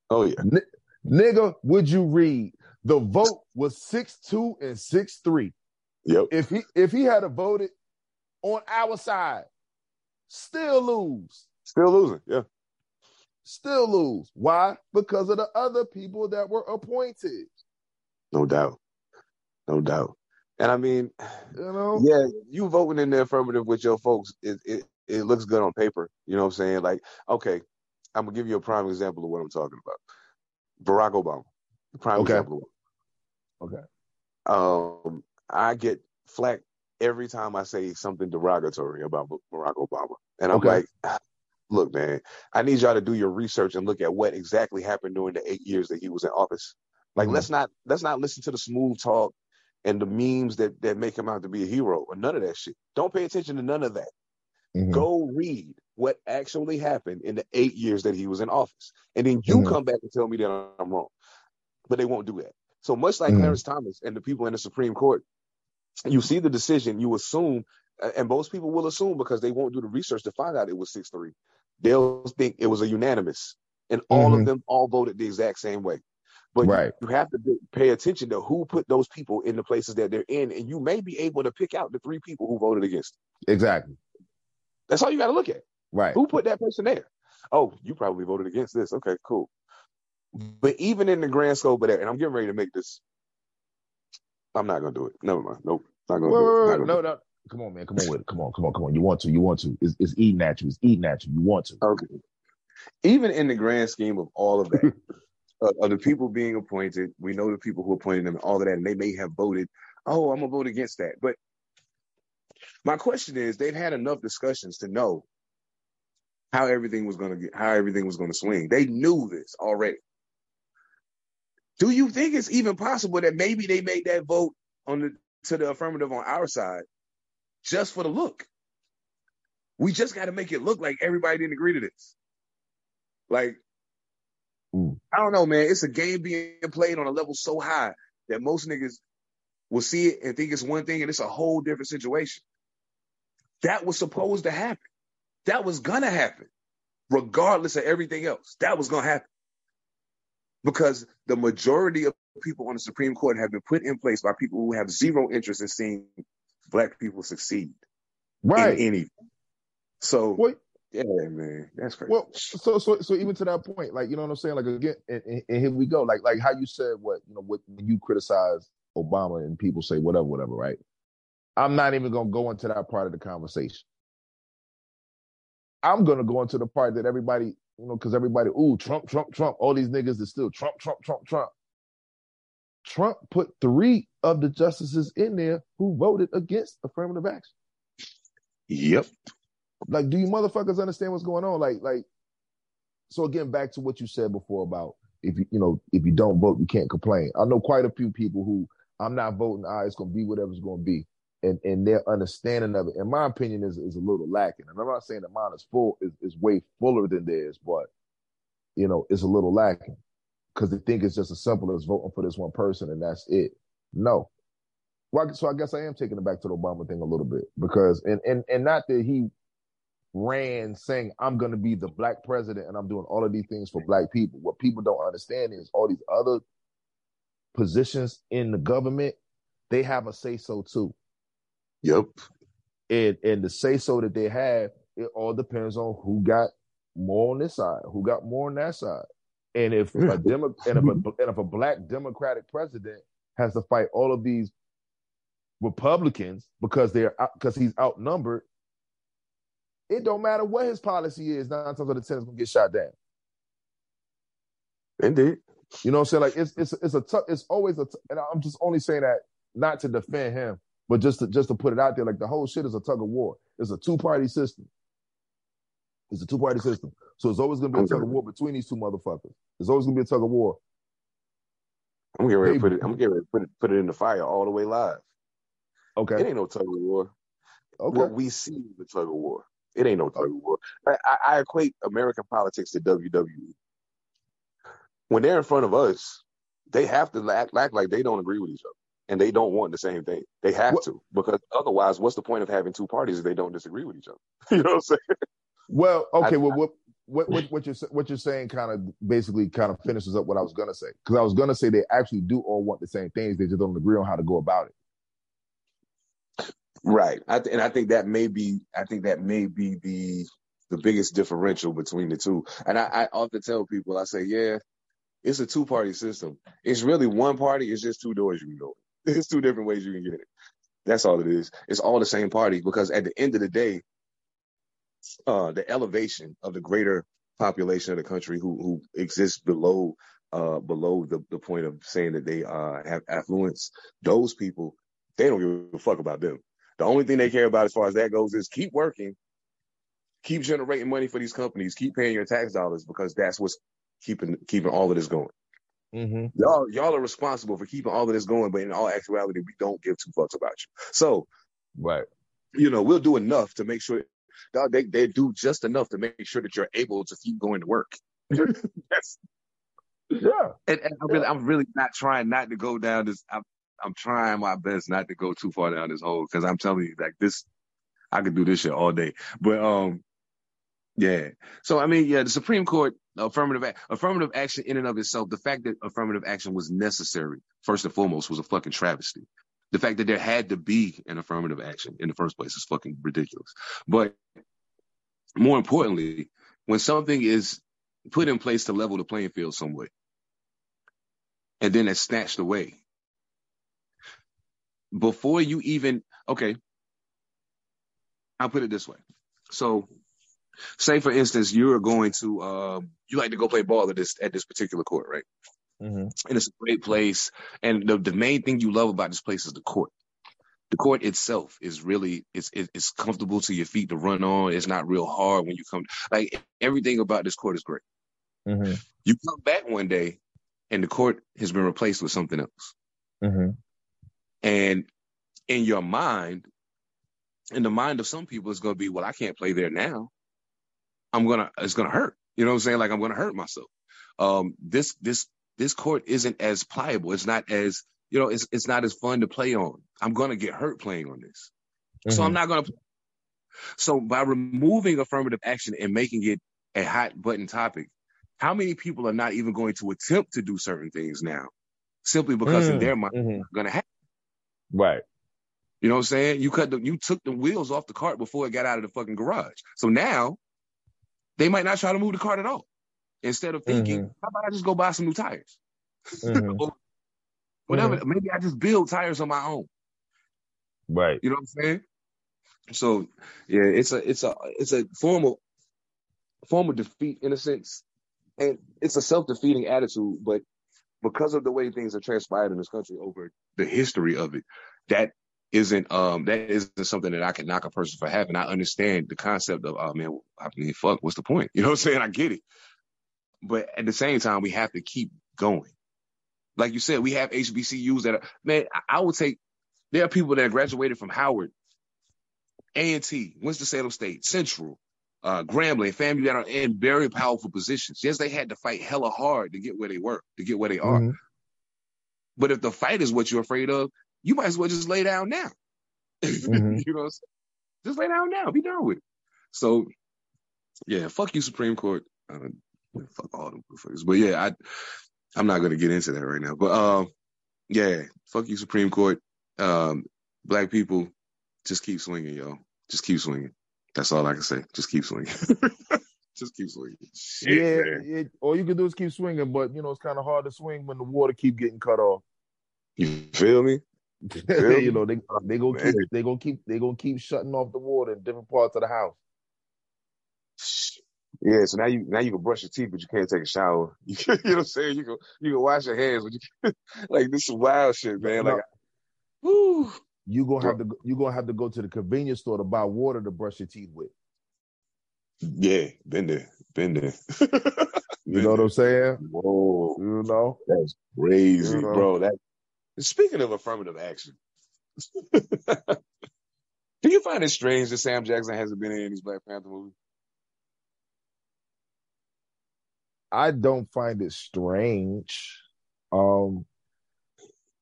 Oh yeah. Nigga, would you read? The vote was six two and six three. Yep. If he if he had voted on our side, still lose. Still losing. Yeah. Still lose. Why? Because of the other people that were appointed. No doubt. No doubt. And I mean, You know? yeah, you voting in the affirmative with your folks, it, it, it looks good on paper. You know what I'm saying? Like, okay, I'm gonna give you a prime example of what I'm talking about. Barack Obama. The prime Okay. example. Okay. Um, I get flack every time I say something derogatory about Barack Obama. And I'm Okay. like, "Ah, look, man, I need y'all to do your research and look at what exactly happened during the eight years that he was in office. Like, Mhm. let's not let's not listen to the smooth talk and the memes that that make him out to be a hero or none of that shit. Don't pay attention to none of that. Mhm. Go read what actually happened in the eight years that he was in office, and then you Mhm. come back and tell me that I'm wrong. But they won't do that. So much like Mhm. Clarence Thomas and the people in the Supreme Court, you see the decision, you assume, and most people will assume because they won't do the research to find out it was six three. They'll think it was a unanimous, and all Mhm. of them all voted the exact same way. But you- Right. you have to be- pay attention to who put those people in the places that they're in, and you may be able to pick out the three people who voted against. Exactly. That's all you got to look at. Right. Who put that person there? Oh, you probably voted against this. Okay, cool. But even in the grand scope of that, and I'm getting ready to make this. I'm not gonna do it. Never mind. Nope. Not gonna do it. Gonna no, no. Come on, man. Come on with it. Come on, come on, come on. You want to. You want to. It's, it's eating at you. It's eating at you. You want to. Okay. Even in the grand scheme of all of that, uh, of the people being appointed, we know the people who appointed them, and all of that, and they may have voted. Oh, I'm gonna vote against that. But my question is, they've had enough discussions to know how everything was gonna get, how everything was gonna swing. They knew this already. Do you think it's even possible that maybe they made that vote on the to the affirmative on our side just for the look? We just got to make it look like everybody didn't agree to this. Like. I don't know, man. It's a game being played on a level so high that most niggas will see it and think it's one thing and it's a whole different situation. That was supposed to happen. That was gonna happen, regardless of everything else. That was gonna happen because the majority of people on the Supreme Court have been put in place by people who have zero interest in seeing black people succeed Right. in anything. So, what? yeah, man, that's crazy. well, so so so even to that point, like you know what I'm saying. Like again, and, and, and here we go. Like like how you said what you know what when you criticize Obama and people say whatever whatever. Right. I'm not even gonna go into that part of the conversation. I'm gonna go into the part that everybody you know because everybody ooh Trump Trump Trump all these niggas is still Trump Trump Trump Trump. Trump put three of the justices in there who voted against affirmative action. yep. Like, do you motherfuckers understand what's going on? Like, like, so again, back to what you said before about if you, you know, if you don't vote, you can't complain. I know quite a few people who I'm not voting. I, it's going to be whatever's going to be. And, and their understanding of it, in my opinion, is, is a little lacking. And I'm not saying that mine is full, is, is way fuller than theirs, but you know, it's a little lacking because they think it's just as simple as voting for this one person and that's it. No. Well, so I guess I am taking it back to the Obama thing a little bit because, and and and not that he ran saying I'm going to be the black president and I'm doing all of these things for black people. What people don't understand is all these other positions in the government, they have a say so too. Yep. And and the say so that they have, it all depends on who got more on this side, who got more on that side. And if a Demo- and if a and if a black Democratic president has to fight all of these Republicans because they're because he's outnumbered, it don't matter what his policy is. Nine times out of ten, is gonna get shot down. Indeed. You know what I'm saying? Like it's it's it's a tough. It's always a. T- and I'm just only saying that not to defend him, but just to just to put it out there. Like the whole shit is a tug of war. It's a two party system. It's a two party system. So it's always gonna be a tug of war between these two motherfuckers. It's always gonna be a tug of war. I'm getting ready to put it. I'm getting ready to put it put it in the fire all the way live. Okay. It ain't no tug of war. Okay. What we see is the tug of war. It ain't no tug of war. I, I, I equate American politics to WWE. When they're in front of us, they have to act, act like they don't agree with each other and they don't want the same thing. They have What- to because otherwise, what's the point of having two parties if they don't disagree with each other? you know what I'm saying? Well, okay. I- well, what what what what you're what you're saying kind of basically kind of finishes up what I was gonna say because I was gonna say they actually do all want the same things. They just don't agree on how to go about it. Right. I th- and I think that may be I think that may be the the biggest differential between the two. And I, I often tell people, I say, yeah, it's a two party system. It's really one party, it's just two doors you can go. It's two different ways you can get it. That's all it is. It's all the same party because at the end of the day, uh, the elevation of the greater population of the country who who exists below uh below the, the point of saying that they uh have affluence, those people, they don't give a fuck about them. The only thing they care about as far as that goes is keep working, keep generating money for these companies, keep paying your tax dollars because that's what's keeping keeping all of this going. Mm-hmm. Y'all y'all are responsible for keeping all of this going, but in all actuality, we don't give two fucks about you. So, Right. you know, we'll do enough to make sure dog, they they do just enough to make sure that you're able to keep going to work. that's Yeah. And, and I'm, really, I'm really not trying not to go down this. I'm, I'm trying my best not to go too far down this hole because I'm telling you, like this, I could do this shit all day. But um, yeah. So I mean, yeah, the Supreme Court affirmative affirmative action in and of itself, the fact that affirmative action was necessary first and foremost was a fucking travesty. The fact that there had to be an affirmative action in the first place is fucking ridiculous. But more importantly, when something is put in place to level the playing field some way, and then it's snatched away. Before you even, okay, I'll put it this way. So, say for instance, you're going to, um, you like to go play ball at this at this particular court, right? Mm-hmm. And it's a great place. And the the main thing you love about this place is the court. The court itself is really it's it's comfortable to your feet to run on. It's not real hard when you come. Like everything about this court is great. Mm-hmm. You come back one day, and the court has been replaced with something else. Mm-hmm. And in your mind, in the mind of some people, it's going to be, well, I can't play there now. I'm gonna, it's gonna hurt. You know what I'm saying? Like I'm gonna hurt myself. Um, this, this, this court isn't as pliable. It's not as, you know, it's it's not as fun to play on. I'm gonna get hurt playing on this, so I'm not gonna. So by removing affirmative action and making it a hot button topic, how many people are not even going to attempt to do certain things now, simply because in their mind, Mm-hmm. it's gonna happen. Right. You know what I'm saying? You cut the you took the wheels off the cart before it got out of the fucking garage. So now they might not try to move the cart at all. Instead of thinking, how about I just go buy some new tires? Mhm. Or whatever. Maybe I just build tires on my own. Right. You know what I'm saying? So yeah, it's a it's a it's a form of form of defeat in a sense. And it's a self defeating attitude, but because of the way things have transpired in this country over the history of it, that isn't um that isn't something that I can knock a person for having. I understand the concept of oh man, I mean fuck, what's the point? You know what I'm saying? I get it. But at the same time, we have to keep going. Like you said, we have HBCUs that are man, I, I would take there are people that graduated from Howard, A&T, Winston-Salem State, Central, uh, Grambling, family that are in very powerful positions. Yes, they had to fight hella hard to get where they were, to get where they are. Mhm. But if the fight is what you're afraid of, you might as well just lay down now. Mhm. you know, what I'm saying? just lay down now, be done with it. So, yeah, fuck you, Supreme Court. Uh, fuck all them motherfuckers. But yeah, I, I'm not gonna get into that right now. But um, yeah, fuck you, Supreme Court. Um, black people, just keep swinging, yo. Just keep swinging. That's all I can say. Just keep swinging. just keep swinging. Shit, yeah, it, all you can do is keep swinging, but you know it's kind of hard to swing when the water keep getting cut off. You feel me? You know they they gonna keep they gonna keep they gonna keep shutting off the water in different parts of the house. Yeah, so now you now you can brush your teeth, but you can't take a shower. You, know what I'm saying? You can you can wash your hands, but you like this is wild shit, man. No. Like, woo. You gonna have to go- you gonna have to go to the convenience store to buy water to brush your teeth with. Yeah, been there, been there. You know what I'm saying? Whoa, You know. that's crazy, You know. bro. That speaking of affirmative action, do you find it strange that Sam Jackson hasn't been in any Black Panther movies? I don't find it strange. Um,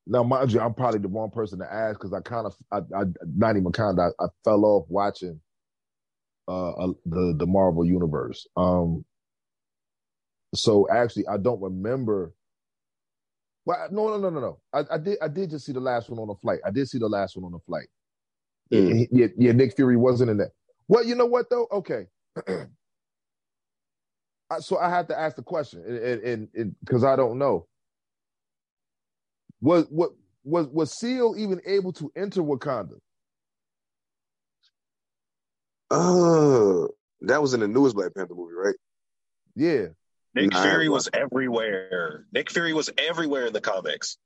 now, mind you, I'm probably the wrong person to ask because I kind of, I, I, not even kind of, I, I fell off watching uh, uh the the Marvel universe. Um, so actually, I don't remember. Well, no, no, no, no, no. I, I did, I did just see the last one on the flight. I did see the last one on the flight. Mm. Yeah, yeah, Nick Fury wasn't in that. Well, you know what though? Okay. I- so I had to ask the question, and and because I don't know. Was what was was Seal even able to enter Wakanda? Uh, that was in the newest Black Panther movie, right? Yeah, Nick Nah, Fury was everywhere. Nick Fury was everywhere in the comics.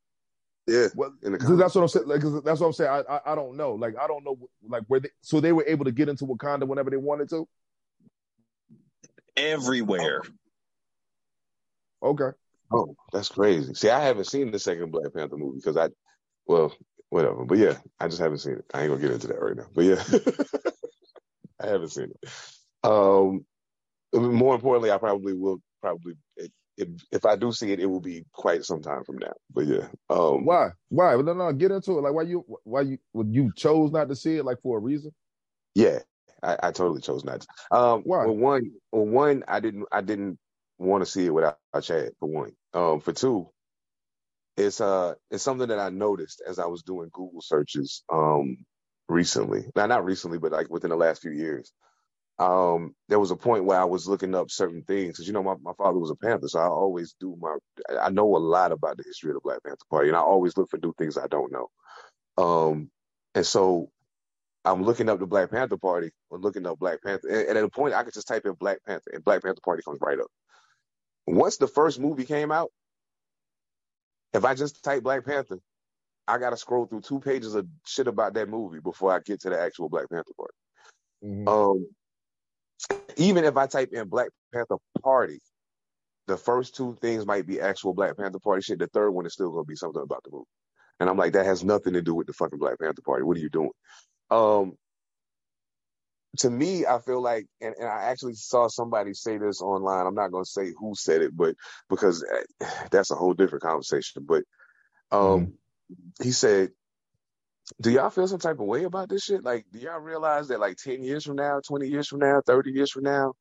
Yeah, well, because that's what I'm saying. Like, 'cause that's what I'm saying. I, I I don't know. Like I don't know. Like where they so they were able to get into Wakanda whenever they wanted to. Everywhere. Okay. Oh, that's crazy. See, I haven't seen the second Black Panther movie because I, well, whatever. But yeah, I just haven't seen it. I ain't gonna get into that right now. But yeah, I haven't seen it. Um, more importantly, I probably will probably if, if if I do see it, it will be quite some time from now. But yeah, um, Why? Why? No, no. Get into it. Like why you why you well, you chose not to see it like for a reason? Yeah, I, I totally chose not to. Um, Why? Well, one, well, one, I didn't, I didn't want to see it without Chad. For one, um, for two, it's uh, it's something that I noticed as I was doing Google searches, um, recently. Now, not recently, but like within the last few years. Um, there was a point where I was looking up certain things because you know my, my father was a Panther, so I always do my. I know a lot about the history of the Black Panther Party, and I always look for new things I don't know. Um, and so I'm looking up the Black Panther Party or looking up Black Panther. And, and at a point, I could just type in Black Panther and Black Panther Party comes right up. Once the first movie came out, if I just type Black Panther, I got to scroll through two pages of shit about that movie before I get to the actual Black Panther Party. Mhm. Um, even if I type in Black Panther Party, the first two things might be actual Black Panther Party shit. The third one is still going to be something about the movie. And I'm like, that has nothing to do with the fucking Black Panther Party. What are you doing? Um, to me, I feel like, and, and I actually saw somebody say this online. I'm not going to say who said it, but because uh, that's a whole different conversation. But um, he said, "Do y'all feel some type of way about this shit? Like, do y'all realize that like 10 years from now, 20 years from now, 30 years from now,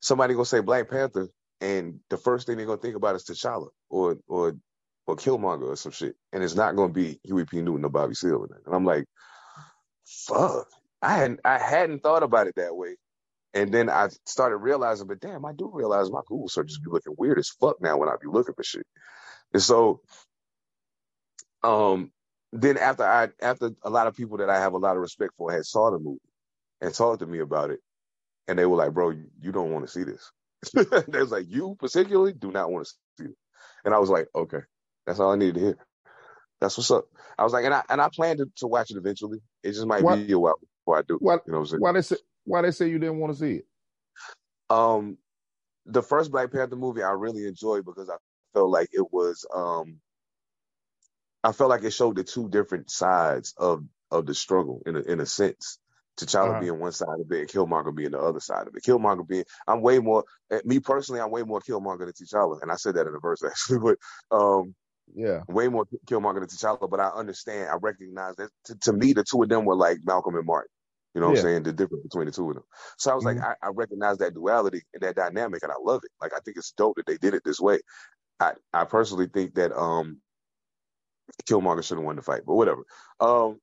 somebody gonna say Black Panther, and the first thing they're gonna think about is T'Challa or or or Killmonger or some shit, and it's not gonna be Huey P. Newton or Bobby Seale. And I'm like, fuck. I hadn't I hadn't thought about it that way. And then I started realizing, but damn, I do realize my Google searches be looking weird as fuck now when I be looking for shit. And so um then after I after a lot of people that I have a lot of respect for had saw the movie and talked to me about it, and they were like, bro, you, don't want to see this. they was like, you particularly do not want to see it. And I was like, okay, that's all I needed to hear. That's what's up. I was like, and I and I plan to, to watch it eventually. It just might Why- be a while before I do. Why, You know what I'm saying? why they say why they say you didn't want to see it? Um, the first Black Panther movie I really enjoyed because I felt like it was um, I felt like it showed the two different sides of of the struggle in a, in a sense. T'Challa Uh-huh. being one side of it, and Killmonger being the other side of it. Killmonger being, I'm way more, eh, me personally, I'm way more Killmonger than T'Challa, and I said that in a verse actually, but um, Yeah. way more Killmonger than T'Challa. But I understand, I recognize that to, to me, the two of them were like Malcolm and Martin. You know what Yeah. I'm saying? The difference between the two of them. So I was like, I, I recognize that duality and that dynamic, and I love it. Like I think it's dope that they did it this way. I I personally think that um Killmonger should have won the fight, but whatever. Um,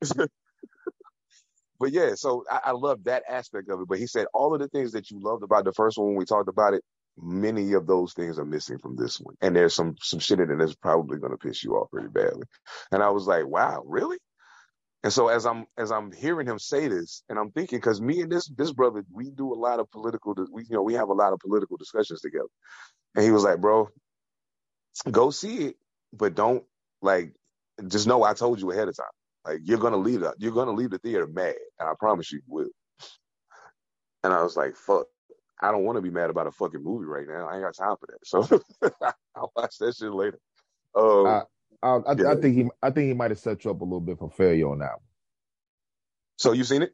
but yeah, so I, I love that aspect of it. But he said all of the things that you loved about the first one when we talked about it, many of those things are missing from this one, and there's some some shit in it that's probably to piss you off pretty badly. And I was like, wow, really? And so as I'm as I'm hearing him say this, and I'm thinking, because me and this this brother, we do a lot of political, we you know we have a lot of political discussions together. And he was like, bro, go see it, but don't like just know I told you ahead of time. Like you're gonna leave the you're gonna leave the theater mad, and I promise you, you will. And I was like, fuck. I don't want to be mad about a fucking movie right now. I ain't got time for that. So I'll watch that shit later. Um, I, I, I, Yeah. I think he I think he might have set you up a little bit for failure on that one. so you seen it?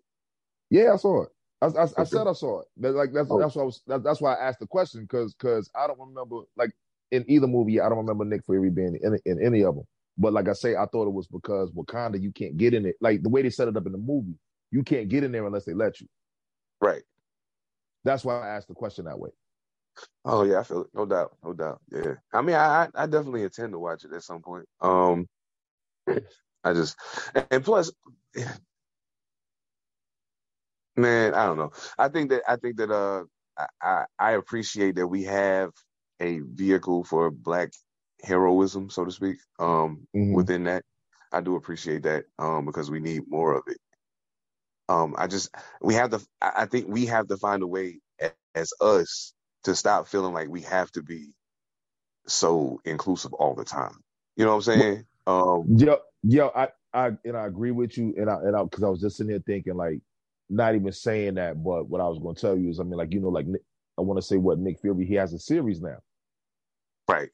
Yeah, I saw it. I, I, I said I saw it. That, like that's Oh. that's why I was that, that's why I asked the question because because I don't remember like in either movie I don't remember Nick Fury being in in any of them. But like I say, I thought it was because Wakanda you can't get in it. Like the way they set it up in the movie, you can't get in there unless they let you. Right. That's why I asked the question that way. Oh yeah, I feel it. No doubt. No doubt. Yeah. I mean, I I definitely intend to watch it at some point. Um, I just and plus, man, I don't know. I think that I think that uh, I, I appreciate that we have a vehicle for black heroism, so to speak. Um, Mhm. within that, I do appreciate that. Um, because we need more of it. Um, I just we have to. I think we have to find a way a- as us to stop feeling like we have to be so inclusive all the time. You know what I'm saying? Um, Yo, yo, I, I, and I agree with you, and I, and I, because I was just sitting here thinking, like, not even saying that, but what I was going to tell you is, I mean, like, you know, like, Nick, I want to say what Nick Fury, he has a series now. right.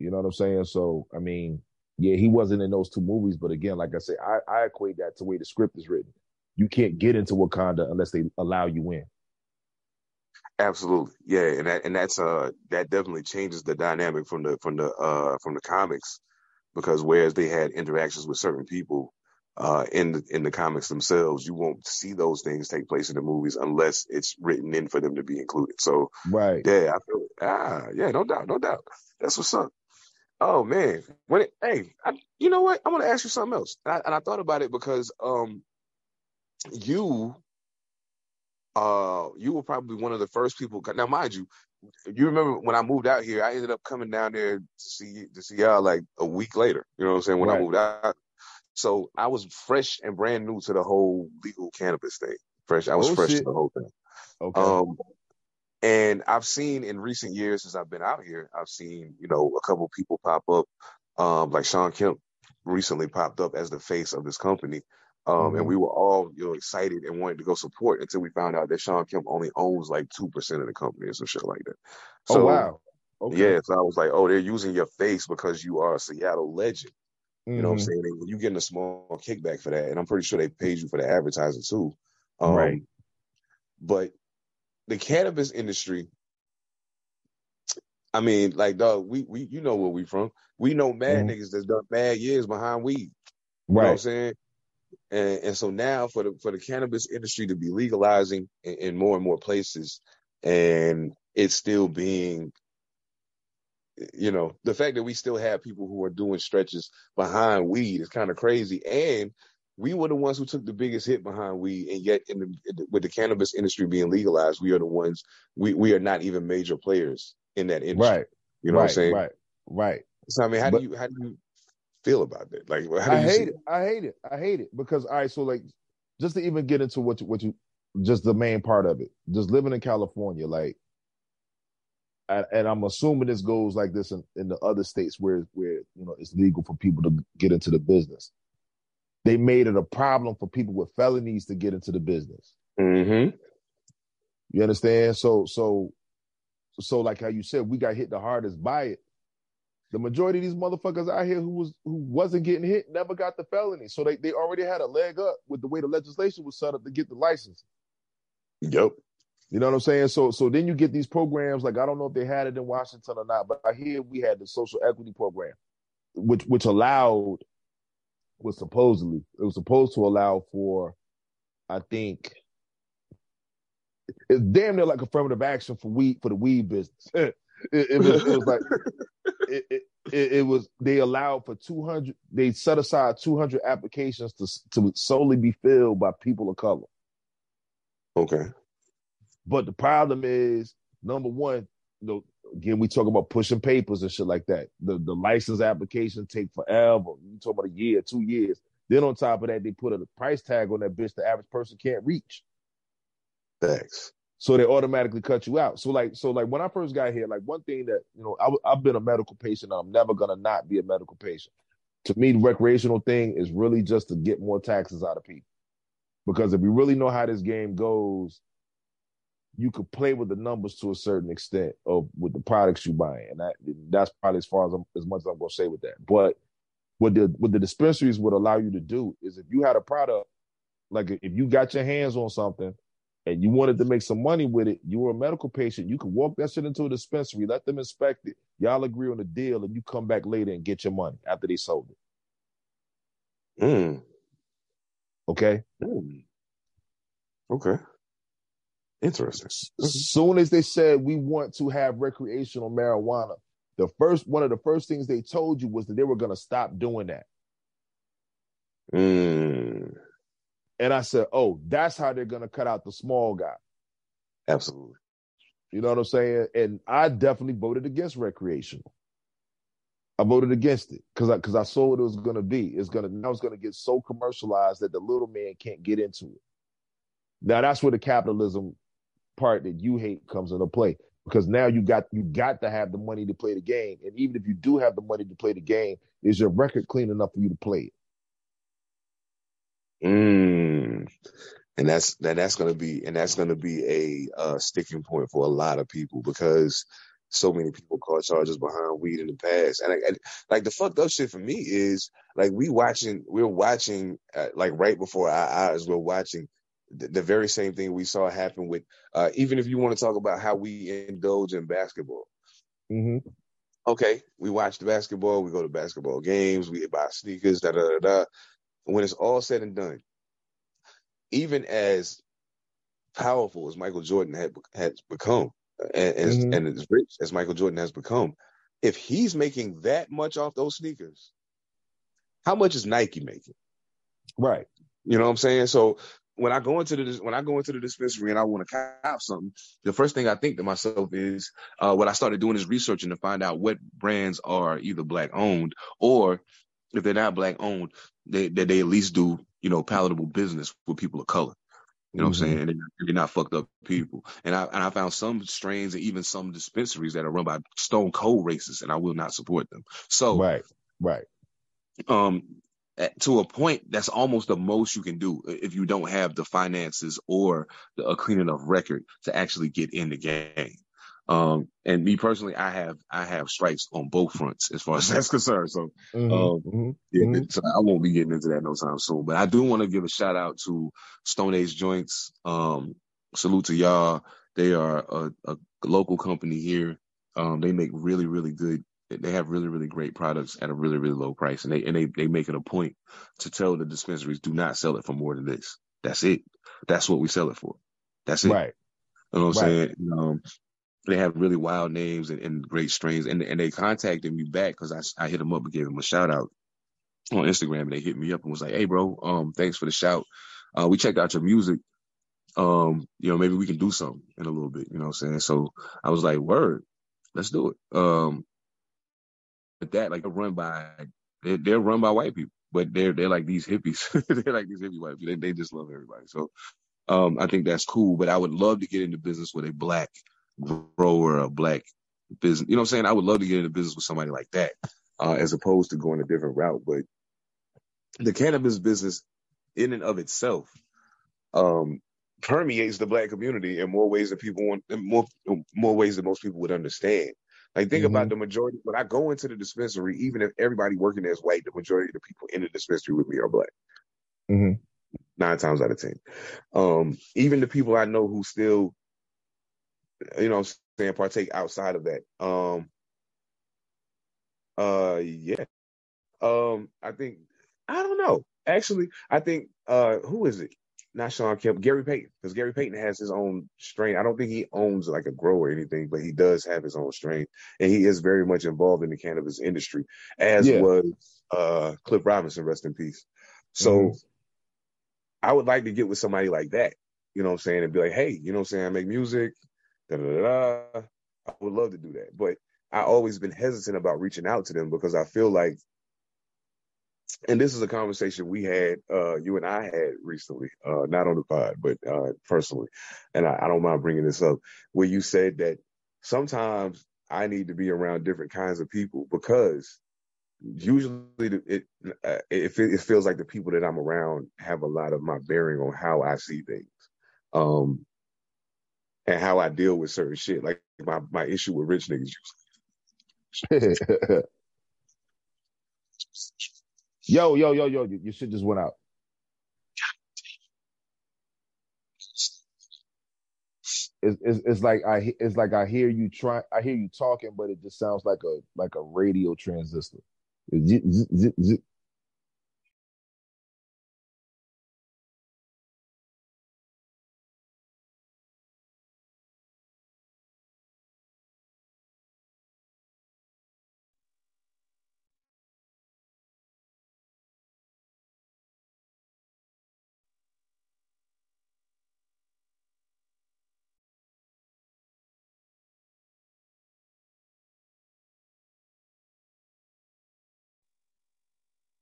You know what I'm saying? So, I mean, yeah, he wasn't in those two movies, but again, like I said, I, I equate that to the way the script is written. You can't get into Wakanda unless they allow you in. Absolutely. Yeah, and that and that's uh that definitely changes the dynamic from the from the uh from the comics because whereas they had interactions with certain people uh in the in the comics themselves, you won't see those things take place in the movies unless it's written in for them to be included. So Right. yeah, I feel ah yeah, no doubt, no doubt. That's what's up. Oh man, when it, hey, I, you know what? I want to ask you something else, and I, and I thought about it because um, you, uh, you were probably one of the first people. Now, mind you, you remember when I moved out here, I ended up coming down there to see to see y'all like a week later. You know what I'm saying? When I moved out, so I was fresh and brand new to the whole legal cannabis thing. Fresh, I was Oh, fresh shit. to the whole thing. Okay. Um, and I've seen in recent years since I've been out here, I've seen, you know, a couple people pop up, um, like Shawn Kemp recently popped up as the face of this company. Um, Mhm. and we were all, you know, excited and wanted to go support until we found out that Shawn Kemp only owns like 2% of the company or some shit like that. So, oh, wow. Okay. yeah, so I was like, oh, they're using your face because you are a Seattle legend. You know what I'm Mhm. saying? And you getting a small kickback for that. And I'm pretty sure they paid you for the advertising too. Um, Right. But the cannabis industry, I mean, like, dog, we, we, you know where we from. We know mad Mhm. niggas that's done mad years behind weed. You know what I'm saying? And, and so now for the, for the cannabis industry to be legalizing in, in more and more places and it's still being, you know, the fact that we still have people who are doing stretches behind weed is kind of crazy. And we were the ones who took the biggest hit behind weed, and yet in the, with the cannabis industry being legalized, we are the ones we we are not even major players in that industry. Right. You know right. what I'm saying? Right. Right. So I mean, how But- do you how do you feel about that? Like, how do I hate it. I hate it. I hate it because all right. So like, just to even get into what you, what you, just the main part of it, just living in California, like, and I'm assuming this goes like this in, in the other states where where you know it's legal for people to get into the business. They made it a problem for people with felonies to get into the business. Mm-hmm. You understand? So so so like how you said, we got hit the hardest by it. The majority of these motherfuckers out here who was who wasn't getting hit never got the felony. So they, they already had a leg up with the way the legislation was set up to get the license. Yep. You know what I'm saying? So so then you get these programs like I don't know if they had it in Washington or not, but I hear we had the social equity program, which which allowed was supposedly it was supposed to allow for, I think, it's damn near like affirmative action for weed for the weed business. it, it, was, it was like it, it, was they allowed for 200 they set aside 200 applications to to solely be filled by people of color okay but the problem is number one you know, again we talk about pushing papers and shit like that the the license application take forever you talk about a year two years then on top of that they put a price tag on that bitch the average person can't reach thanks so they automatically cut you out. So like, so like when I first got here, like one thing that you know, I, I've been a medical patient. I'm never gonna not be a medical patient. To me, the recreational thing is really just to get more taxes out of people. Because if you really know how this game goes, you could play with the numbers to a certain extent of with the products you buy, and that that's probably as far as I'm, as much as I'm gonna say with that. But what the what the dispensaries would allow you to do is if you had a product, like if you got your hands on something and you wanted to make some money with it, you were a medical patient, you could walk that shit into a dispensary, let them inspect it. Y'all agree on a deal, and you come back later and get your money after they sold it. Mm. Okay. Mm. Okay. Interesting. As soon as they said we want to have recreational marijuana, the first one of the first things they told you was that they were going to stop doing that. Mm. And I said, oh, that's how they're going to cut out the small guy. Absolutely. You know what I'm saying? And I definitely voted against recreational. I voted against it because I because I saw what it was going to be. It's gonna now it's going to get so commercialized that the little man can't get into it. Now that's where the capitalism part that you hate comes into play because now you got you got to have the money to play the game, and even if you do have the money to play the game, is your record clean enough for you to play it? Mm. And that's that that's gonna be and that's gonna be a uh, sticking point for a lot of people because so many people caught charges behind weed in the past. And, I, like the fucked up shit for me is like we watching we're watching uh, like right before our eyes we're watching the, the very same thing we saw happen with uh, even if you want to talk about how we indulge in basketball. Mm-hmm. Okay, we watch the basketball, we go to basketball games, we buy sneakers, da da da da when it's all said and done, even as powerful as Michael Jordan had has become, and, mm-hmm. and as rich as Michael Jordan has become, if he's making that much off those sneakers, how much is Nike making? Right. You know what I'm saying? So when I go into the when I go into the dispensary and I want to cop something, the first thing I think to myself is uh, what I started doing is researching to find out what brands are either black owned or if they're not black owned, they that they at least do you know palatable business with people of color. You know mm-hmm. what I'm mm-hmm. saying? And they're not fucked up people. And I and I found some strains and even some dispensaries that are run by stone cold racists, and I will not support them. So right, right. Um, to a point, that's almost the most you can do if you don't have the finances or the, a clean enough record to actually get in the game. Um, and me personally, I have I have strikes on both fronts as far as that's concerned. So, mm-hmm, um, mm-hmm, yeah, mm-hmm. so I won't be getting into that no time soon. But I do want to give a shout out to Stone Age Joints. Um, salute to y'all. They are a, a local company here. Um, they make really really good. They have really really great products at a really really low price, and they and they they make it a point to tell the dispensaries do not sell it for more than this. That's it. That's what we sell it for. That's it. Right. You know what I'm right. saying? Um, they have really wild names and, and great strains. And and they contacted me back because I, I hit them up and gave them a shout out on Instagram. And they hit me up and was like, "Hey, bro, um, thanks for the shout. Uh, we checked out your music. Um, you know, maybe we can do something in a little bit. You know what I'm saying? So I was like, word, let's do it. Um, but that like a run by they're, they're run by white people, but they're they're like these hippies. they're like these hippie white people. They, they just love everybody. So um, I think that's cool. But I would love to get into business with a black grower, a black business. You know what I'm saying? I would love to get into business with somebody like that, uh, as opposed to going a different route. But the cannabis business, in and of itself, um, permeates the black community in more ways than people want, more more ways than most people would understand. Like think Mhm. about the majority. When I go into the dispensary, even if everybody working there is white, the majority of the people in the dispensary with me are black. Mhm. Nine times out of ten. Um, even the people I know who still, you know, I'm saying partake outside of that. Um, uh, yeah. Um, I think I don't know. Actually, I think uh, who is it? Not Shawn Kemp, Gary Payton, because Gary Payton has his own strain. I don't think he owns like a grow or anything, but he does have his own strain, and he is very much involved in the cannabis industry, as Yeah. was uh, Cliff Robinson, rest in peace. So, Mhm. I would like to get with somebody like that, you know what I'm saying, and be like, hey, you know what I'm saying, I make music, da da da. da. I would love to do that, but I always been hesitant about reaching out to them because I feel like and this is a conversation we had, uh, you and I had recently, uh, not on the pod, but uh, personally, and I, I don't mind bringing this up, where you said that sometimes I need to be around different kinds of people because usually it uh, it, it feels like the people that I'm around have a lot of my bearing on how I see things, um, and how I deal with certain shit. Like my my issue with rich niggas. yo, yo, yo, yo, your shit just went out. It's, it's, it's like I it's like I hear you try I hear you talking, but it just sounds like a like a radio transistor. Zit, zit, zit,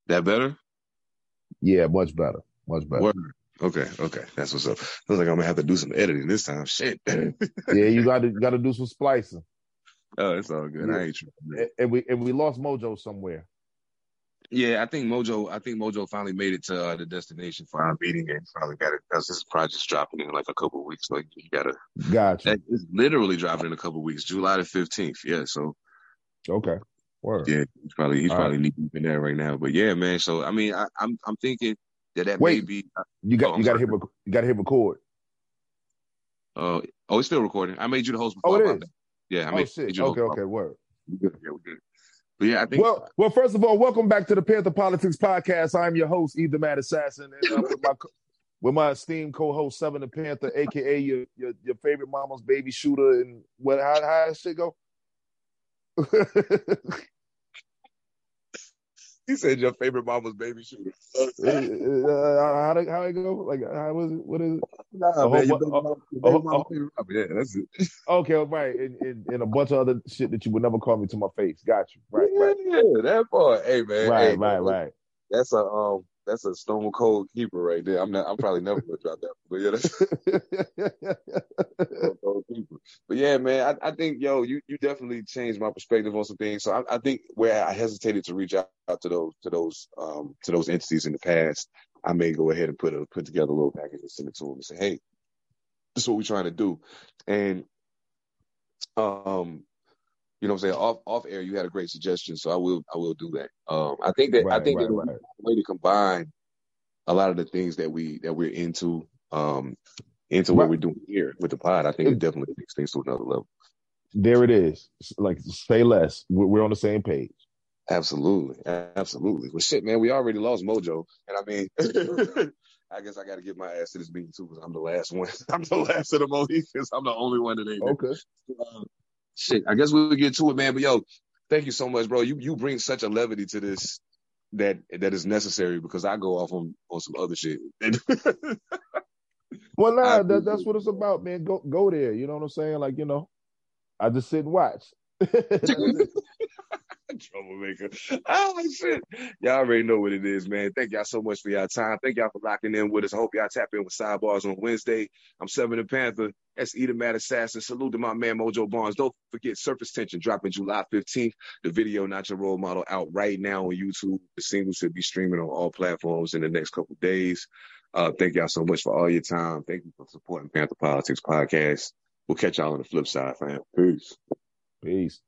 That better? Yeah, much better, much better. Word. Okay, okay, that's what's up. Looks like I'm gonna have to do some editing this time. Shit. Yeah, you got to got to do some splicing. Oh, it's all good. I ain't tripping. And- And we and we lost Mojo somewhere. Yeah, I think Mojo. I think Mojo finally made it to uh, the destination for our meeting and finally got it because this project's dropping in like a couple of weeks. Like you gotta. Gotcha. It's literally dropping in a couple of weeks, July the fifteenth. Yeah, so Okay. Word. yeah, he's probably he's All probably deep in there right now. But yeah, man. So I mean, I, I'm I'm thinking that that Wait. may be. You got Oh, you got to hit you got to hit record. Uh, oh, it's still recording. I made you the host Oh, before. it is? Yeah, I Oh made, shit. made you Okay. Okay. Word. We good. Yeah, we're good. But yeah, I think. Well, well, first of all, welcome back to the Pantha Politix Podcast. I'm your host, Ether Mad Assassin, and I'm with my with my esteemed co-host Seven the Panther, aka your your, your favorite mama's baby shooter, and what how how that shit go? He said your favorite mama's baby shooter. Uh, how do- how it go? Like how was it? What is it? Nah, A man, your bu- baby a- mama- your a baby whole- mama's favorite rapper. Yeah, that's it. Okay, right, and, and, and a bunch of other shit that you would never call me to my face. Got you. Right, right, Yeah, that part. Hey man. right, hey, right, that- right. That's a um that's a stone cold keeper right there. I'm not I'm probably never gonna drop that. But yeah, that's stone cold keeper. But yeah, man, I, I think yo, you you definitely changed my perspective on some things. So I, I think where I hesitated to reach out, to those to those um to those entities in the past, I may go ahead and put a put together a little package and send it to them and say, hey, this is what we're trying to do. And um you know what I'm saying? Off off air, you had a great suggestion, so I will I will do that. Um, I think that I think right, that right. a way to combine a lot of the things that we that we're into um into what we're doing here with the pod. I think it It- definitely takes things to another level. There it is. Like say less. We're, on the same page. Absolutely, absolutely. Well, shit, man, we already lost Mojo, and I mean. I guess I got to get my ass to this meeting too, because I'm the last one. I'm the last of the Mohicans. I'm the only one that ain't. Okay. Uh, shit, I guess we'll get to it, man. But yo, thank you so much, bro. You you bring such a levity to this that that is necessary because I go off on on some other shit. Well, nah, that, that's what it's about, man. Go go there. You know what I'm saying? Like, you know, I just sit and watch. Troublemaker. Oh shit. Y'all already know what it is, man. Thank y'all so much for y'all time. Thank y'all for locking in with us. I hope y'all tap in with sidebars on Wednesday. I'm Seven the Panther. That's Eda Mad Assassin. Salute to my man Mojo Barnes. Don't forget Surface Tension dropping July 15th. The video, Not Your Role Model, out right now on YouTube. The single should be streaming on all platforms in the next couple days. Uh, thank y'all so much for all your time. Thank you for supporting Pantha Politix Podcast. We'll catch y'all on the flip side, fam. Peace. Peace.